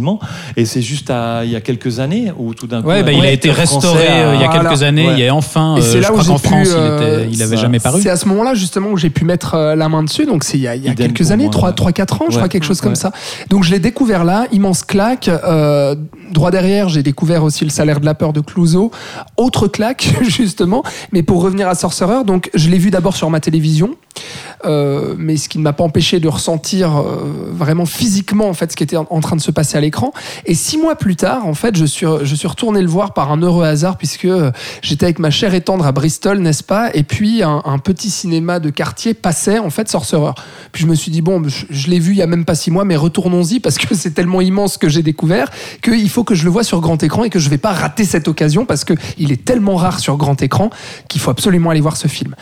Et c'est juste à, il y a quelques années où tout d'un coup. Ouais, bah, il a été restauré euh, il y a Voilà. quelques années. Ouais. Il y a enfin, Et euh, c'est je là où crois j'ai qu'en pu, France, euh, il, était, il avait ça- jamais paru. C'est à ce moment-là justement où j'ai pu mettre euh, la main dessus. Donc c'est il y a, il y a Idem quelques années, moi, 3, ouais. 3 4 ans, je crois quelque chose comme ça. Donc je l'ai découvert là, immense claque. Euh, droit derrière, j'ai découvert aussi le salaire de la peur de Clouseau. Autre claque [laughs] justement. Mais pour revenir à Sorcerer, donc je l'ai vu d'abord sur ma télévision. Euh, mais ce qui ne m'a pas empêché de ressentir euh, vraiment physiquement en fait ce qui était en, train de se passer à l'écran. Et six mois plus tard, en fait, je suis je suis retourné le voir par un heureux hasard puisque euh, j'étais avec ma chère et à Bristol, n'est-ce pas? Et puis un, petit cinéma de quartier passait en fait Sorcerer. Puis je me suis dit bon, je, je l'ai vu il y a même pas six mois, mais retournons-y parce que [laughs] c'est tellement immense que j'ai découvert qu'il faut que je le vois sur grand écran et que je vais pas rater cette occasion parce que il est tellement rare sur grand écran qu'il faut absolument aller voir ce film.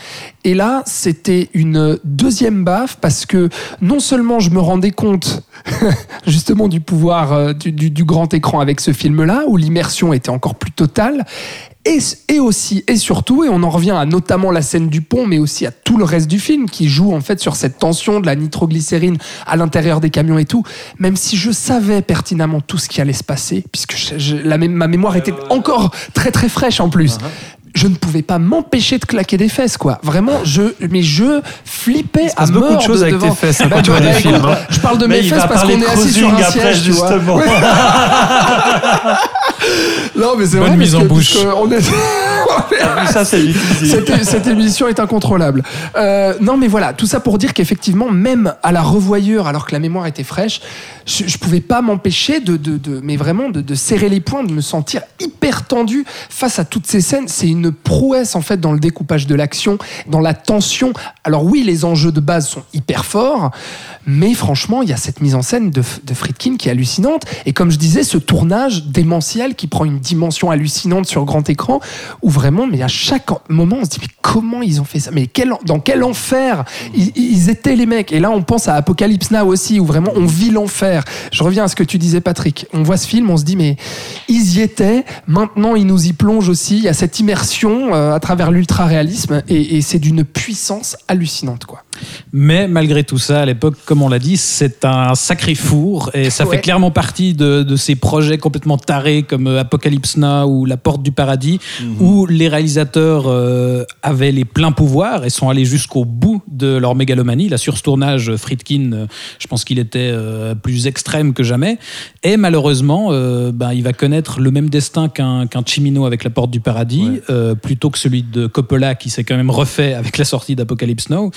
Et là, c'était une deuxième baffe parce que non seulement je me rendais compte [laughs] justement du pouvoir euh, du, du- du grand écran avec ce film-là, où l'immersion était encore plus totale, et, et aussi et surtout, et on en revient à notamment la scène du pont, mais aussi à tout le reste du film qui joue en fait sur cette tension de la nitroglycérine à l'intérieur des camions et tout, même si je savais pertinemment tout ce qui allait se passer, puisque je- je- la ma mémoire était encore très très fraîche en plus. Je ne pouvais pas m'empêcher de claquer des fesses, quoi. Vraiment, je, mais je flippais à passe beaucoup de mort choses avec devant. tes fesses, hein, Bah, quand tu vois bah, des écoute, films, hein. Je parle de Mais mes fesses parce qu'on est assis sur un après, siège, tu vois. justement. [laughs] Non, mais c'est Bonne vrai mise parce en bouche. on est Teasing. cette, émission est incontrôlable. Euh, non, mais voilà, tout ça pour dire qu'effectivement, même à la revoyure, alors que la mémoire était fraîche, je, je pouvais pas m'empêcher de, de, mais vraiment, de serrer les poings, de me sentir hyper tendu face à toutes ces scènes. C'est une prouesse en fait dans le découpage de l'action, dans la tension. Alors oui, les enjeux de base sont hyper forts, mais franchement, il y a cette mise en scène de, de Friedkin qui est hallucinante. Et comme je disais, ce tournage démentiel qui prend une dimension hallucinante sur grand écran, où vraiment, mais à chaque moment, on se dit, mais comment ils ont fait ça? Mais dans quel enfer ils, étaient les mecs? Et là, on pense à Apocalypse Now aussi, où vraiment on vit l'enfer. Je reviens à ce que tu disais, Patrick. On voit ce film, on se dit, mais ils y étaient, maintenant ils nous y plongent aussi. Il y a cette immersion euh, à travers l'ultra-réalisme, et, et c'est d'une puissance hallucinante, quoi. Mais malgré tout ça, à l'époque, comme on l'a dit, c'est un sacré four et ça Ouais. fait clairement partie de, de ces projets complètement tarés comme euh, Apocalypse Now ou La Porte du Paradis, où les réalisateurs euh, avaient les pleins pouvoirs et sont allés jusqu'au bout de leur mégalomanie. Là, sur ce tournage, Friedkin, euh, je pense qu'il était euh, plus extrême que jamais. Et malheureusement, euh, ben, il va connaître le même destin qu'un qu'un Chimino avec La Porte du Paradis, Ouais. euh, plutôt que celui de Coppola qui s'est quand même refait avec la sortie d'Apocalypse Now.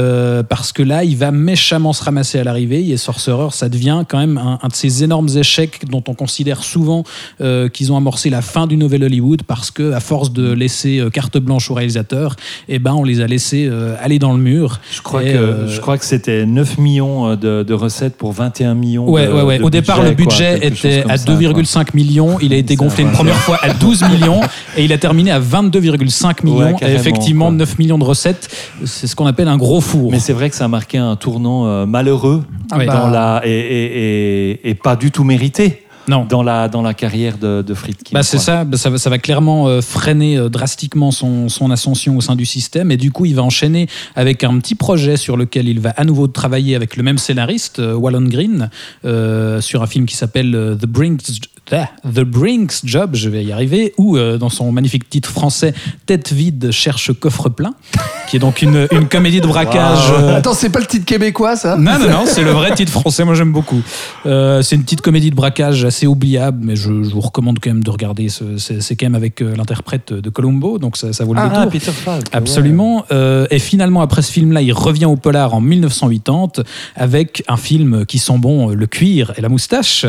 Euh, parce que là, il va méchamment se ramasser à l'arrivée. Et Sorcerer, ça devient quand même un, un de ces énormes échecs dont on considère souvent euh, qu'ils ont amorcé la fin du nouvel Hollywood parce que, à force de laisser euh, carte blanche aux réalisateurs, eh ben, on les a laissés euh, aller dans le mur. Je crois, Et, que, je crois que c'était 9 millions de, de recettes pour 21 millions. Ouais, de- ouais, ouais. de Au départ, le budget était à ça, quoi. 2,5 millions. Il a été gonflé une première fois à 12 millions et il a terminé à 22,5 millions. et effectivement, quoi. 9 millions de recettes, c'est ce qu'on appelle un gros four. Mais c'est vrai que ça a marqué un tournant euh, malheureux Ah dans Bah. la, et, et- et- et pas du tout mérité non. dans la, dans la carrière de, de Friedkin. Bah c'est ça, bah ça, va, ça va clairement euh, freiner euh, drastiquement son, son ascension au sein du système et du coup il va enchaîner avec un petit projet sur lequel il va à nouveau travailler avec le même scénariste, euh, Wallon Green, euh, sur un film qui s'appelle euh, The Brinks ah, The Brinks Job, je vais y arriver, ou euh, dans son magnifique titre français Tête vide cherche coffre plein, qui est donc une, une comédie de braquage. euh, Attends, c'est pas le titre québécois, ça? Non, non, non, c'est le vrai titre français, moi j'aime beaucoup. Euh, c'est une petite comédie de braquage assez oubliable, mais je, je vous recommande quand même de regarder. ce- C'est c'est quand même avec euh, l'interprète de Columbo, donc ça, ça vaut le Ah, détour. Peter Falk. Absolument. Euh, et finalement, après ce film-là, il revient au polar en 1980 avec un film qui sent bon le cuir et la moustache.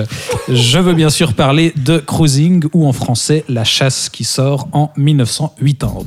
Je veux bien sûr parler de Cruising ou en français La chasse qui sort en 1980.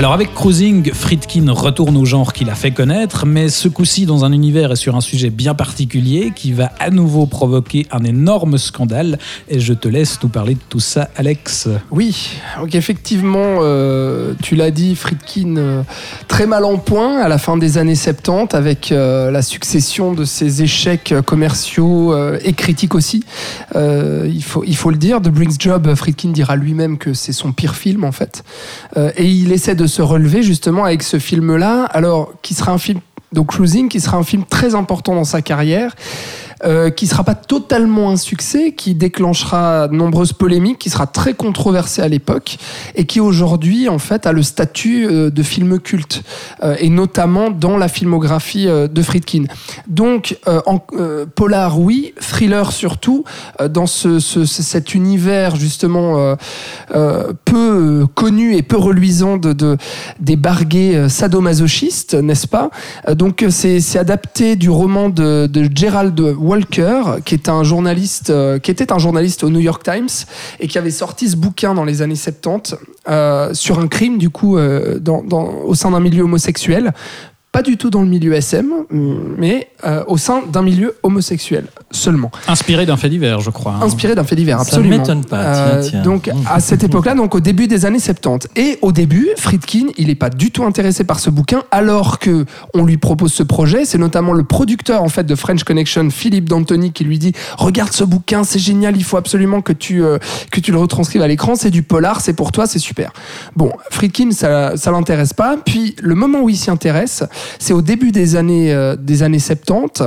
Alors avec Cruising, Friedkin retourne au genre qu'il a fait connaître, mais ce coup-ci dans un univers et sur un sujet bien particulier qui va à nouveau provoquer un énorme scandale. Et je te laisse nous parler de tout ça, Alex. Oui, donc effectivement, euh, tu l'as dit, Friedkin euh, très mal en point à la fin des années 70 avec euh, la succession de ses échecs commerciaux et critiques aussi. Il, faut, il faut le dire, The Brings Job, Friedkin dira lui-même que c'est son pire film en fait. Et il essaie de se relever justement avec ce film-là, alors qui sera un film, donc Cruising, qui sera un film très important dans sa carrière. Euh, qui sera pas totalement un succès, qui déclenchera de nombreuses polémiques, qui sera très controversé à l'époque et qui aujourd'hui en fait a le statut euh, de film culte euh, et notamment dans la filmographie euh, de Friedkin. Donc euh, en, polar oui, thriller surtout dans ce, ce- ce- cet univers justement peu connu et peu reluisant de, de- des barguets sadomasochistes, n'est-ce pas? Donc c'est adapté du roman de, de Gerald Walker, euh, qui était un journaliste au New York Times et qui avait sorti ce bouquin dans les années 70 euh, sur un crime euh, au sein d'un milieu homosexuel pas du tout dans le milieu SM, mais euh, au sein d'un milieu homosexuel seulement. Inspiré d'un fait divers, je crois. hein. Inspiré d'un fait divers, Ça absolument. m'étonne pas, tiens, Euh, tiens. Donc à cette époque-là, donc au début des années 70. Et au début, Friedkin, il n'est pas du tout intéressé par ce bouquin, alors que on lui propose ce projet. C'est notamment le producteur en fait de French Connection, Philippe D'Antoni, qui lui dit regarde ce bouquin, c'est génial, il faut absolument que tu euh, que tu le retranscrives à l'écran. C'est du polar, c'est pour toi, c'est super. Bon, Friedkin, ça ça l'intéresse pas. Puis le moment où il s'y intéresse, c'est au début des années euh, des années 70.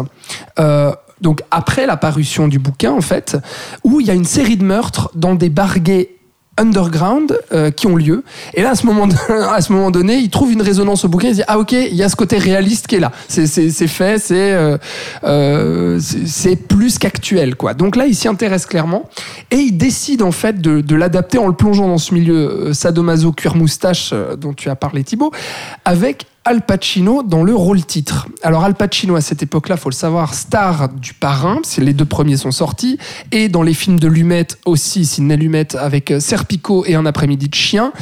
Euh, donc après la parution du bouquin en fait, où il y a une série de meurtres dans des bars gays underground euh, qui ont lieu. Et là, à ce moment, [laughs] à ce moment donné, il trouve une résonance au bouquin. Il se dit ah ok, il y a ce côté réaliste qui est là. C'est fait, c'est c'est plus qu'actuel quoi. Donc là, il s'y intéresse clairement et il décide en fait de, de l'adapter en le plongeant dans ce milieu sadomaso cuir moustache dont tu as parlé Thibaut, avec Al Pacino dans le rôle titre. Alors Al Pacino à cette époque-là, faut le savoir, star du Parrain, les deux premiers sont sortis, et dans les films de Lumet aussi, Sidney Lumet avec euh, Serpico et Un après-midi de chien.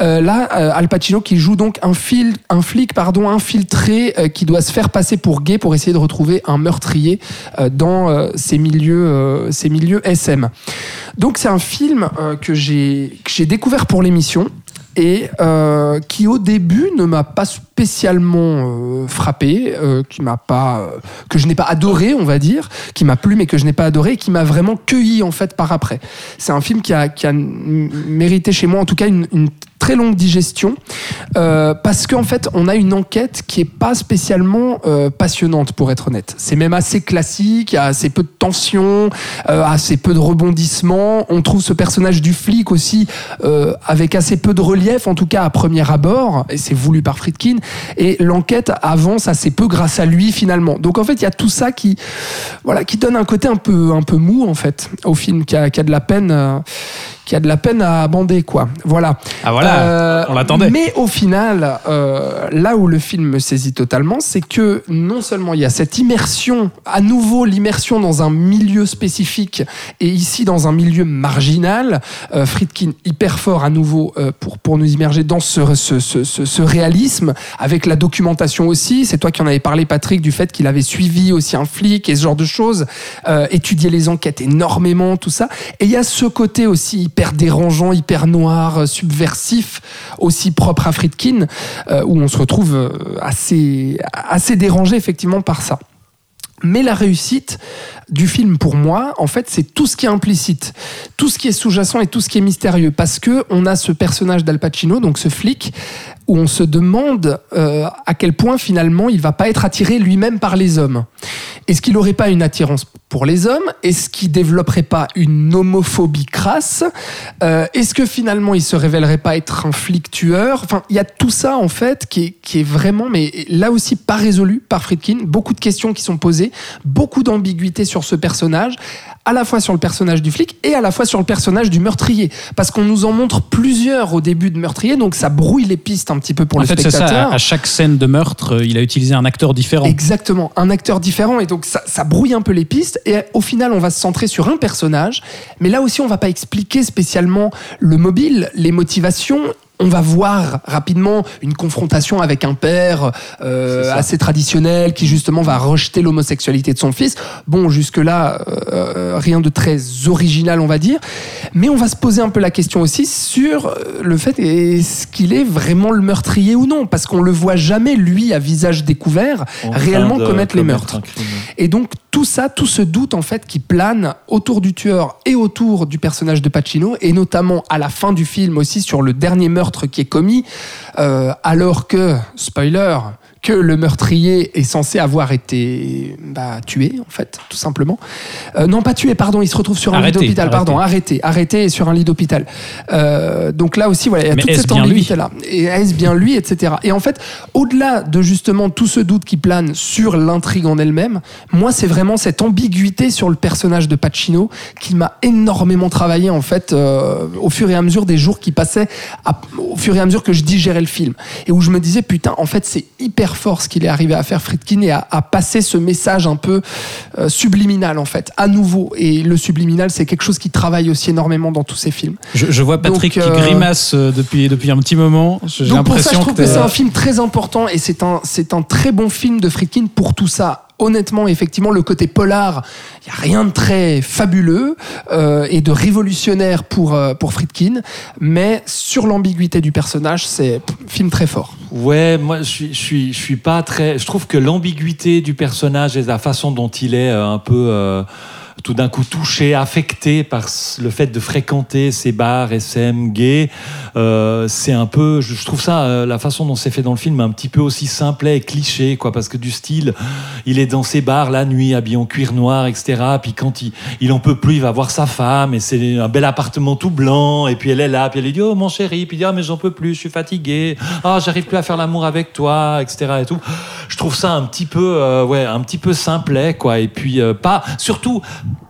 Euh, là, euh, Al Pacino qui joue donc un, fil, un flic pardon, infiltré qui doit se faire passer pour gay pour essayer de retrouver un meurtrier dans ces milieux, ces milieux SM. Donc c'est un film que j'ai découvert pour l'émission et qui au début ne m'a pas spécialement euh, frappé, euh, qui m'a pas euh, que je n'ai pas adoré, on va dire, qui m'a plu mais que je n'ai pas adoré, qui m'a vraiment cueilli en fait par après. C'est un film qui a, qui a mérité chez moi en tout cas une, une très longue digestion euh, parce qu'en fait on a une enquête qui est pas spécialement euh, passionnante pour être honnête. C'est même assez classique, il y a assez peu de tension, euh, assez peu de rebondissements. On trouve ce personnage du flic aussi euh, avec assez peu de relief, en tout cas à premier abord, et c'est voulu par Friedkin. Et l'enquête avance assez peu grâce à lui finalement. Donc en fait il y a tout ça qui, voilà, qui donne un côté un peu, un peu mou en fait au film, qui a, de la peine. euh, qui a de la peine à bander quoi. Voilà. Ah voilà, Euh, on l'attendait. Mais au final, euh, là où le film me saisit totalement, c'est que non seulement il y a cette immersion, à nouveau l'immersion dans un milieu spécifique et ici dans un milieu marginal, euh, Friedkin hyper fort à nouveau euh, pour, pour nous immerger dans ce, ce, ce, ce- réalisme, avec la documentation aussi. C'est toi qui en avais parlé, Patrick, du fait qu'il avait suivi aussi un flic et ce genre de choses, étudié les enquêtes énormément, tout ça. Et il y a ce côté aussi hyper dérangeant, hyper noir, euh, subversif, aussi propre à Friedkin, euh, où on se retrouve euh, assez, assez dérangé effectivement par ça. Mais la réussite du film, pour moi, en fait, c'est tout ce qui est implicite, tout ce qui est sous-jacent et tout ce qui est mystérieux. Parce que on a ce personnage d'Al Pacino, donc ce flic, où on se demande euh, à quel point finalement il va pas être attiré lui-même par les hommes. Est-ce qu'il n'aurait pas une attirance pour les hommes? Est-ce qu'il développerait pas une homophobie crasse? Euh, Est-ce que finalement il se révélerait pas être un flic tueur? Il y a tout ça en fait qui est vraiment, mais là aussi pas résolu par Friedkin. Beaucoup de questions qui sont posées, beaucoup d'ambiguïté sur ce personnage, à la fois sur le personnage du flic et à la fois sur le personnage du meurtrier, parce qu'on nous en montre plusieurs au début de meurtrier, donc ça brouille les pistes un petit peu pour en le fait, c'est spectateur. ça. À chaque scène de meurtre, euh, il a utilisé un acteur différent. Exactement, un acteur différent et donc ça, ça brouille un peu les pistes et au final on va se centrer sur un personnage, mais là aussi on va pas expliquer spécialement le mobile, les motivations. On va voir rapidement une confrontation avec un père euh, assez traditionnel qui justement va rejeter l'homosexualité de son fils. Bon, jusque-là, euh, rien de très original, on va dire. Mais on va se poser un peu la question aussi sur euh, le fait est-ce qu'il est vraiment le meurtrier ou non? Parce qu'on le voit jamais, lui, à visage découvert, En réellement commettre les meurtres. Et donc tout ça, tout ce doute en fait qui plane autour du tueur et autour du personnage de Pacino, et notamment à la fin du film aussi sur le dernier meurtre qui est commis, euh, alors que, spoiler, que le meurtrier est censé avoir été bah, tué en fait, tout simplement. Euh, non, pas tué, pardon, il se retrouve sur un Arrêté, lit d'hôpital, pardon, arrêté, arrêté sur un lit d'hôpital. Euh, donc là aussi, voilà, il y a Mais toute cette bien lui ambiguïté là. Et est-ce bien lui, etc. Et en fait, au-delà de justement tout ce doute qui plane sur l'intrigue en elle-même, moi, c'est vraiment cette ambiguïté sur le personnage de Pacino qui m'a énormément travaillé en fait euh, au fur et à mesure des jours qui passaient, à- au fur et à mesure que je digérais le film et où je me disais putain, en fait, c'est hyper super fort ce qu'il est arrivé à faire Friedkin et à, à passer ce message un peu euh, subliminal en fait, à nouveau. Et le subliminal, c'est quelque chose qui travaille aussi énormément dans tous ses films. Je, je vois Patrick Donc, qui euh, grimace euh, depuis, depuis un petit moment. J'ai Donc pour ça, je l'impression trouve que, que, c'est un film très important et c'est un, c'est un très bon film de Friedkin pour tout ça. Honnêtement, effectivement, le côté polar, il n'y a rien de très fabuleux euh, et de révolutionnaire pour, euh, pour Friedkin, mais sur l'ambiguïté du personnage, c'est film très fort. Ouais, moi je suis, je suis, pas très. Je trouve que l'ambiguïté du personnage et la façon dont il est euh, un peu tout d'un coup touché, affecté par le fait de fréquenter ces bars SM gays, euh, c'est un peu. Je, trouve ça, euh, la façon dont c'est fait dans le film, un petit peu aussi simplet et cliché, quoi, parce que du style, il est dans ces bars la nuit, habillé en cuir noir, etc. Puis quand il, il en peut plus, il va voir sa femme et c'est un bel appartement tout blanc. Et puis elle est là, puis elle lui dit oh mon chéri, puis il dit ah mais j'en peux plus, je suis fatigué, ah j'arrive plus à faire l'amour avec toi, etc. Et tout. Je trouve ça un petit peu, euh, ouais, un petit peu simplet, quoi. Et puis euh, pas, surtout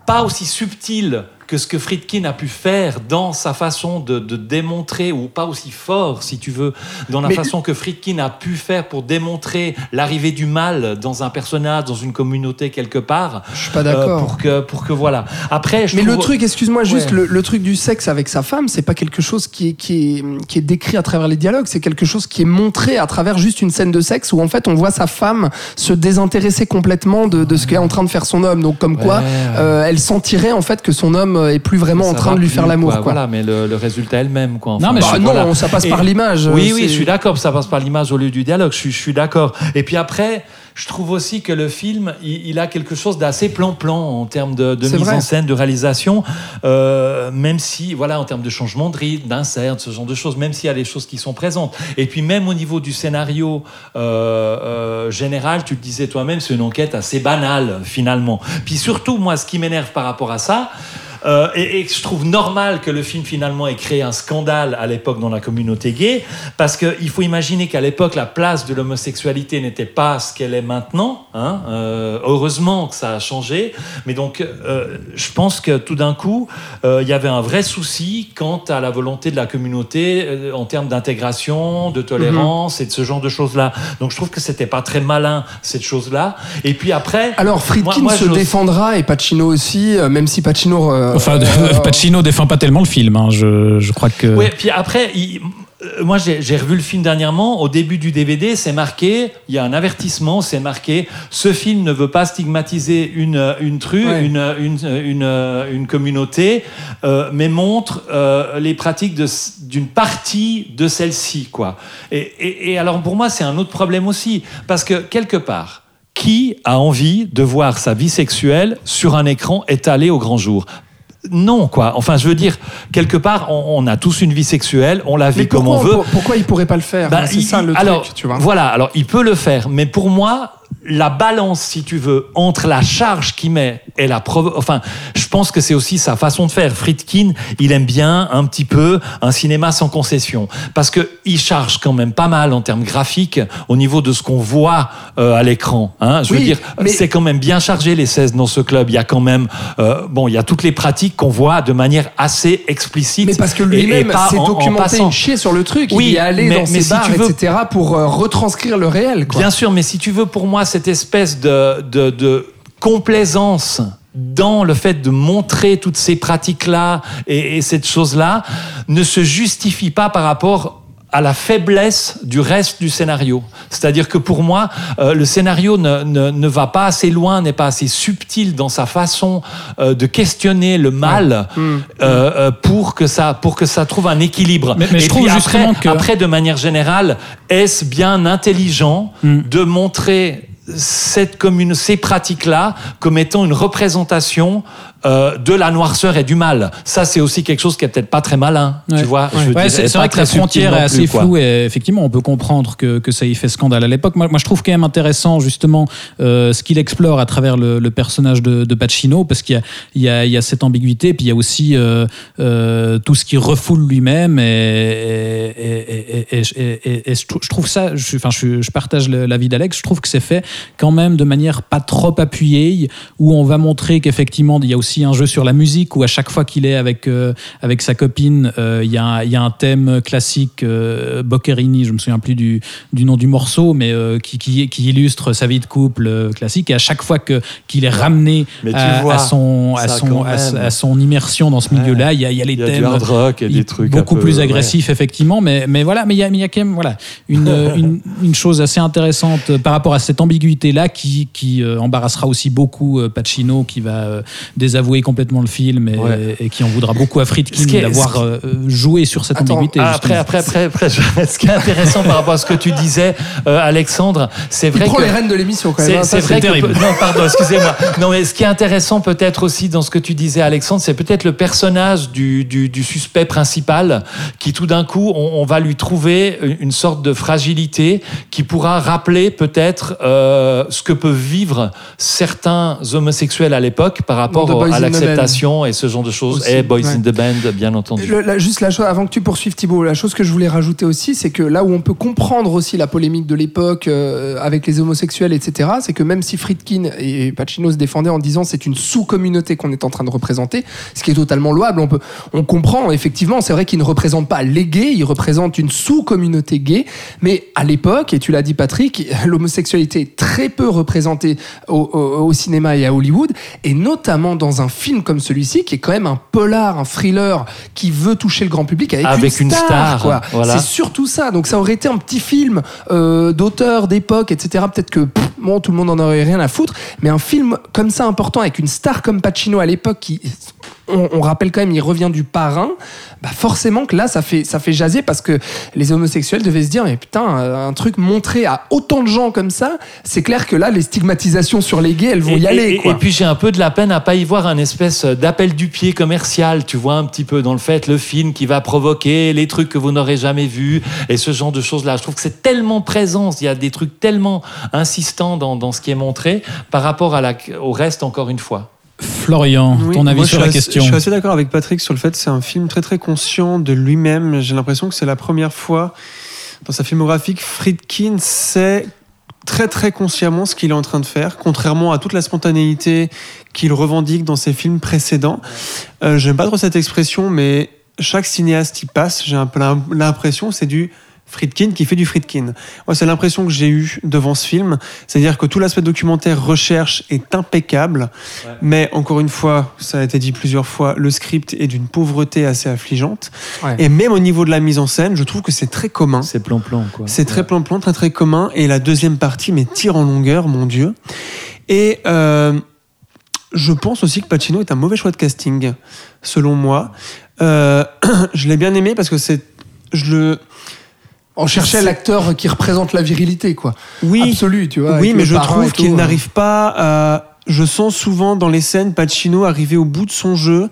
pas aussi subtil que ce que Friedkin a pu faire dans sa façon de, de démontrer, ou pas aussi fort, si tu veux, dans la Mais- façon que Friedkin a pu faire pour démontrer l'arrivée du mal dans un personnage, dans une communauté quelque part. Je suis pas euh, d'accord. pour que pour que voilà. Après, je Mais le truc, excuse-moi, juste Ouais. le, le truc du sexe avec sa femme, c'est pas quelque chose qui est, qui, est, qui est décrit à travers les dialogues, c'est quelque chose qui est montré à travers juste une scène de sexe où en fait on voit sa femme se désintéresser complètement de, de ce qu'est en train de faire son homme. Donc comme quoi, euh, elle sentirait en fait que son homme est plus vraiment en train de lui plus, faire l'amour. quoi. quoi. Voilà, mais le, le résultat elle-même, quoi. Non, mais Bah je- non, voilà. ça passe Et- par l'image. Oui, euh, oui, je suis d'accord, ça passe par l'image au lieu du dialogue, je suis, je suis d'accord. Et puis après, je trouve aussi que le film, il, il a quelque chose d'assez plan-plan en termes de, mise vrai. en scène, de réalisation, euh, même si, voilà, en termes de changement de rythme, d'insert, ce genre de choses, même s'il y a des choses qui sont présentes. Et puis même au niveau du scénario euh, euh, général, tu le disais toi-même, c'est une enquête assez banale, finalement. Puis surtout, moi, ce qui m'énerve par rapport à ça, euh, et, et je trouve normal que le film finalement ait créé un scandale à l'époque dans la communauté gay, parce qu'il faut imaginer qu'à l'époque la place de l'homosexualité n'était pas ce qu'elle est maintenant. hein. Euh, heureusement que ça a changé, mais donc euh, je pense que tout d'un coup il y avait un vrai souci quant à la volonté de la communauté en termes d'intégration, de tolérance et de ce genre de choses là. Donc je trouve que c'était pas très malin cette chose là. Et puis après, Alors Friedkin Moi- moi, se défendra et Pacino aussi, même si Pacino. Euh, Enfin, euh, [laughs] Pacino défend pas tellement le film. hein. Je, je crois que. Oui, puis après, il- euh, moi j'ai revu le film dernièrement. Au début du DVD, c'est marqué, il y a un avertissement, c'est marqué ce film ne veut pas stigmatiser une, une tru, Ouais. une, une, une, une communauté, euh, mais montre euh, les pratiques d'une partie de celle-ci. quoi. Et, et- et alors pour moi, c'est un autre problème aussi, parce que quelque part, qui a envie de voir sa vie sexuelle sur un écran étalé au grand jour? Non, quoi. Enfin, je veux dire, quelque part, on, on a tous une vie sexuelle, on la vit Mais comme on veut. pour- pourquoi il pourrait pas le faire? Bah, C'est ça le alors, truc, tu vois. Voilà, alors il peut le faire, mais pour moi, la balance, si tu veux, entre la charge qu'il met et la preuve, enfin, je pense que c'est aussi sa façon de faire. Friedkin, il aime bien un petit peu un cinéma sans concession, parce que il charge quand même pas mal en termes graphiques au niveau de ce qu'on voit euh, à l'écran. Hein. Je veux dire, mais- c'est quand même bien chargé les 16 dans ce club. Il y a quand même, euh, bon, il y a toutes les pratiques qu'on voit de manière assez explicite. Mais parce que lui-même s'est en- en documenté passant. une chier sur le truc. Oui, il est allé mais- dans mais ses si bars, veux- etc. pour euh, retranscrire le réel. Quoi. Bien sûr, mais si tu veux, pour moi, cette espèce de, de, de complaisance dans le fait de montrer toutes ces pratiques-là et, et cette chose-là ne se justifie pas par rapport à la faiblesse du reste du scénario. C'est-à-dire que pour moi, euh, le scénario ne, ne, ne va pas assez loin, n'est pas assez subtil dans sa façon euh, de questionner le mal euh, euh, pour, que ça, pour que ça trouve un équilibre. Mais- mais je Et trouve puis après, que- après, de manière générale, est-ce bien intelligent de montrer cette commune, ces pratiques-là comme étant une représentation euh, de la noirceur et du mal. Ça, c'est aussi quelque chose qui est peut-être pas très malin, Ouais. tu vois. Ouais, c'est vrai que la frontière est assez floue et effectivement on peut comprendre que, que ça y fait scandale à l'époque. Moi, moi je trouve quand même intéressant justement euh, ce qu'il explore à travers le, le personnage de, de Pacino parce qu'il y a, y, y cette ambiguïté puis il y a aussi euh, tout ce qu'il refoule lui-même et, je trou- je trouve ça, je, enfin, je, je partage l'avis d'Alex, je trouve que c'est fait quand même de manière pas trop appuyée où on va montrer qu'effectivement il y a aussi aussi un jeu sur la musique où à chaque fois qu'il est avec, euh, avec sa copine, euh, il y, a y a un thème classique, euh, Boccherini, je me souviens plus du, du nom du morceau, mais qui, qui, qui illustre sa vie de couple classique. Et à chaque fois que- qu'il est ramené à, vois, à son, à, son, à, son immersion dans ce milieu-là, il y a, il y a les Il y a thèmes du hard rock et il- des trucs un beaucoup peu- plus ouais. agressifs effectivement mais, mais voilà mais il y a, il y a quand même voilà une, [laughs] une, une chose assez intéressante par rapport à cette ambiguïté là qui, qui embarrassera aussi beaucoup Pacino qui va euh, désavouer complètement le film et, Ouais. et qui en voudra beaucoup à Friedkin d'avoir euh, joué sur cette Attends, ambiguïté Ah, après, après, après, après, [laughs] ce qui est intéressant par rapport à ce que tu disais, euh, Alexandre, c'est Il vrai prend que. les rênes de l'émission quand même. C'est hein, vrai que terrible. non pardon excusez-moi non mais ce qui est intéressant peut-être aussi dans ce que tu disais Alexandre c'est peut-être le personnage du, du, du suspect principal qui tout d'un coup on, on va lui trouver une sorte de fragilité qui pourra rappeler peut-être euh, ce que peuvent vivre certains homosexuels à l'époque par rapport au- Boys à l'acceptation et ce genre de choses et Boys ouais. in the Band bien entendu Le- la- juste la chose, avant que tu poursuives Thibault, la chose que je voulais rajouter aussi, c'est que là où on peut comprendre aussi la polémique de l'époque euh, avec les homosexuels, etc., c'est que même si Friedkin et Pacino se défendaient en disant c'est une sous-communauté qu'on est en train de représenter, ce qui est totalement louable, on, peut, on comprend effectivement, c'est vrai qu'ils ne représentent pas les gays, ils représentent une sous-communauté gay, mais à l'époque, et tu l'as dit Patrick, [laughs] l'homosexualité est très peu représentée au, au- au cinéma et à Hollywood, et notamment dans un film comme celui-ci, qui est quand même un polar, un thriller, qui veut toucher le grand public avec, Avec une star, quoi. voilà. C'est surtout ça. Donc ça aurait été un petit film euh, d'auteur, d'époque, etc. Peut-être que pff, bon, tout le monde en aurait rien à foutre, mais un film comme ça important avec une star comme Pacino à l'époque qui on, on rappelle quand même, il revient du parrain. Bah forcément que là, ça fait, ça fait jaser parce que les homosexuels devaient se dire, mais putain, euh, un truc montré à autant de gens comme ça, c'est clair que là, les stigmatisations sur les gays, elles vont y aller. et- quoi. et puis j'ai un peu de la peine à pas y voir un espèce d'appel du pied commercial, tu vois, un petit peu dans le fait, le film qui va provoquer les trucs que vous n'aurez jamais vus et ce genre de choses-là. Je trouve que c'est tellement présent, il y a des trucs tellement insistants dans, dans ce qui est montré par rapport à la, au reste, encore une fois. Florian Oui, ton avis sur la assez- question Je suis assez d'accord avec Patrick sur le fait que c'est un film très très conscient de lui-même. J'ai l'impression que c'est la première fois dans sa filmographie que Friedkin sait très très consciemment ce qu'il est en train de faire, contrairement à toute la spontanéité qu'il revendique dans ses films précédents. Euh, J'aime pas trop cette expression, mais chaque cinéaste y passe. J'ai un peu l'im- l'impression c'est du Friedkin qui fait du Friedkin. Moi, c'est l'impression que j'ai eue devant ce film. C'est-à-dire que tout l'aspect documentaire, recherche est impeccable. Mais encore une fois, ça a été dit plusieurs fois, le script est d'une pauvreté assez affligeante. Ouais. Et même au niveau de la mise en scène, je trouve que c'est très commun. C'est plan-plan, quoi. C'est très plan-plan, très très commun. Et la deuxième partie, mais tire en longueur, mon Dieu. Et euh, je pense aussi que Pacino est un mauvais choix de casting, selon moi. Euh, [clears throat] je l'ai bien aimé parce que c'est. Je le. On cherchait l'acteur qui représente la virilité, quoi. Oui, Absolu, tu vois. oui, mais je trouve qu'il hein. n'arrive pas à. Je sens souvent dans les scènes Pacino arriver au bout de son jeu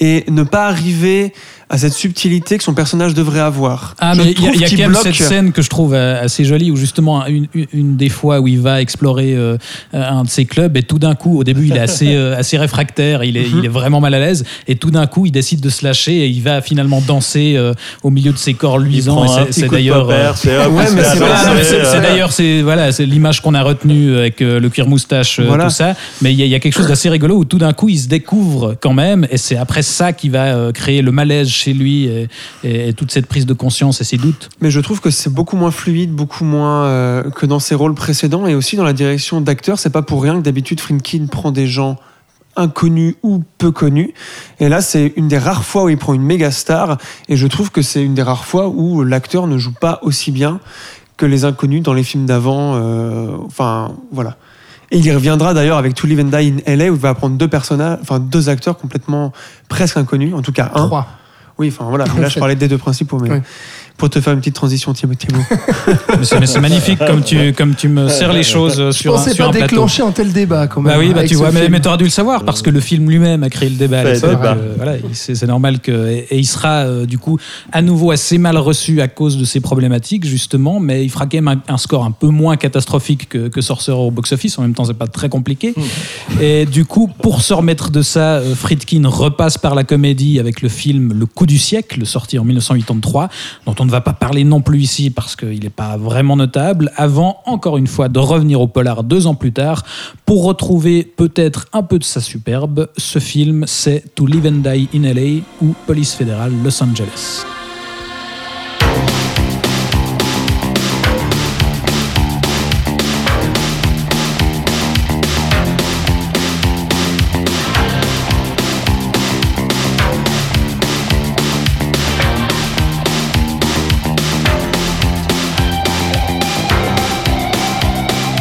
et ne pas arriver à cette subtilité que son personnage devrait avoir. Ah, Je mais il y a, y qu'il quand même cette scène que je trouve euh, assez jolie où justement une, une- une des fois où il va explorer euh, un de ses clubs et tout d'un coup, au début, il est assez, [laughs] euh, assez réfractaire, il est, Mhm. il est vraiment mal à l'aise et tout d'un coup, il décide de se lâcher et il va finalement danser euh, au milieu de ses corps luisants. C'est- d'ailleurs. c'est [laughs] d'ailleurs c'est voilà c'est l'image qu'on a retenue avec euh, le cuir moustache euh, Voilà. tout ça mais il y, y a quelque chose d'assez rigolo où tout d'un coup il se découvre quand même et c'est après ça qui va euh, créer le malaise chez lui et, et- et toute cette prise de conscience et ses doutes Mais je trouve que c'est beaucoup moins fluide, beaucoup moins euh, que dans ses rôles précédents et aussi dans la direction d'acteur. C'est pas pour rien que d'habitude Friedkin prend des gens inconnus ou peu connus. Et là, c'est une des rares fois où il prend une méga star. Et je trouve que c'est une des rares fois où l'acteur ne joue pas aussi bien que les inconnus dans les films d'avant. euh, enfin, voilà. Et il y reviendra d'ailleurs avec To Live and Die in LA où il va prendre deux personnages, enfin deux acteurs complètement presque inconnus, en tout cas un. Trois. Oui, enfin voilà. Là, je [laughs] parlais des deux principaux, mais. Pour te faire une petite transition, Thibaut. Thibaut. [laughs] mais c'est magnifique comme tu comme tu me sers les choses Je sur un, pensais sur pas un plateau déclencher un tel débat, quand même. Bah oui, bah tu vois, mais, film. mais t'aurais dû le savoir parce que le film lui-même a créé le débat. à Fait l'époque, débat. euh, voilà, c'est c'est normal que et, et il sera euh, du coup à nouveau assez mal reçu à cause de ces problématiques justement, mais il fera quand même un, un score un peu moins catastrophique que, que Sorcerer au box-office. En même temps, c'est pas très compliqué. Et du coup, pour se remettre de ça, euh, Friedkin repasse par la comédie avec le film Le coup du siècle, sorti en 1983, dont on ne va pas parler non plus ici parce qu'il n'est pas vraiment notable, avant encore une fois de revenir au polar deux ans plus tard pour retrouver peut-être un peu de sa superbe. Ce film, c'est To Live and Die in LA ou Police fédérale Los Angeles.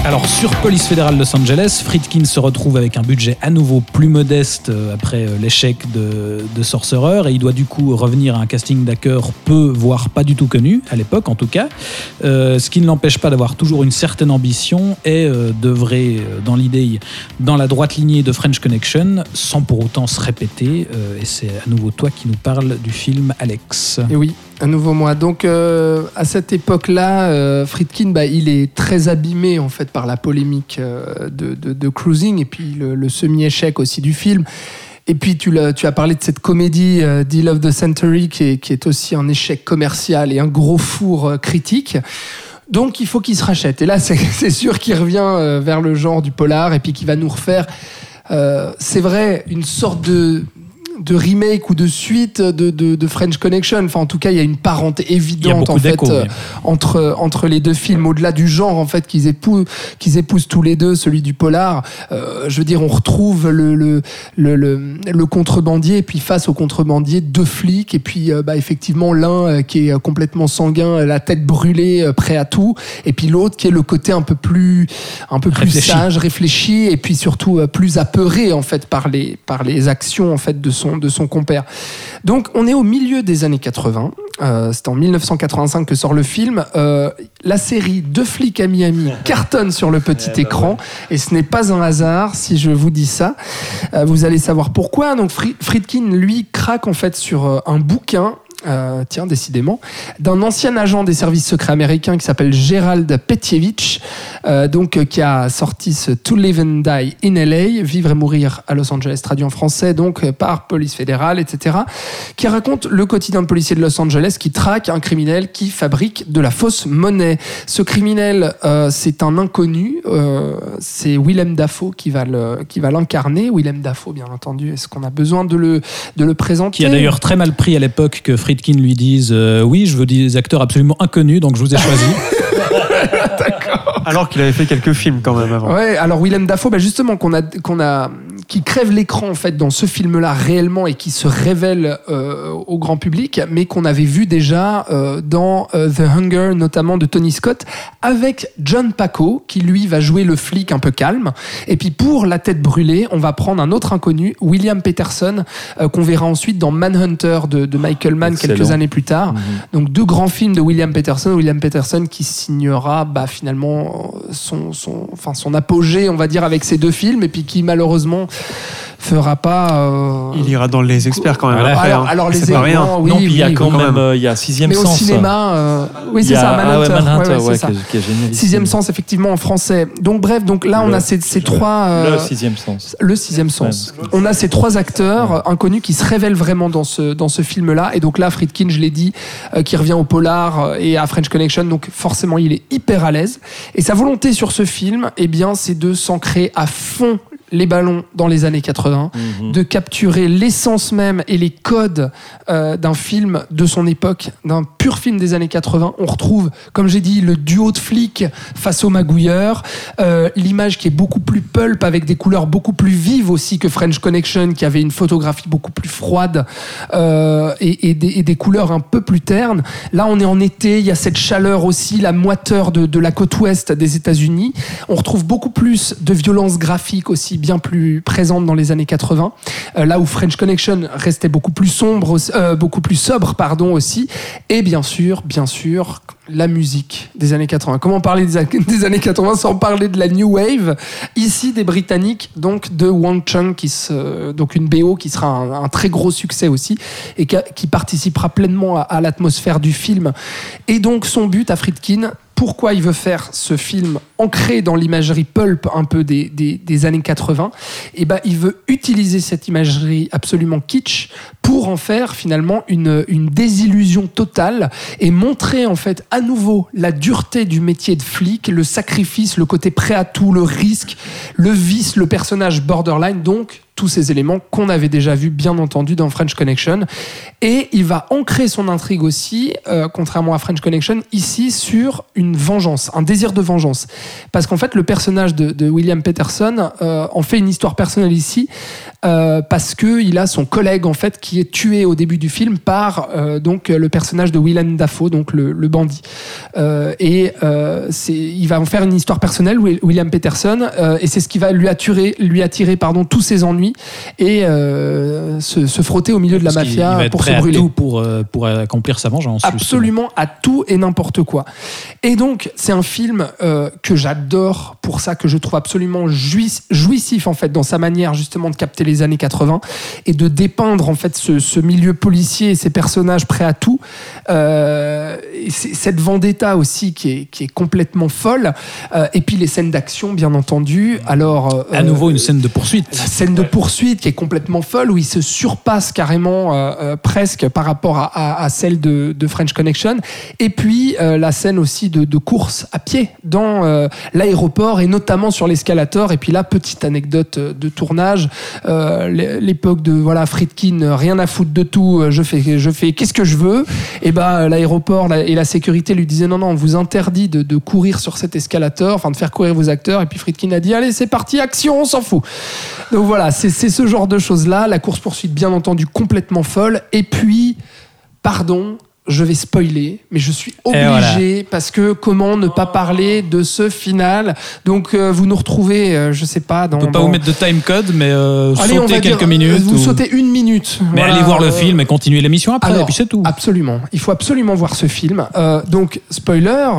Alors sur Police fédérale Los Angeles, Friedkin se retrouve avec un budget à nouveau plus modeste euh, après euh, l'échec de, Sorcerer et il doit du coup revenir à un casting d'acteurs peu, voire pas du tout connu, à l'époque en tout cas, Euh, ce qui ne l'empêche pas d'avoir toujours une certaine ambition et euh, d'œuvrer dans l'idée, dans la droite lignée de French Connection, sans pour autant se répéter. Et c'est à nouveau toi qui nous parle du film Alex. Et oui, un nouveau moi. Donc euh, à cette époque-là, euh, Friedkin, bah, il est très abîmé en fait par la polémique euh, de, de- Cruising et puis le, semi-échec aussi du film. Et puis tu, l'as- tu as parlé de cette comédie euh, Deal of the Century qui est, qui est aussi un échec commercial et un gros four critique. Donc il faut qu'il se rachète. Et là, [laughs] c'est sûr qu'il revient vers le genre du polar et puis qu'il va nous refaire, c'est vrai, une sorte de, de remake ou de suite de, de- de French Connection. Enfin, en tout cas, il y a une parenté évidente en fait euh, entre entre les deux films, au-delà du genre en fait qu'ils épousent, qu'ils épousent tous les deux, celui du polar. Euh, je veux dire, on retrouve le le, le, le, le contrebandier et puis face au contrebandier deux flics et puis euh, bah, effectivement l'un qui est complètement sanguin, la tête brûlée, prêt à tout, et puis l'autre qui est le côté un peu plus un peu plus Réfléchi. sage, réfléchi et puis surtout plus apeuré en fait par les par les actions en fait de son de son compère. Donc on est au milieu des années 80. Euh, c'est en 1985 que sort le film. Euh, la série Deux flics à Miami [laughs] cartonne sur le petit écran et ce n'est pas un hasard si je vous dis ça. Euh, vous allez savoir pourquoi. Donc Fri- Friedkin lui craque en fait sur un bouquin. Euh, tiens, décidément, d'un ancien agent des services secrets américains qui s'appelle Gerald Petievich, euh, donc euh, qui a sorti ce To Live and Die in LA, Vivre et mourir à Los Angeles, traduit en français donc par police fédérale, etc., qui raconte le quotidien de policier de Los Angeles qui traque un criminel qui fabrique de la fausse monnaie. Ce criminel, c'est un inconnu, c'est Willem Dafoe qui va l'incarner. Willem Dafoe, bien entendu, est-ce qu'on a besoin de le, de le présenter? Qui a d'ailleurs très mal pris à l'époque que Friedkin lui dise euh, Oui, je veux des acteurs absolument inconnus, donc je vous ai choisi. [laughs] Alors qu'il avait fait quelques films quand même avant. Ouais, alors Willem Dafoe, bah justement, qu'on a, qu'on a, qui crève l'écran en fait dans ce film-là réellement et qui se révèle euh, au grand public, mais qu'on avait vu déjà euh, dans euh, The Hunger, notamment de Tony Scott, avec John Paco, qui lui va jouer le flic un peu calme. Et puis pour la tête brûlée, on va prendre un autre inconnu, William Peterson, euh, qu'on verra ensuite dans Manhunter de, de Michael Mann quelques années plus tard. Donc deux grands films de William Peterson. William Peterson qui signera bah, finalement son, son, enfin, son apogée, on va dire, avec ces deux films, et puis qui malheureusement fera pas. euh, Il ira dans les experts quand même. Voilà. alors, hein. alors les pas rien. oui, non, puis il y a oui, quand quand même, même. euh, il y a Sixième mais au Sens. cinéma, euh, oui, c'est ça, ah ouais, Manhunter. Manhunter, Ouais, ouais, ouais, c'est ça. qui est- qui est. Sixième sens, effectivement, en français. Donc, bref, donc là, on Le- a ces, ces le- trois. euh, Le sixième sens. le sixième sens. Ouais. On a ces trois acteurs inconnus qui se révèlent vraiment dans ce, dans ce film-là. Et donc là, Friedkin, je l'ai dit, euh, qui revient au polar et à French Connection. Donc forcément, il est hyper à l'aise. Et sa volonté sur ce film, eh bien, c'est de s'ancrer à fond les ballons dans les années 80, Mhm. de capturer l'essence même et les codes euh, d'un film de son époque, d'un pur film des années 80. On retrouve, comme j'ai dit, le duo de flics face au magouilleur, euh, l'image qui est beaucoup plus pulp avec des couleurs beaucoup plus vives aussi que French Connection, qui avait une photographie beaucoup plus froide euh, et, et des, et des couleurs un peu plus ternes. Là, on est en été, il y a cette chaleur aussi, la moiteur de, de la côte ouest des États-Unis. On retrouve beaucoup plus de violence graphique aussi, bien plus présente dans les années 80. Euh, là où French Connection restait beaucoup plus sombre, euh, beaucoup plus sobre, pardon aussi. Et bien sûr, bien sûr, la musique des années 80. Comment parler des, années 80 sans parler de la new wave? Ici, des Britanniques, donc de Wang Chung, qui se, donc une BO qui sera un, très gros succès aussi et qui participera pleinement à, à l'atmosphère du film. Et donc, son but à Friedkin, pourquoi il veut faire ce film ancré dans l'imagerie pulp un peu des, des, années 80. Et ben, il veut utiliser cette imagerie absolument kitsch pour en faire finalement une, une désillusion totale et montrer en fait à nouveau la dureté du métier de flic, le sacrifice, le côté prêt à tout, le risque, le vice, le personnage borderline. Donc tous ces éléments qu'on avait déjà vus, bien entendu, dans French Connection. Et il va ancrer son intrigue aussi, euh, contrairement à French Connection, ici sur une vengeance, un désir de vengeance. Parce qu'en fait, le personnage de, William Peterson euh, en fait une histoire personnelle ici, euh, parce que il a son collègue en fait qui est tué au début du film par euh, donc le personnage de Willem Dafoe, donc le, le bandit. Euh, et c'est, il va en faire une histoire personnelle, Will- William Peterson, et c'est ce qui va lui attirer, lui attirer pardon tous ses ennuis et se, se frotter au milieu de la Parce mafia il va être pour prêt se à brûler. tout pour, pour accomplir sa vengeance. justement. Absolument à tout et n'importe quoi. Et donc, c'est un film que j'adore pour ça, que je trouve absolument jouiss- jouissif en fait dans sa manière justement de capter années 80 et de dépeindre en fait ce milieu policier et ces personnages prêts à tout. Euh, et cette vendetta aussi qui est, qui est complètement folle. Euh, et puis les scènes d'action, bien entendu. Alors, euh, À nouveau, une scène de poursuite. la scène de poursuite qui est complètement folle où il se surpasse carrément presque par rapport à, à- à celle de, de French Connection et puis la scène aussi de, de course à pied dans l'aéroport et notamment sur l'escalator et puis là petite anecdote de tournage l'é- l'époque de voilà Friedkin rien à foutre de tout je fais je fais qu'est-ce que je veux et ben l'aéroport la- et la sécurité lui disaient non non on vous interdit de, courir sur cet escalator enfin de faire courir vos acteurs et puis Friedkin a dit allez c'est parti action on s'en fout donc voilà, c'est c'est ce genre de choses-là. La course-poursuite, bien entendu, complètement folle. Et puis, pardon, je vais spoiler, mais je suis obligé voilà. parce que comment ne pas parler de ce final Donc, euh, vous nous retrouvez, euh, je sais pas, dans. On peut pas dans- vous mettre de time code, mais euh, Allez, on va quelques dire, euh, minutes. Vous ou- sautez une minute. Mais Voilà, allez voir le film et continuez l'émission après, alors, et puis c'est tout. Absolument. Il faut absolument voir ce film. Donc, spoiler.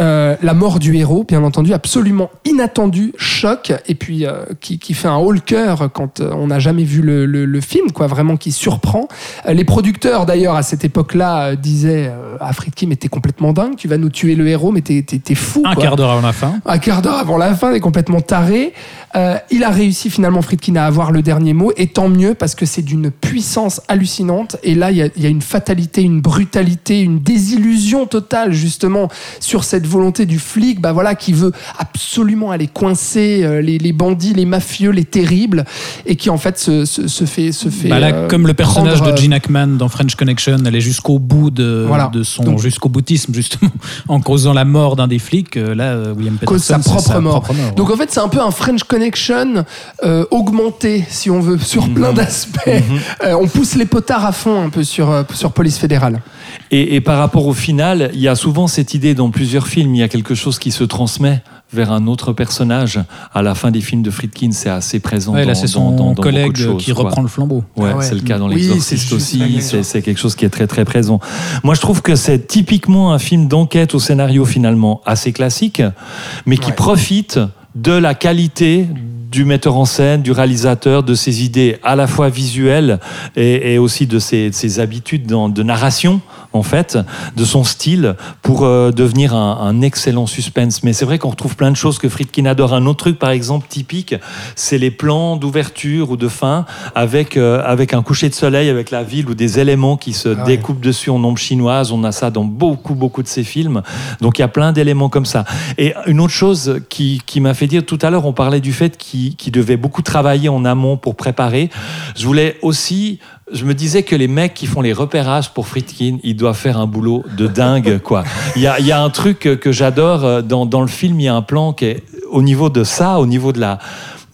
Euh, la mort du héros, bien entendu, absolument inattendu, choc, et puis euh, qui, qui fait un haut le cœur quand euh, on n'a jamais vu le, le- le film, quoi, vraiment qui surprend. Euh, les producteurs, d'ailleurs, à cette époque-là, disaient euh, à Friedkin, mais t'es complètement dingue, tu vas nous tuer le héros, mais t'es, t'es- t'es fou. Un quoi. quart d'heure avant la fin. Un quart d'heure avant la fin, est complètement taré. Euh, il a réussi finalement, Friedkin, à avoir le dernier mot, et tant mieux parce que c'est d'une puissance hallucinante. Et là, il y, a, il y a une fatalité, une brutalité, une désillusion totale justement sur cette volonté du flic, bah voilà, qui veut absolument aller coincer euh, les, les bandits, les mafieux, les terribles, et qui en fait se, se- se fait, se fait. Bah là, euh, comme le personnage prendre, de Gene Hackman dans French Connection, elle est jusqu'au bout de, Voilà. de son Donc- jusqu'au boutisme justement, [laughs] en causant la mort d'un des flics. Là, William Peterson, cause sa propre mort. propre mort. Donc en fait, c'est un peu un French Connection euh, augmenté, si on veut, sur plein d'aspects. Euh, on pousse les potards à fond un peu sur, euh, sur Police Fédérale. Et, et par rapport au final, il y a souvent cette idée dans plusieurs films, il y a quelque chose qui se transmet vers un autre personnage. À la fin des films de Friedkin, c'est assez présent Ouais, dans, là, c'est son dans- dans collègue beaucoup de choses, qui quoi. reprend le flambeau. Ouais, Ah ouais. c'est le cas dans Oui, l'exorciste c'est aussi. C'est, quelque chose qui est très très présent. Moi, je trouve que c'est typiquement un film d'enquête au scénario finalement assez classique, mais qui Ouais. profite de la qualité du metteur en scène, du réalisateur, de ses idées à la fois visuelles et, aussi de ses, de ses habitudes dans- de narration, en fait, de son style, pour euh, devenir un, un excellent suspense. Mais c'est vrai qu'on retrouve plein de choses que Friedkin adore. Un autre truc, par exemple, typique, c'est les plans d'ouverture ou de fin avec, euh, avec un coucher de soleil, avec la ville ou des éléments qui se Ah ouais. découpent dessus en ombre chinoise. On a ça dans beaucoup, beaucoup de ses films. Donc il y a plein d'éléments comme ça. Et une autre chose qui, qui m'a fait dire tout à l'heure, on parlait du fait qu'il qu'il devait beaucoup travailler en amont pour préparer. Je voulais aussi, je me disais que les mecs qui font les repérages pour Friedkin, ils doivent faire un boulot de dingue, [laughs] quoi. Il y a, il y a un truc que, j'adore euh, dans, dans le film, il y a un plan qui est au niveau de ça, au niveau de la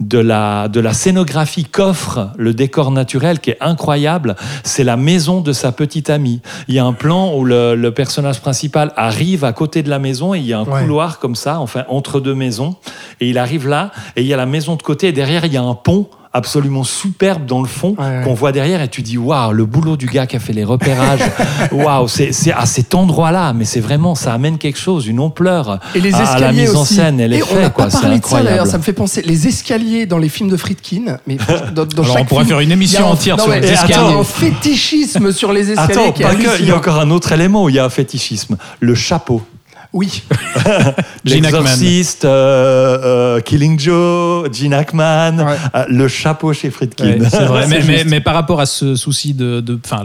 de la, de la scénographie qu'offre le décor naturel qui est incroyable, c'est la maison de sa petite amie. Il y a un plan où le, le personnage principal arrive à côté de la maison et il y a un Ouais. couloir comme ça, enfin entre deux maisons, et il arrive là et il y a la maison de côté et derrière il y a un pont absolument superbe dans le fond Ouais, ouais. qu'on voit derrière et tu dis waouh le boulot du gars qui a fait les repérages [laughs] waouh c'est c'est à cet endroit là mais c'est vraiment ça amène quelque chose une ampleur Et les à- escaliers à la mise en aussi. scène elle est Et on faite, n'a quoi, pas c'est parlé de ça d'ailleurs, ça me fait penser. Les escaliers dans les films de Friedkin, mais dans, dans Alors, chaque on pourrait film, faire une il y a émission un- entière non, sur les il y a escaliers. un fétichisme sur les escaliers Attends, qui est pas que, il y a encore un autre élément où il y a un fétichisme, le chapeau. Oui. [laughs] L'Exorciste, euh, euh, Killing Joe, Gene Hackman, Ouais. euh, le chapeau chez Friedkin. Ouais, c'est vrai. [laughs] mais, par rapport à ce souci de, enfin,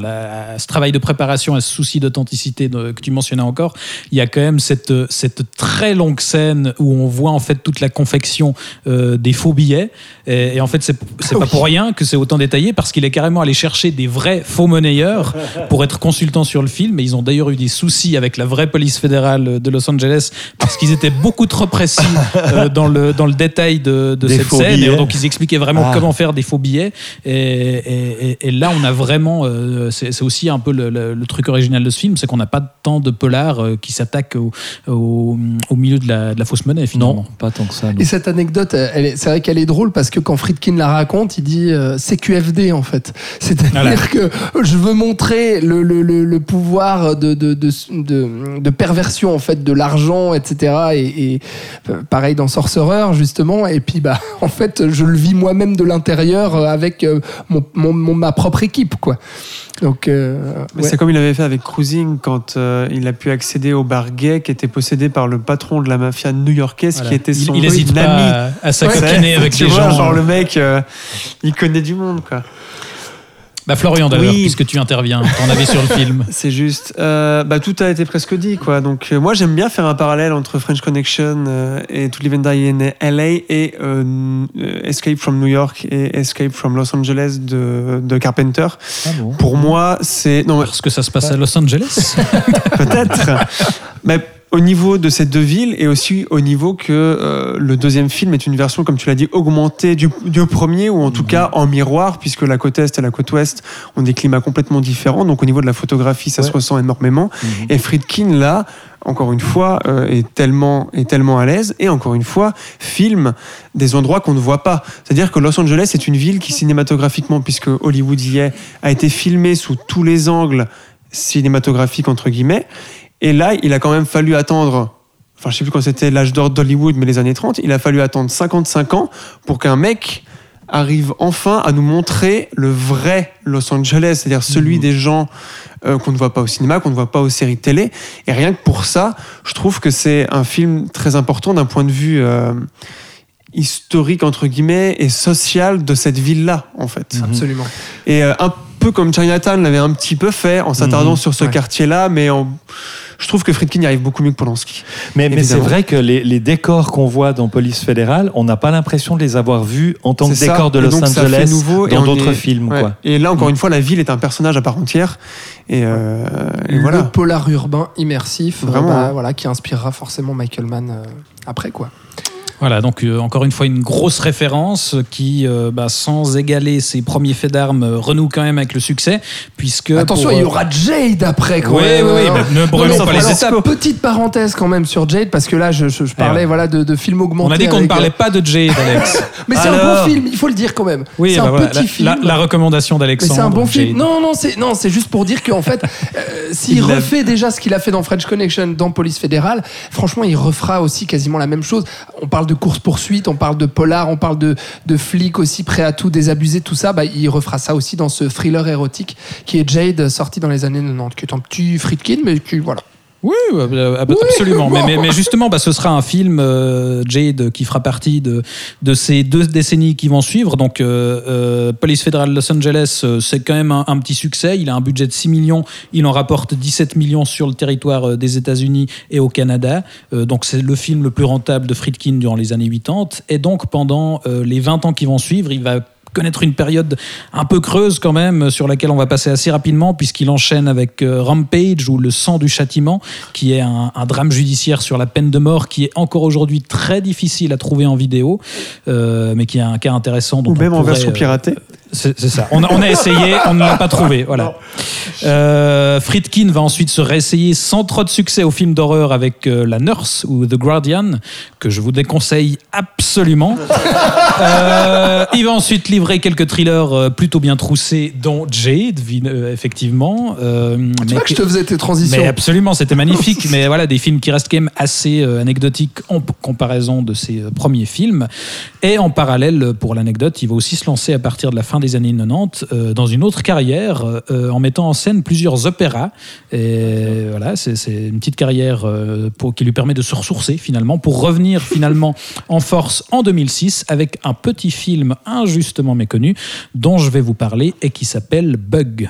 ce travail de préparation, à ce souci d'authenticité que tu mentionnais encore, il y a quand même cette, cette très longue scène où on voit en fait toute la confection euh, des faux billets. Et, et en fait, c'est c'est pas pour rien que c'est autant détaillé parce qu'il est carrément allé chercher des vrais faux monnayeurs pour être consultant sur le film. Et ils ont d'ailleurs eu des soucis avec la vraie police fédérale de Los Angeles parce qu'ils étaient beaucoup trop précis euh, [laughs] dans, le, dans le détail de, de cette scène. billets. Et donc, ils expliquaient vraiment Ah. comment faire des faux billets. Et, et- et- et là, on a vraiment. euh, c'est aussi un peu le, le- le truc original de ce film, c'est qu'on n'a pas tant de polars euh, qui s'attaquent au, au, au milieu de la, de la fausse monnaie, finalement. Non, pas tant que ça. non. Et cette anecdote, c'est vrai qu'elle est drôle parce que quand Friedkin la raconte, il dit euh, c'est QFD en fait. C'est-à-dire Voilà. que je veux montrer le, le, le, le pouvoir de, de, de, de, de perversion en fait de l'argent, etc. Et, et, euh, pareil dans Sorcerer justement. Et puis bah [laughs] en fait, je le vis moi-même de l'intérieur euh, avec euh, mon, mon, mon- ma propre équipe quoi. Donc euh, ouais. C'est comme il avait fait avec Cruising quand euh, il a pu accéder au bar gay qui était possédé par le patron de la mafia new-yorkaise Voilà. qui était son il ami. pas à, à s'acoquiner Ouais, avec [laughs] tu vois, gens. genre euh. le mec, euh, il connaît du monde quoi. Bah, Florian, d'ailleurs, Oui. puisque tu interviens, ton avis sur le [laughs] film. C'est juste. Euh, bah, tout a été presque dit, quoi. Donc, euh, moi, j'aime bien faire un parallèle entre French Connection euh, et To Live and Die in LA et Escape from New York et Escape from Los Angeles de, de Carpenter. Ah bon? Pour moi, c'est. Non, Parce que ça se passe à Los Angeles? [laughs] peut-être. Mais au niveau de ces deux villes et aussi au niveau que euh, le deuxième film est une version, comme tu l'as dit, augmentée du, du premier ou en tout cas en miroir, puisque la côte est et la côte ouest ont des climats complètement différents. Donc au niveau de la photographie, ça se ressent énormément. Et Friedkin, là, encore une fois, euh, est, tellement, est tellement à l'aise et encore une fois, filme des endroits qu'on ne voit pas. C'est-à-dire que Los Angeles est une ville qui, cinématographiquement, puisque Hollywood y est, a été filmée sous tous les angles cinématographiques, entre guillemets. Et là, il a quand même fallu attendre. Enfin, je sais plus quand c'était l'âge d'or d'Hollywood, mais les années 30, il a fallu attendre 55 ans pour qu'un mec arrive enfin à nous montrer le vrai Los Angeles, c'est-à-dire celui des gens euh, qu'on ne voit pas au cinéma, qu'on ne voit pas aux séries télé. Et rien que pour ça, je trouve que c'est un film très important d'un point de vue euh, historique, entre guillemets, et social de cette ville-là, en fait. absolument. Et euh, un peu comme Chinatown l'avait un petit peu fait, en s'attardant Mhm. sur ce Ouais. quartier-là, mais en- je trouve que Friedkin y arrive beaucoup mieux que Polanski. Mais, mais c'est vrai que les, les décors qu'on voit dans Police Fédérale, on n'a pas l'impression de les avoir vus en tant que ça. décors de Los donc, Angeles nouveau, et dans d'autres est- films. Ouais. Quoi. Et là, encore une fois, la ville est un personnage à part entière. Et, euh, et le voilà. polar urbain immersif, euh, Vraiment, bah, hein. voilà, qui inspirera forcément Michael Mann euh, après quoi. Voilà, donc euh, encore une fois une grosse référence qui, euh, bah, sans égaler ses premiers faits d'armes, euh, renoue quand même avec le succès, puisque Attention, pour, il y aura Jade après quand Oui, même. oui, oui, hein. mais ne brûlons pas les alors. Petite parenthèse quand même sur Jade parce que là je, je- je parlais ouais. voilà de, de films augmentés. on a dit qu'on ne parlait pas de Jade, [laughs] Alex. Mais c'est un bon film, il faut le dire quand même. Oui, c'est bah un voilà, petit la, film. la- la recommandation mais d'Alexandre. c'est un bon film. Non, non, c'est non, c'est juste pour dire qu'en fait, [laughs] euh, s'il refait déjà ce qu'il a fait dans French Connection, dans Police Fédérale, franchement, il refera aussi quasiment la même chose. On parle de course poursuite, on parle de polar, on parle de, de flics aussi prêts à tout désabusé, tout ça. Bah, il refera ça aussi dans ce thriller érotique qui est Jade, sorti dans les années 90, qui est un petit Friedkin, mais qui voilà. Oui, euh, euh, absolument. Mais, mais- mais justement, bah, ce sera un film, euh, Jade, qui fera partie de, de ces deux décennies qui vont suivre. Donc, euh, euh, Police Fédérale Los Angeles, c'est quand même un, un petit succès. Il a un budget de 6 millions. Il en rapporte 17 millions sur le territoire des États-Unis et au Canada. Donc, c'est le film le plus rentable de Friedkin durant les années 80. Et donc, pendant les 20 ans qui vont suivre, il va connaître une période un peu creuse quand même sur laquelle on va passer assez rapidement puisqu'il enchaîne avec euh, Rampage ou Le sang du châtiment qui est un, un drame judiciaire sur la peine de mort qui est encore aujourd'hui très difficile à trouver en vidéo euh, mais qui est un cas intéressant dont Ou on même en version euh, piratée. C'est ça. On a, on a essayé, on ne l'a pas trouvé. [laughs] Voilà. Euh, Friedkin va ensuite se réessayer sans trop de succès au film d'horreur avec euh, La Nurse ou The Guardian, que je vous déconseille absolument. [laughs] Euh, il va ensuite livrer quelques thrillers euh, plutôt bien troussés, dont Jade, effectivement. Euh, Tu vois que je te faisais tes transitions. mais absolument, c'était magnifique. [laughs] mais voilà, des films qui restent quand même assez anecdotiques en comparaison de ses premiers films. Et en parallèle, pour l'anecdote, il va aussi se lancer à partir de la fin des années 90 euh, dans une autre carrière euh, en mettant en scène plusieurs opéras. Et voilà, c'est c'est une petite carrière euh, pour, qui lui permet de se ressourcer finalement pour revenir [laughs] finalement en force en 2006 avec un petit film injustement méconnu dont je vais vous parler et qui s'appelle Bug.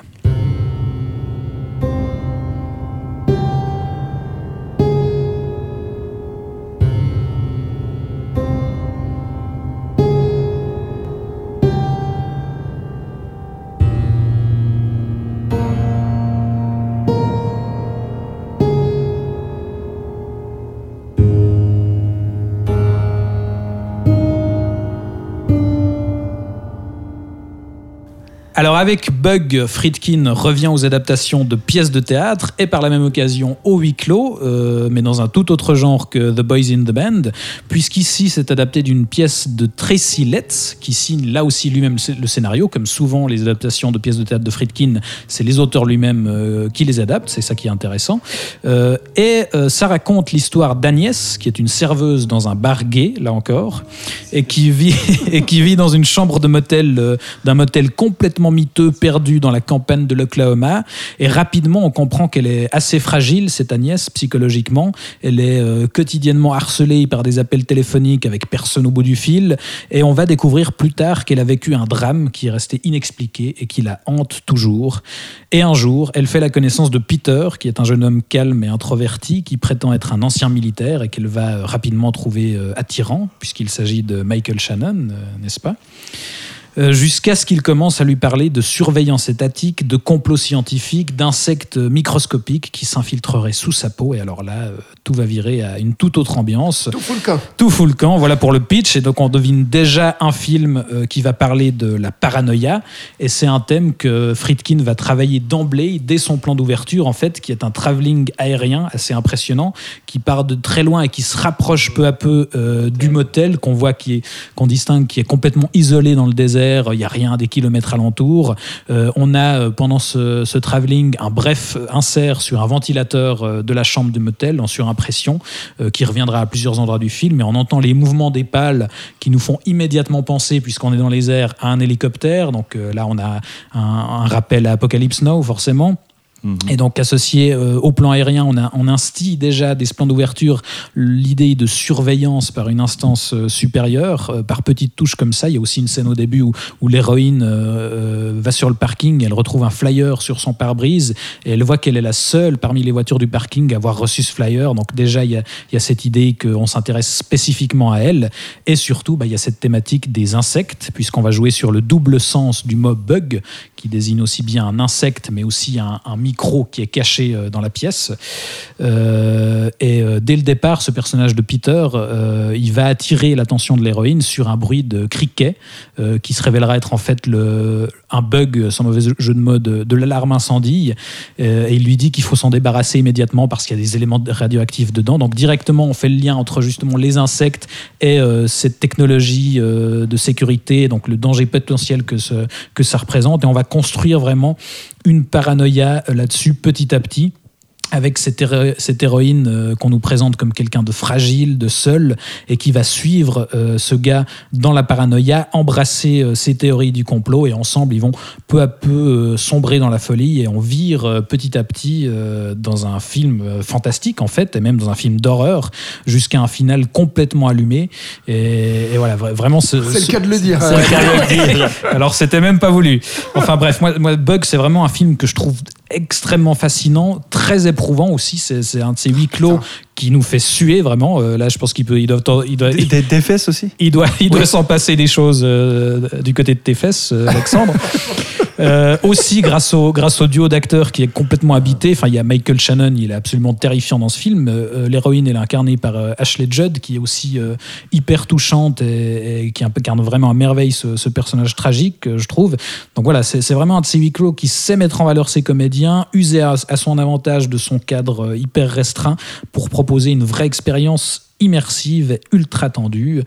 Alors avec Bug, Friedkin revient aux adaptations de pièces de théâtre et par la même occasion au huis clos, euh, mais dans un tout autre genre que The Boys in the Band, puisqu'ici c'est adapté d'une pièce de Tracy Letts, qui signe là aussi lui-même le scénario, comme souvent les adaptations de pièces de théâtre de Friedkin, c'est les auteurs lui-même euh, qui les adaptent, c'est ça qui est intéressant. Euh, et ça raconte l'histoire d'Agnès, qui est une serveuse dans un bar gay, là encore, et qui vit, [laughs] et qui vit dans une chambre de motel, d'un motel complètement miteux, perdu dans la campagne de l'Oklahoma. Et rapidement, on comprend qu'elle est assez fragile, cette Agnès, psychologiquement. Elle est euh, quotidiennement harcelée par des appels téléphoniques avec personne au bout du fil. Et on va découvrir plus tard qu'elle a vécu un drame qui est resté inexpliqué et qui la hante toujours. Et un jour, elle fait la connaissance de Peter, qui est un jeune homme calme et introverti, qui prétend être un ancien militaire et qu'elle va euh, rapidement trouver euh, attirant, puisqu'il s'agit de Michael Shannon, n'est-ce pas? Jusqu'à ce qu'il commence à lui parler de surveillance étatique, de complots scientifiques, d'insectes microscopiques qui s'infiltreraient sous sa peau. Et alors là, euh, tout va virer à une toute autre ambiance. Tout fout le camp. Tout fout le camp, voilà pour le pitch. Et donc on devine déjà un film euh, qui va parler de la paranoïa. Et c'est un thème que Friedkin va travailler d'emblée, dès son plan d'ouverture, en fait, qui est un travelling aérien assez impressionnant, qui part de très loin et qui se rapproche peu à peu euh, du motel, qu'on voit, qu'on distingue, qui est complètement isolé dans le désert. Il n'y a rien des kilomètres alentour. Euh, on a, euh, pendant ce, ce travelling, un bref insert sur un ventilateur euh, de la chambre du motel en surimpression, euh, qui reviendra à plusieurs endroits du film. Et on entend les mouvements des pales qui nous font immédiatement penser, puisqu'on est dans les airs, à un hélicoptère. Donc euh, là, on a un, un rappel à Apocalypse Now, forcément. Et donc associé euh, au plan aérien, on, instille déjà des plans d'ouverture l'idée de surveillance par une instance euh, supérieure, euh, par petites touches comme ça. Il y a aussi une scène au début où, l'héroïne va sur le parking, elle retrouve un flyer sur son pare-brise et elle voit qu'elle est la seule parmi les voitures du parking à avoir reçu ce flyer. Donc déjà, il y a, il y a cette idée qu'on s'intéresse spécifiquement à elle. Et surtout, bah, il y a cette thématique des insectes, puisqu'on va jouer sur le double sens du mot bug, qui désigne aussi bien un insecte, mais aussi un, micro qui est caché euh, dans la pièce. Euh, et euh, dès le départ, ce personnage de Peter, il va attirer l'attention de l'héroïne sur un bruit de criquet, qui se révélera être en fait le, un bug, sans mauvais jeu de mots, de, l'alarme incendie. Et il lui dit qu'il faut s'en débarrasser immédiatement parce qu'il y a des éléments radioactifs dedans. Donc directement, on fait le lien entre justement les insectes et cette technologie de sécurité, donc le danger potentiel que, que ça représente. Et on va construire vraiment une paranoïa là-dessus petit à petit avec cette, héro- cette héroïne euh, qu'on nous présente comme quelqu'un de fragile, de seul, et qui va suivre euh, ce gars dans la paranoïa, embrasser euh, ses théories du complot, et ensemble, ils vont peu à peu euh, sombrer dans la folie, et on vire euh, petit à petit euh, dans un film euh, fantastique, en fait, et même dans un film d'horreur, jusqu'à un final complètement allumé. Et, et voilà, vra- vraiment... ce- C'est le ce- cas de le dire. c'est le cas de le dire. [laughs] Alors, c'était même pas voulu. Enfin bref, moi, moi Bug, c'est vraiment un film que je trouve extrêmement fascinant, très éprouvant aussi. C'est un de ces huis clos qui nous fait suer vraiment. Euh, là, je pense qu'il peut, il doit, il doit, des- des fesses aussi? il doit, il doit s'en passer des choses euh, du côté de tes fesses, euh, Alexandre. [laughs] Euh, aussi grâce au, grâce au duo d'acteurs qui est complètement habité. Enfin, il y a Michael Shannon, il est absolument terrifiant dans ce film. Euh, L'héroïne, elle est incarnée par euh, Ashley Judd, qui est aussi euh, hyper touchante et, et qui incarne vraiment à merveille ce, ce personnage tragique, euh, je trouve. Donc voilà, c'est vraiment un de ces qui sait mettre en valeur ses comédiens, user à, à son avantage de son cadre euh, hyper restreint pour proposer une vraie expérience immersive ultra tendue.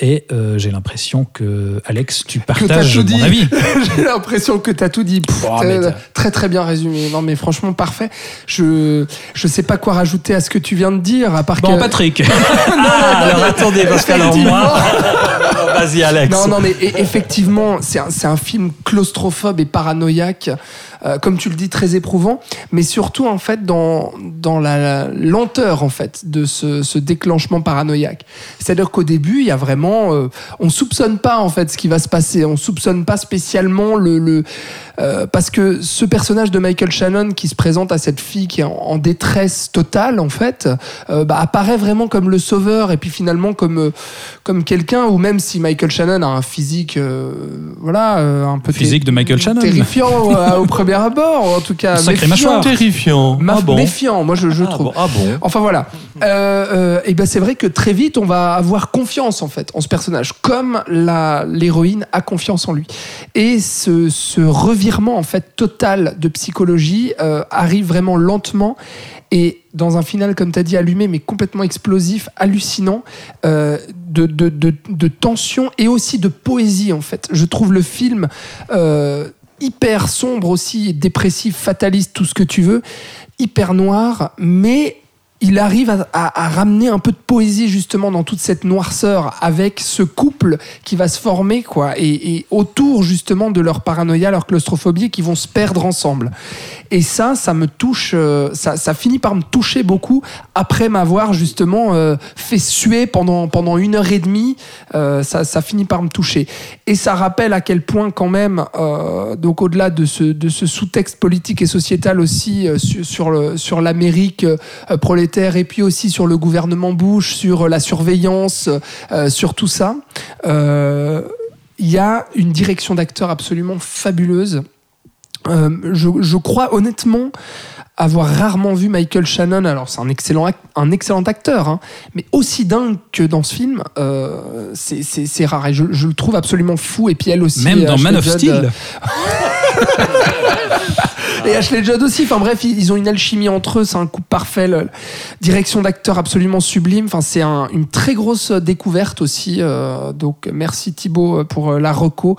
Et euh, j'ai l'impression que, Alex, tu partages tout mon avis. [laughs] J'ai l'impression que tu as tout dit. Pff, Oh, mais t'as- très très bien résumé. Non mais franchement parfait. Je je sais pas quoi rajouter à ce que tu viens de dire à part Bon, que Patrick. [laughs] Ah, alors attendez, parce que alors moi. [laughs] Vas-y, Alex. Non, non, mais e- effectivement, c'est un, c'est un film claustrophobe et paranoïaque, euh, comme tu le dis, très éprouvant, mais surtout en fait dans, dans la, lenteur en fait de ce, ce déclenchement paranoïaque. C'est-à-dire qu'au début, il y a vraiment, euh, on soupçonne pas en fait ce qui va se passer, on soupçonne pas spécialement le, le euh, parce que ce personnage de Michael Shannon qui se présente à cette fille qui est en, en détresse totale en fait, euh, bah, apparaît vraiment comme le sauveur et puis finalement comme euh, comme quelqu'un ou même si Michael Shannon a un physique euh, voilà euh, un peu Physique de Michael Shannon. terrifiant euh, [laughs] au premier abord en tout cas Sacré méfiant. Terrifiant. Ma- ah bon méfiant moi je, je ah trouve bon, ah bon. Enfin voilà. Euh, euh, et ben c'est vrai que très vite on va avoir confiance en fait en ce personnage, comme la l'héroïne a confiance en lui. Et ce, ce en fait total de psychologie euh, arrive vraiment lentement et dans un final comme tu as dit allumé mais complètement explosif, hallucinant, euh, de, de, de, de tension et aussi de poésie en fait. Je trouve le film euh, hyper sombre aussi, dépressif, fataliste, tout ce que tu veux, hyper noir, mais il arrive à, à- à ramener un peu de poésie justement dans toute cette noirceur avec ce couple qui va se former quoi et, et autour justement de leur paranoïa, leur claustrophobie qui vont se perdre ensemble. Et ça, ça me touche, euh, ça, ça finit par me toucher beaucoup après m'avoir justement euh, fait suer pendant, pendant une heure et demie. euh, ça, ça finit par me toucher. Et ça rappelle à quel point quand même, euh, donc au-delà de ce, de ce sous-texte politique et sociétal aussi euh, sur, sur, l'Amérique euh, et puis aussi sur le gouvernement Bush, sur la surveillance, euh, sur tout ça, euh, il y a une direction d'acteur absolument fabuleuse. Euh, je, je crois honnêtement avoir rarement vu Michael Shannon. Alors, c'est un excellent, ac- un excellent acteur, hein, mais aussi dingue que dans ce film, euh, c'est- rare. Et je, je le trouve absolument fou. Et puis elle aussi. Même euh, dans Man of Steel. [laughs] et Ashley Judd aussi. Enfin bref, ils, ont une alchimie entre eux. C'est un coup parfait. le- direction d'acteur absolument sublime. Enfin, c'est un- une très grosse découverte aussi. euh, donc merci Thibaut pour euh, la reco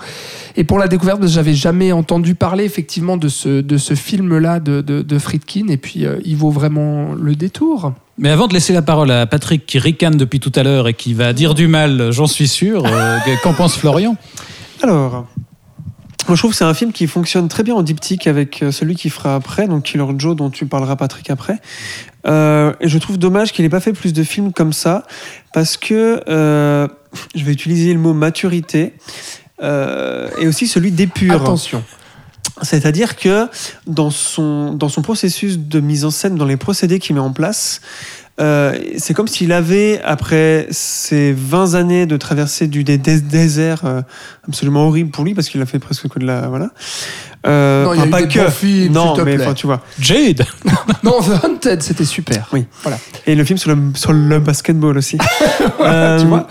et pour la découverte. J'avais jamais entendu parler effectivement de ce de ce film là de, de, de Friedkin. Et puis euh, il vaut vraiment le détour. Mais avant de laisser la parole à Patrick qui ricane depuis tout à l'heure et qui va dire du mal, j'en suis sûr, euh, qu'en pense Florian? Alors, moi je trouve que c'est un film qui fonctionne très bien en diptyque avec euh, celui qui fera après, donc Killer Joe dont tu parleras Patrick après. Euh, et je trouve dommage qu'il n'ait pas fait plus de films comme ça parce que euh, je vais utiliser le mot maturité euh, et aussi celui d'épure. Attention. C'est-à-dire que dans son, dans son processus de mise en scène, dans les procédés qu'il met en place, euh, c'est comme s'il avait, après ces 20 années de traversée du dé- dé- désert euh, absolument horrible pour lui, parce qu'il a fait presque que de la. Voilà. Euh, Non, il y a enfin, eu pas des que. bons films, non, te mais plaît. enfin, tu vois. Jade [laughs] Non, The Hunted, c'était super. Oui. Voilà. Et le film sur le, sur le basketball aussi. [laughs] Euh, tu vois.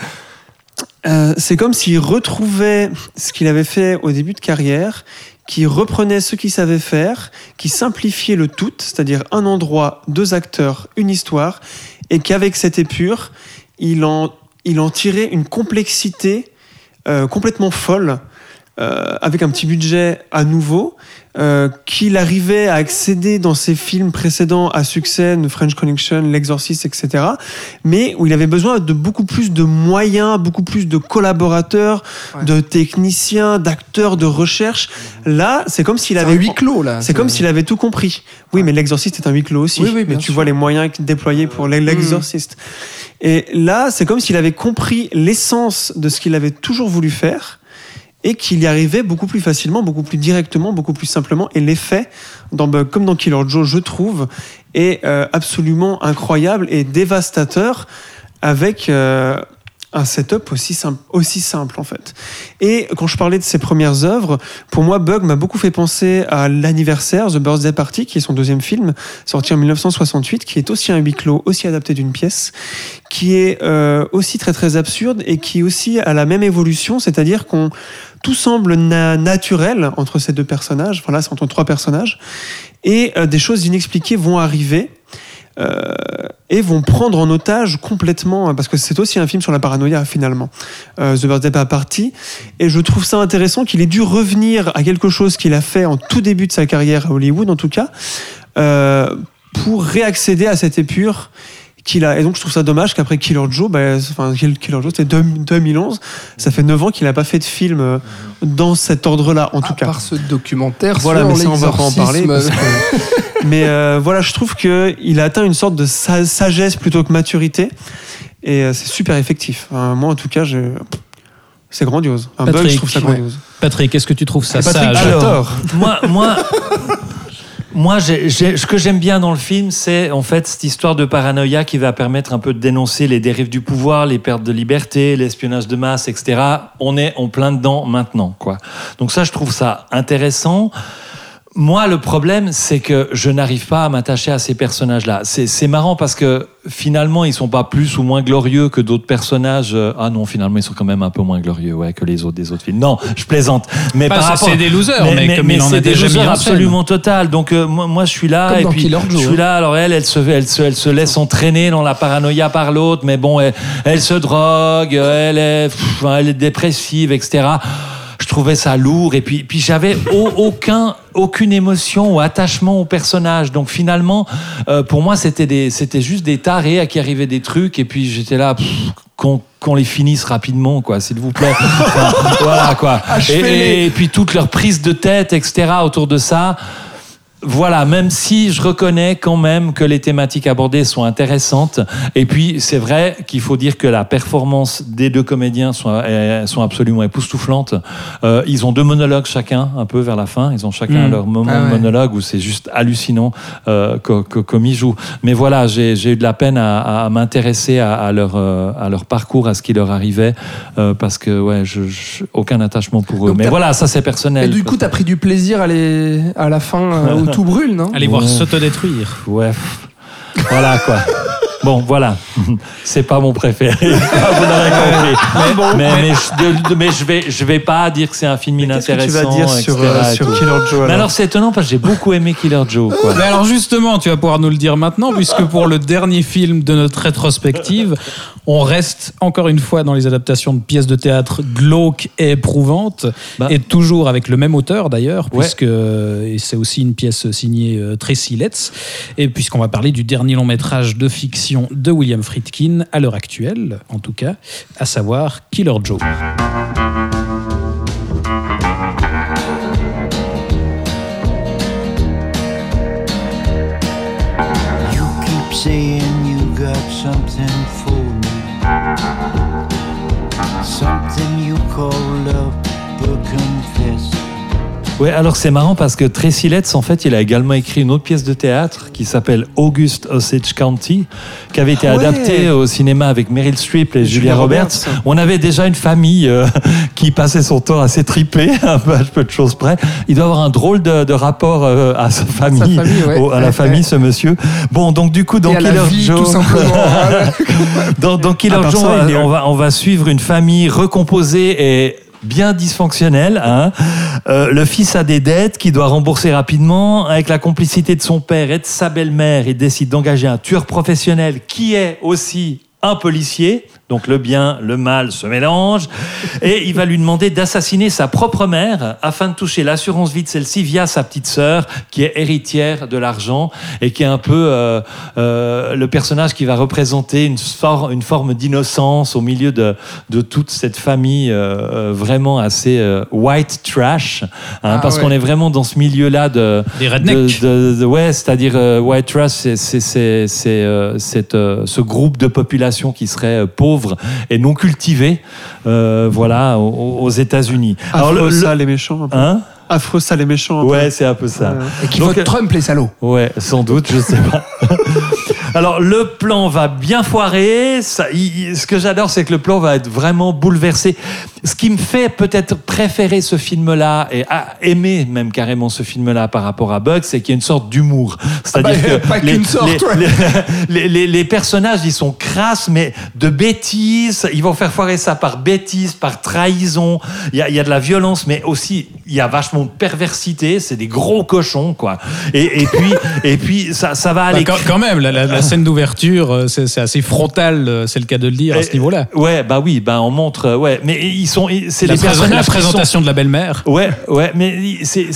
euh, c'est comme s'il retrouvait ce qu'il avait fait au début de carrière, qui reprenait ce qu'il savait faire, qui simplifiait le tout, c'est-à-dire un endroit, deux acteurs, une histoire, et qu'avec cette épure, il en, il en tirait une complexité euh, complètement folle, euh, avec un petit budget à nouveau, euh, qu'il arrivait à accéder dans ses films précédents à succès, The French Connection, L'Exorciste, etc., mais où il avait besoin de beaucoup plus de moyens, beaucoup plus de collaborateurs, Ouais. de techniciens, d'acteurs, de recherche. Là, c'est comme s'il C'est un avait huis clos là. c'est comme s'il avait tout compris. Oui, mais l'exorciste est un huis clos aussi. Oui, oui, mais tu sûr. vois les moyens déployés pour l'exorciste. Et là, c'est comme s'il avait compris l'essence de ce qu'il avait toujours voulu faire et qu'il y arrivait beaucoup plus facilement, beaucoup plus directement, beaucoup plus simplement. Et l'effet, dans, comme dans Killer Joe, je trouve, est euh, absolument incroyable et dévastateur avec euh, un setup aussi simple, aussi simple en fait. Et quand je parlais de ses premières œuvres, pour moi, Bug m'a beaucoup fait penser à l'anniversaire, The Birthday Party, qui est son deuxième film, sorti en 1968, qui est aussi un huis clos, aussi adapté d'une pièce, qui est euh, aussi très très absurde et qui aussi a la même évolution, c'est-à-dire qu'on tout semble na- naturel entre ces deux personnages, enfin c'est entre trois personnages, et euh, des choses inexpliquées vont arriver. Euh, et vont prendre en otage complètement, parce que c'est aussi un film sur la paranoïa finalement, euh, The Birthday Party, et je trouve ça intéressant qu'il ait dû revenir à quelque chose qu'il a fait en tout début de sa carrière à Hollywood en tout cas, euh, pour réaccéder à cette épure qu'il a. Et donc je trouve ça dommage qu'après Killer Joe, bah, enfin Kill- Killer Joe c'était deux- 2011, ça fait 9 ans qu'il n'a pas fait de film euh, dans cet ordre-là en tout à cas. part ce documentaire Voilà, sur mais ça, on va pas en parler. [laughs] Mais euh, voilà, je trouve qu'il a atteint une sorte de sa- sagesse plutôt que maturité. Et euh, c'est super effectif. Enfin, moi, en tout cas, je... c'est grandiose. Un bug, Patrick, je trouve ça ouais. grandiose. Patrick, est-ce que tu trouves ça Patrick, sage j'adore. moi, moi, moi ce que j'aime bien dans le film, c'est en fait cette histoire de paranoïa qui va permettre un peu de dénoncer les dérives du pouvoir, les pertes de liberté, l'espionnage de masse, etc. On est en plein dedans maintenant, quoi. Donc ça, je trouve ça intéressant. Moi, le problème, c'est que je n'arrive pas à m'attacher à ces personnages-là. C'est marrant parce que finalement, ils sont pas plus ou moins glorieux que d'autres personnages. Ah non, finalement, ils sont quand même un peu moins glorieux ouais, que les autres des autres films. Non, je plaisante. Mais Bah, par rapport- c'est des losers, mais il en a c'est des losers absolument total. Donc euh, moi, moi, je suis là Comme et puis Joe, je suis là. Alors elle, elle se, elle se, elle se laisse entraîner dans la paranoïa par l'autre, mais bon, elle, elle se drogue, elle est, pff, elle est dépressive, etc. Je trouvais ça lourd et puis, puis j'avais au- aucun, aucune émotion ou attachement au personnage. Donc finalement, euh, pour moi, c'était c'était juste des tarés à qui arrivaient des trucs et puis j'étais là. qu'on qu'on les finisse rapidement, quoi, s'il vous plaît. Voilà, quoi. Et, et puis toute leur prise de tête, etc., autour de ça. Voilà, même si je reconnais quand même que les thématiques abordées sont intéressantes. Et puis, c'est vrai qu'il faut dire que la performance des deux comédiens sont, sont absolument époustouflantes. Euh, ils ont deux monologues chacun, un peu vers la fin. Ils ont chacun Mm. leur moment Ah de ouais. monologue où c'est juste hallucinant euh, co- co- comme ils jouent. Mais voilà, j'ai eu de la peine à, à m'intéresser à, à leur, euh, à leur parcours, à ce qui leur arrivait, euh, parce que, ouais, je, je- aucun attachement pour eux. Donc, Mais voilà, ça c'est personnel. Et du coup, t'as pris du plaisir à, les... à la fin [laughs] tout brûle, non Allez voir s'autodétruire. Ouais. Voilà quoi. [laughs] Bon, voilà. C'est pas mon préféré. [laughs] Vous l'aurez compris. mais, mais, je, mais je vais, je vais pas dire que c'est un film Qu'est-ce que tu inintéressant. vas dire sur, euh, et sur tout. Killer Joe Mais alors alors c'est étonnant parce que j'ai beaucoup aimé Killer Joe. Quoi. Mais alors justement, tu vas pouvoir nous le dire maintenant, puisque pour le dernier film de notre rétrospective, on reste encore une fois dans les adaptations de pièces de théâtre glauques et éprouvantes, Bah. et toujours avec le même auteur d'ailleurs, Ouais. puisque et c'est aussi une pièce signée euh, Tracy Letts, et puisqu'on va parler du dernier long métrage de fiction de William Friedkin à l'heure actuelle, en tout cas, à savoir Killer Joe. Ouais, alors c'est marrant parce que Tracy Letts, en fait, il a également écrit une autre pièce de théâtre qui s'appelle August Osage County, qui avait été Ah ouais. adaptée au cinéma avec Meryl Streep et Julia Julia Roberts. Roberts. On avait déjà une famille euh, [laughs] qui passait son temps à s'étriper, [laughs] un peu, à peu de choses près. Il doit avoir un drôle de, de rapport euh, à sa famille, famille, ouais. [laughs] au- à la famille, ce monsieur. Bon, donc du coup, dans Killer Joe, dans, dans Killer Joe, va, on va suivre une famille recomposée et bien dysfonctionnelle. Hein. Euh, le fils a des dettes qu'il doit rembourser rapidement. Avec la complicité de son père et de sa belle-mère, il décide d'engager un tueur professionnel qui est aussi un policier. Donc le bien, le mal se mélangent. Et il va lui demander d'assassiner sa propre mère afin de toucher l'assurance vie de celle-ci via sa petite sœur qui est héritière de l'argent et qui est un peu euh, euh, le personnage qui va représenter une, for- une forme d'innocence au milieu de, de toute cette famille euh, vraiment assez euh, white trash. hein, Ah parce ouais. qu'on est vraiment dans ce milieu-là de, Des de, rednecks. de- de- ouais, c'est-à-dire euh, white trash, c'est euh, euh, ce groupe de population qui serait euh, et non cultivé, euh, voilà, aux, aux États-Unis. Alors, Affreux, le- le- sale et méchant. un peu. hein Affreux, sale et méchant. un peu. Ouais, c'est un peu ça. Ouais. Et qui Donc, vote Trump, les salauds. Ouais, sans doute, je sais pas. [laughs] Alors le plan va bien foirer. Ça, il- il- ce que j'adore, c'est que le plan va être vraiment bouleversé. Ce qui me fait peut-être préférer ce film-là et à- aimer même carrément ce film-là par rapport à Bugs, c'est qu'il y a une sorte d'humour. C'est-à-dire Ah bah, [laughs] que pas les, sorte, les- ouais. [laughs] les- personnages, ils sont crasses, mais de bêtises. Ils vont faire foirer ça par bêtises, par trahison. Il y a, il y a de la violence, mais aussi il y a vachement de perversité, c'est des gros cochons, quoi. Et, et puis, et puis ça, ça va Bah, aller. quand, quand même, la, la- la scène d'ouverture, euh, c'est assez frontal, euh, c'est le cas de le dire à ce niveau-là. Ouais, bah oui, bah on montre, euh, ouais, mais ils sont, c'est La, les la personnages sont- présentation de la belle-mère. Ouais, ouais, mais c'est-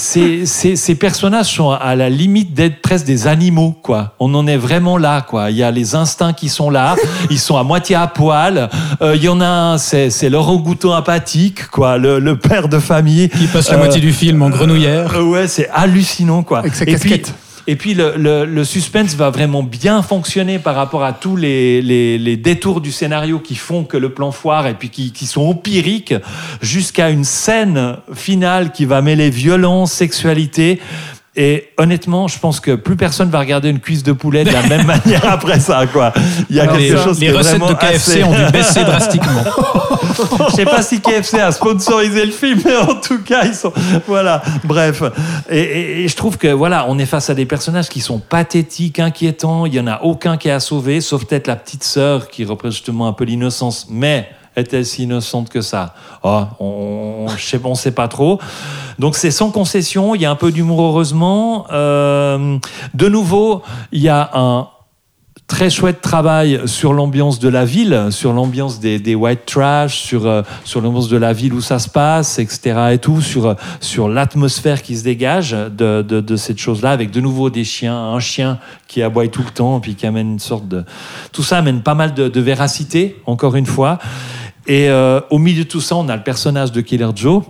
ces personnages sont à la limite d'être presque des animaux, quoi. On en est vraiment là, quoi. Il y a les instincts qui sont là, ils sont à moitié à poil. Euh, Il y en a un, c'est c'est l'orangoutan apathique, quoi, le, le père de famille. Qui passe la Euh, moitié du film en grenouillère. Euh, ouais, c'est hallucinant, quoi. Avec sa et puis, casquette. Et puis le, le- le suspense va vraiment bien fonctionner par rapport à tous les, les- les détours du scénario qui font que le plan foire et puis qui, qui sont empiriques jusqu'à une scène finale qui va mêler violence, sexualité. Et honnêtement, je pense que plus personne va regarder une cuisse de poulet de la même [laughs] manière après ça, quoi. Il y a Alors, quelque les, chose qui les est recettes vraiment de KFC assez- ont dû baisser drastiquement. [laughs] je sais pas si KFC a sponsorisé le film, mais en tout cas, ils sont. Voilà, bref. Et, je trouve que, voilà, on est face à des personnages qui sont pathétiques, inquiétants. Il y en a aucun qui est à sauver, sauf peut-être la petite sœur qui représente justement un peu l'innocence. Mais est-elle si innocente que ça? Oh, on, on sait pas trop. Donc c'est sans concession. Il y a un peu d'humour, heureusement. Euh, de nouveau, il y a un très chouette travail sur l'ambiance de la ville, sur l'ambiance des, white trash, sur, euh, sur l'ambiance de la ville où ça se passe, etc. et tout, sur, euh, sur l'atmosphère qui se dégage de, cette chose-là, avec de nouveau des chiens, un chien qui aboie tout le temps, puis qui amène une sorte de... Tout ça amène pas mal de, de véracité, encore une fois. Et euh, au milieu de tout ça, on a le personnage de Killer Joe,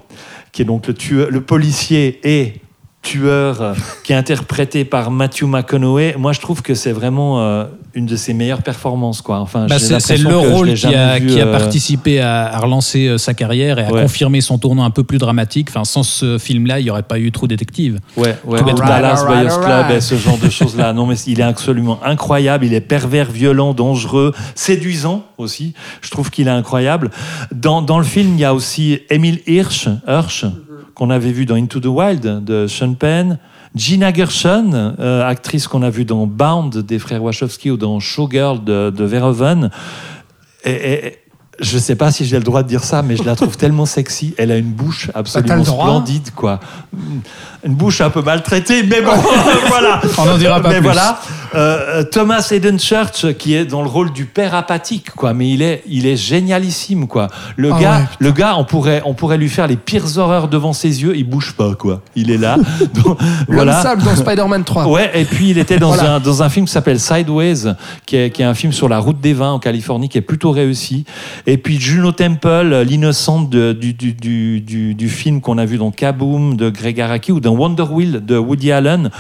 qui est donc le, tueur, le policier et tueur qui est interprété par Matthew McConaughey. Moi, je trouve que c'est vraiment euh, une de ses meilleures performances. Quoi. Enfin, Bah, j'ai c'est le rôle qui a, jamais vu, qui a euh, participé à, à relancer euh, sa carrière et à Ouais. confirmer son tournant un peu plus dramatique. Enfin, sans ce film-là, il n'y aurait pas eu True Detective. Ouais, ouais, bêtement. Dallas Alright, Buyers Club et ce genre de choses-là. Non, mais il est absolument incroyable. Il est pervers, violent, dangereux, séduisant aussi. Je trouve qu'il est incroyable. Dans, dans le film, il y a aussi Emile Hirsch, Hirsch qu'on avait vu dans Into the Wild de Sean Penn. Gina Gershon, euh, actrice qu'on a vue dans Bound des frères Wachowski ou dans Showgirl de, Verhoeven. Je sais pas si j'ai le droit de dire ça, mais je la trouve [laughs] tellement sexy. Elle a une bouche absolument splendide, quoi. Une bouche un peu maltraitée, mais bon, [laughs] voilà. On n'en dira pas mais plus. voilà. Euh, Thomas Eden Church, qui est dans le rôle du père apathique, quoi. Mais il est, il est génialissime, quoi. Le Ah gars, ouais, le gars, on pourrait, on pourrait lui faire les pires horreurs devant ses yeux. Il bouge pas, quoi. Il est là. [laughs] Donc, voilà. sable dans Spider-Man 3. Ouais, et puis il était dans, Voilà. un, dans un film qui s'appelle Sideways, qui est, qui est un film sur la route des vins en Californie, qui est plutôt réussi. Et puis Juno Temple, l'innocente du, du, du, du, film qu'on a vu dans Kaboom de Greg Araki ou dans Wonder Wheel de Woody Allen.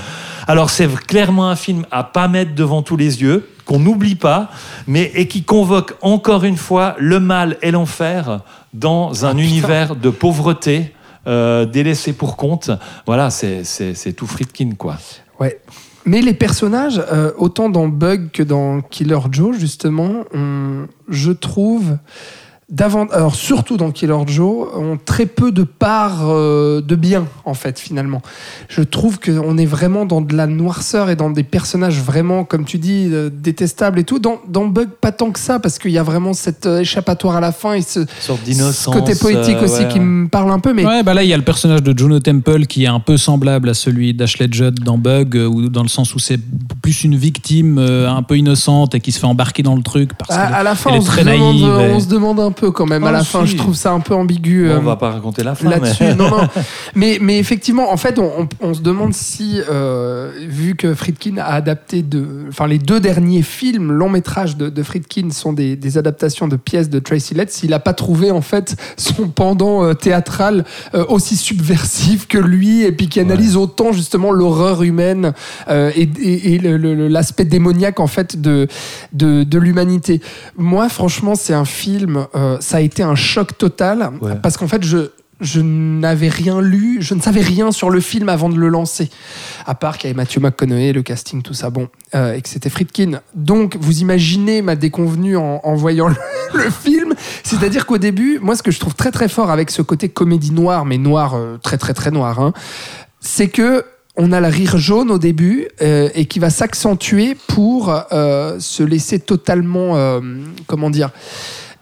Alors c'est clairement un film à pas mettre devant tous les yeux, qu'on n'oublie pas, mais et qui convoque encore une fois le mal et l'enfer dans un univers de pauvreté. euh, délaissé pour compte, voilà, c'est tout Friedkin, quoi. Ouais. Mais les personnages, euh, autant dans Bug que dans Killer Joe, justement, je trouve, alors surtout dans Killer Joe, ont très peu de part euh, de bien, en fait, finalement. Je trouve qu'on est vraiment dans de la noirceur et dans des personnages vraiment, comme tu dis, euh, détestables et tout. Dans, dans Bug, pas tant que ça, parce qu'il y a vraiment cette euh, échappatoire à la fin et ce, côté poétique euh, aussi ouais, qui me parle un peu. Mais Ouais, bah là, il y a le personnage de Juno Temple qui est un peu semblable à celui d'Ashley Judd dans Bug, euh, ou dans le sens où c'est plus une victime euh, un peu innocente et qui se fait embarquer dans le truc. Parce à, qu'elle- à la fin, elle est on très demande, naïve et- on se demande un peu quand même. à Ah, la fin, je trouve ça un peu ambigu. Bon, euh, on va pas raconter la fin, là-dessus. mais... [laughs] non, non. Mais, mais effectivement, en fait, on, on- on se demande si, euh, vu que Friedkin a adapté de, enfin, les deux derniers films, longs métrages de, de Friedkin sont des, des adaptations de pièces de Tracy Letts, s'il n'a pas trouvé en fait son pendant euh, théâtral euh, aussi subversif que lui, et puis qui analyse autant justement l'horreur humaine euh, et, l'aspect démoniaque en fait de, de, de l'humanité. Moi, franchement, c'est un film, euh, ça a été un choc total, Ouais. parce qu'en fait, je, je n'avais rien lu, je ne savais rien sur le film avant de le lancer. À part qu'il y avait Matthew McConaughey, le casting, tout ça, bon, euh, et que c'était Friedkin. Donc, vous imaginez ma déconvenue en, en voyant le, [laughs] le film. C'est-à-dire qu'au début, moi, ce que je trouve très très fort avec ce côté comédie noire, mais noir, euh, très très très noir, hein, c'est que on a le rire jaune au début euh, et qui va s'accentuer pour euh, se laisser totalement, euh, comment dire,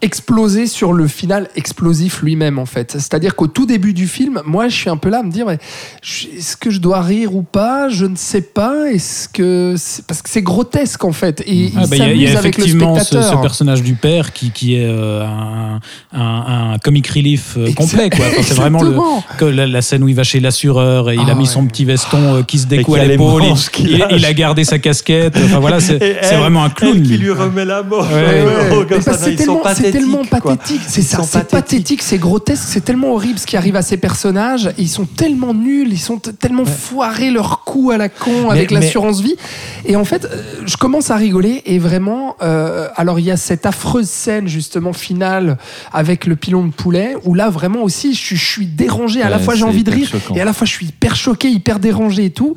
exploser sur le final explosif lui-même en fait. C'est-à-dire qu'au tout début du film, moi je suis un peu là à me dire est-ce que je dois rire ou pas? Je ne sais pas. Est-ce que parce que c'est grotesque en fait et Ah il bah, s'amuse avec le effectivement ce, spectateur. ce personnage du père qui, qui est euh, un, un, un comic relief euh, complet. Quoi. Enfin, c'est vraiment le, que la, la scène où il va chez l'assureur et il Ah a mis son petit veston euh, qui se découe qui à l'épaule. Il, il- a gardé sa casquette. Enfin, voilà, c'est vraiment un clown. elle qui lui. remet la mort. Ouais, Ouais, Oh, ouais. comme ça, ils sont tellement pathétique, c'est ça, c'est pathétique, c'est grotesque, c'est tellement horrible ce qui arrive à ces personnages. Ils sont tellement nuls, ils sont tellement foirés leur coup à la con avec l'assurance vie. Et en fait, euh, je commence à rigoler et vraiment, euh, alors il y a cette affreuse scène justement finale avec le pilon de poulet où là vraiment aussi je, suis- je suis dérangé. À la fois j'ai envie de rire choquant. et à la fois je suis hyper choqué, hyper dérangé et tout.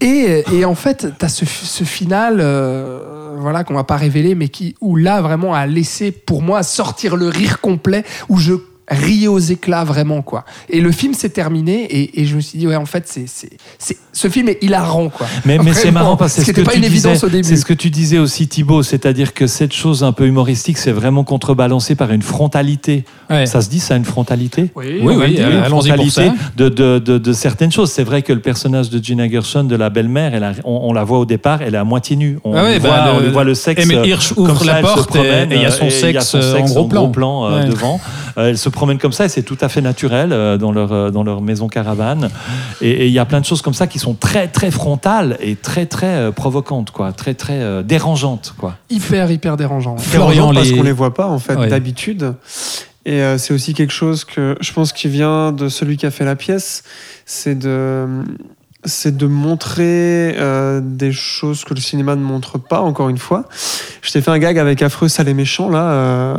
Et, et en fait, tu as ce, ce final, euh, voilà, qu'on va pas révéler, mais qui, où là, vraiment, a laissé, pour moi, sortir le rire complet, où je riais aux éclats, vraiment, quoi. Et le film s'est terminé, et, et je me suis dit, ouais, en fait, c'est, c'est, c'est- ce film est hilarant, quoi. Mais, mais c'est marrant parce que c'est ce pas tu une évidence disais- au début. C'est ce que tu disais aussi Thibaut, c'est-à-dire que cette chose un peu humoristique, c'est vraiment contrebalancé par une frontalité. Ouais. Ça se dit ça, une frontalité Oui, Oui, oui, euh, Une allons-y pour ça. de, de, de, de certaines choses. C'est vrai que le personnage de Gina Gershon, de la belle-mère, elle a- on, on la voit au départ, elle est à moitié nue. On, Ah ouais, lui bah, voit, on le- voit le sexe. Hirsch comme ouvre ça, la se porte et promène, et il y a son euh, et il y a sexe son euh, en sexe gros plan. euh, Ouais. devant. Euh, elle se promène comme ça et c'est tout à fait naturel euh, dans leur, euh, dans leur maison caravane. Et il y a plein de choses comme ça qui sont très, très frontales et très, très euh, provocantes, quoi. Très, très euh, dérangeantes, quoi. Hyper, hyper dérangeant. ouais. Florian, parce les- qu'on les voit pas en fait Ouais. d'habitude. Et euh, c'est aussi quelque chose que je pense qui vient de celui qui a fait la pièce, c'est de c'est de montrer euh, des choses que le cinéma ne montre pas. Encore une fois, je t'ai fait un gag avec affreux sale et méchant là euh,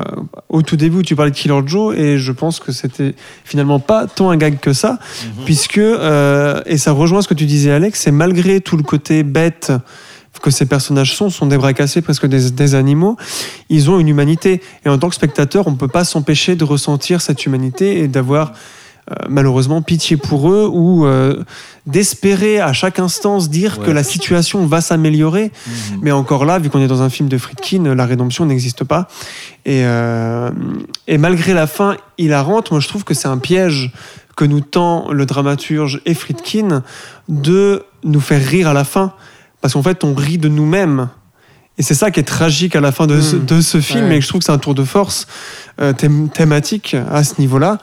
au tout début. Tu parlais de Killer Joe et je pense que c'était finalement pas tant un gag que ça, puisque euh, et ça rejoint ce que tu disais Alex, c'est malgré tout le côté bête que ces personnages sont, sont des bras cassés, presque des, des animaux, ils ont une humanité. Et en tant que spectateur, on ne peut pas s'empêcher de ressentir cette humanité et d'avoir malheureusement pitié pour eux ou euh, d'espérer à chaque instant se dire que la situation va s'améliorer. Mais encore là, vu qu'on est dans un film de Friedkin, la rédemption n'existe pas. Et, euh, et malgré la fin hilarante, moi je trouve que c'est un piège que nous tend le dramaturge et Friedkin de nous faire rire à la fin. Parce qu'en fait, on rit de nous-mêmes. Et c'est ça qui est tragique à la fin de, ce, Mm. de ce film, Ouais. et je trouve que c'est un tour de force euh, thém- thématique à ce niveau-là.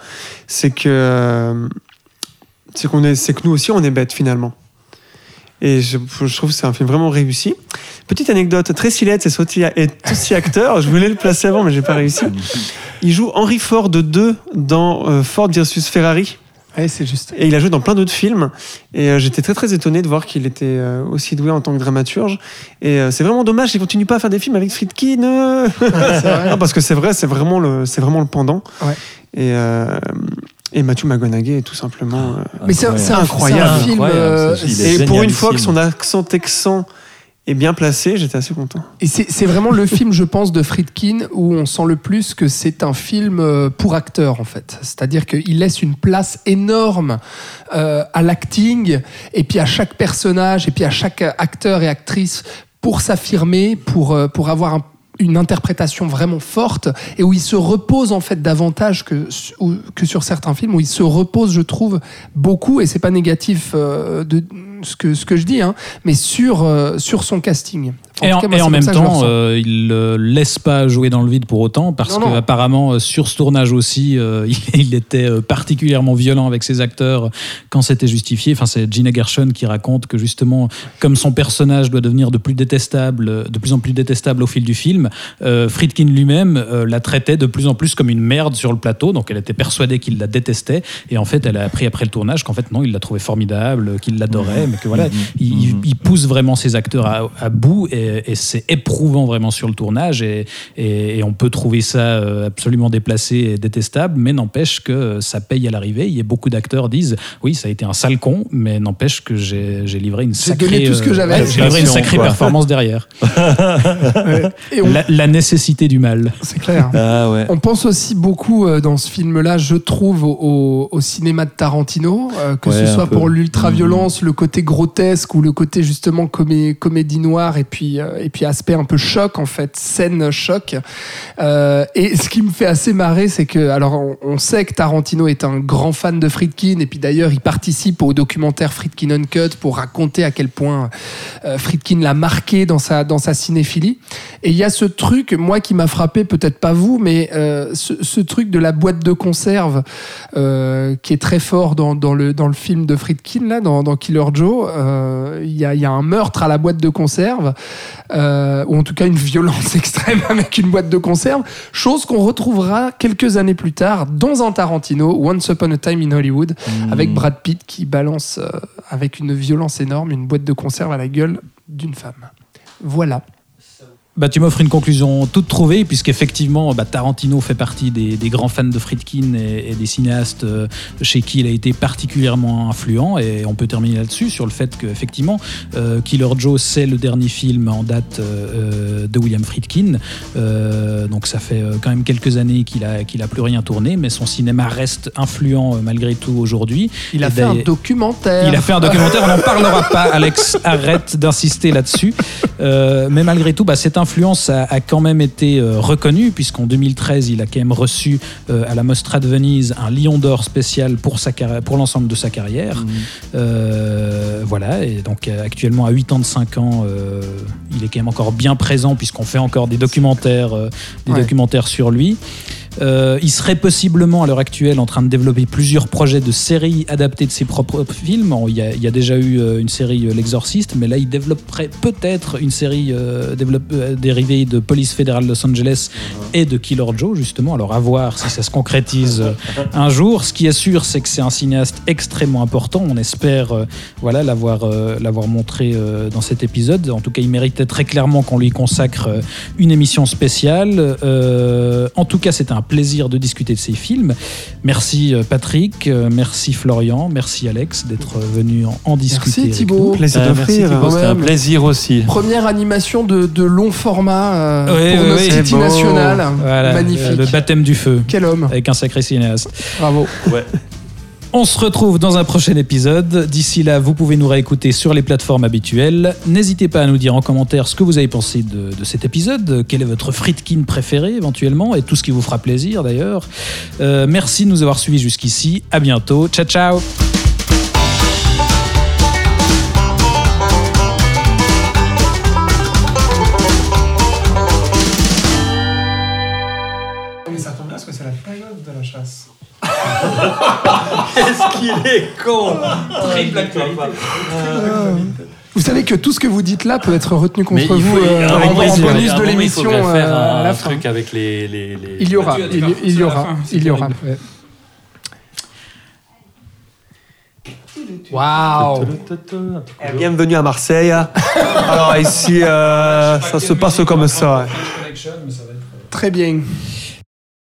C'est que, euh, c'est qu'on est, c'est que nous aussi, on est bêtes finalement. Et je, je trouve que c'est un film vraiment réussi. Petite anecdote, Tracy Letts est aussi, est aussi acteur. Je voulais le placer avant, mais j'ai pas réussi. Il joue Henry Ford 2 dans euh, Ford versus Ferrari. Ouais, c'est juste. Et il a joué dans plein d'autres films. Et euh, j'étais très très étonné de voir qu'il était euh, aussi doué en tant que dramaturge. Et euh, c'est vraiment dommage qu'il continue pas à faire des films avec Friedkin. euh. [laughs] Non, parce que c'est vrai, c'est vraiment le, c'est vraiment le pendant. Ouais. Et, euh, et Matthew McConaughey est tout simplement. euh, Mais c'est un- c'est un, Incroyable. c'est un film. Euh, et pour une fois que son accent texan est bien placé, j'étais assez content. Et c'est vraiment le film, je pense, de Friedkin où on sent le plus que c'est un film euh, pour acteurs, en fait. C'est-à-dire qu'il laisse une place énorme euh, à l'acting, et puis à chaque personnage, et puis à chaque acteur et actrice pour s'affirmer, pour, euh, pour avoir un- une interprétation vraiment forte, et où il se repose, en fait, davantage que, que sur certains films, où il se repose, je trouve, beaucoup, et c'est pas négatif ce que, ce que je dis, hein, mais sur, euh, sur son casting. Et en, cas, moi, et c'est en comme même temps, euh, il ne laisse pas jouer dans le vide pour autant, parce qu'apparemment, euh, sur ce tournage aussi, euh, [laughs] il, il était particulièrement violent avec ses acteurs quand c'était justifié. Enfin, c'est Gina Gershon qui raconte que justement, comme son personnage doit devenir de plus détestable, de plus en plus détestable au fil du film, Friedkin lui-même la traitait de plus en plus comme une merde sur le plateau. Donc, elle était persuadée qu'il la détestait, et en fait, elle a appris après le tournage qu'en fait non, il la trouvait formidable, qu'il l'adorait, mais que voilà, il, il- il pousse vraiment ses acteurs à, à bout et, et c'est éprouvant vraiment sur le tournage et, et- et on peut trouver ça euh, absolument déplacé et détestable mais n'empêche que ça paye à l'arrivée et beaucoup d'acteurs disent oui ça a été un sale con mais n'empêche que j'ai livré une sacrée donné tout ce que euh, j'avais. j'ai livré une Passion, sacrée quoi. performance derrière [laughs] Et on- la, la nécessité du mal C'est clair. Ah ouais. On pense aussi beaucoup euh, dans ce film-là, je trouve, au, cinéma de Tarantino, que Ouais, ce soit pour l'ultra-violence, le côté grotesque ou le côté justement comé- comédie noire et puis euh, et puis aspect un peu choc en fait, scène choc. Euh, et ce qui me fait assez marrer, c'est que alors on, sait que Tarantino est un grand fan de Friedkin et puis d'ailleurs il participe au documentaire Friedkin Uncut pour raconter à quel point euh, Friedkin l'a marqué dans sa dans sa cinéphilie. Et il y a ce truc, moi qui m'a frappé, peut-être pas vous, mais ce, truc de la boîte de conserve qui est très fort dans, le dans le film de Friedkin là, dans Killer Joe. Euh, Il y, a, il y a un meurtre à la boîte de conserve, euh, ou en tout cas une violence [laughs] extrême avec une boîte de conserve, chose qu'on retrouvera quelques années plus tard dans un Tarantino, Once Upon a Time in Hollywood, avec Brad Pitt qui balance euh, avec une violence énorme une boîte de conserve à la gueule d'une femme. Voilà. Bah, tu m'offres une conclusion toute trouvée, puisqu'effectivement, bah, Tarantino fait partie des, des grands fans de Friedkin et, et des cinéastes euh, chez qui il a été particulièrement influent. Et on peut terminer là-dessus, sur le fait qu'effectivement, euh, Killer Joe, c'est le dernier film en date euh, de William Friedkin. Euh, donc ça fait euh, quand même quelques années qu'il a, qu'il a plus rien tourné, mais son cinéma reste influent euh, malgré tout aujourd'hui. Il a Et fait un d'ailleurs- documentaire. il a fait un documentaire, on n'en parlera pas, [laughs] Alex, arrête d'insister là-dessus. Euh, mais malgré tout, bah, cette influence a, a quand même été euh, reconnue, puisqu'en 2013, il a quand même reçu euh, à la Mostra de Venise un Lion d'Or spécial pour, sa carri- pour l'ensemble de sa carrière. Euh, voilà, et donc euh, actuellement à 85 ans, euh, il est quand même encore bien présent, puisqu'on fait encore des documentaires, des Ouais. documentaires sur lui. Euh, il serait possiblement à l'heure actuelle en train de développer plusieurs projets de séries adaptées de ses propres films. Il y a, il y a déjà eu euh, une série euh, L'Exorciste, mais là il développerait peut-être une série euh, euh, dérivée de Police fédérale Los Angeles et de Killer Joe justement. Alors à voir si ça se concrétise un jour. Ce qui est sûr, c'est que c'est un cinéaste extrêmement important. On espère voilà l'avoir l'avoir montré dans cet épisode. En tout cas, il méritait très clairement qu'on lui consacre une émission spéciale. Euh, en tout cas, c'était un plaisir de discuter de ces films. Merci euh, Patrick, euh, merci Florian, merci Alex d'être venu en, en discuter. avec Thibaut. Plaisir Euh, merci. Thibaut, c'était un plaisir aussi. Première animation de, de long format euh, pour. City beau. National. Voilà, Magnifique. euh, le baptême du feu Quel homme. avec un sacré cinéaste. Bravo. On se retrouve dans un prochain épisode. D'ici là, vous pouvez nous réécouter sur les plateformes habituelles. N'hésitez pas à nous dire en commentaire ce que vous avez pensé de, cet épisode, quel est votre Friedkin préféré éventuellement, et tout ce qui vous fera plaisir d'ailleurs. Euh, merci de nous avoir suivis jusqu'ici. À bientôt. Ciao, ciao. [laughs] Qu'est-ce qu'il est con Vous savez que tout ce que vous dites là peut être retenu contre Mais il vous faut, euh, à un en moment, il en faut- bonus à un de moment, il l'émission faudrait faire euh, un, la fin. truc avec les, les, les- Il y aura, il, il y aura, il y aura. Waouh Eh, Bienvenue à Marseille. Alors ici, euh, ça se passe comme ça. Très bien.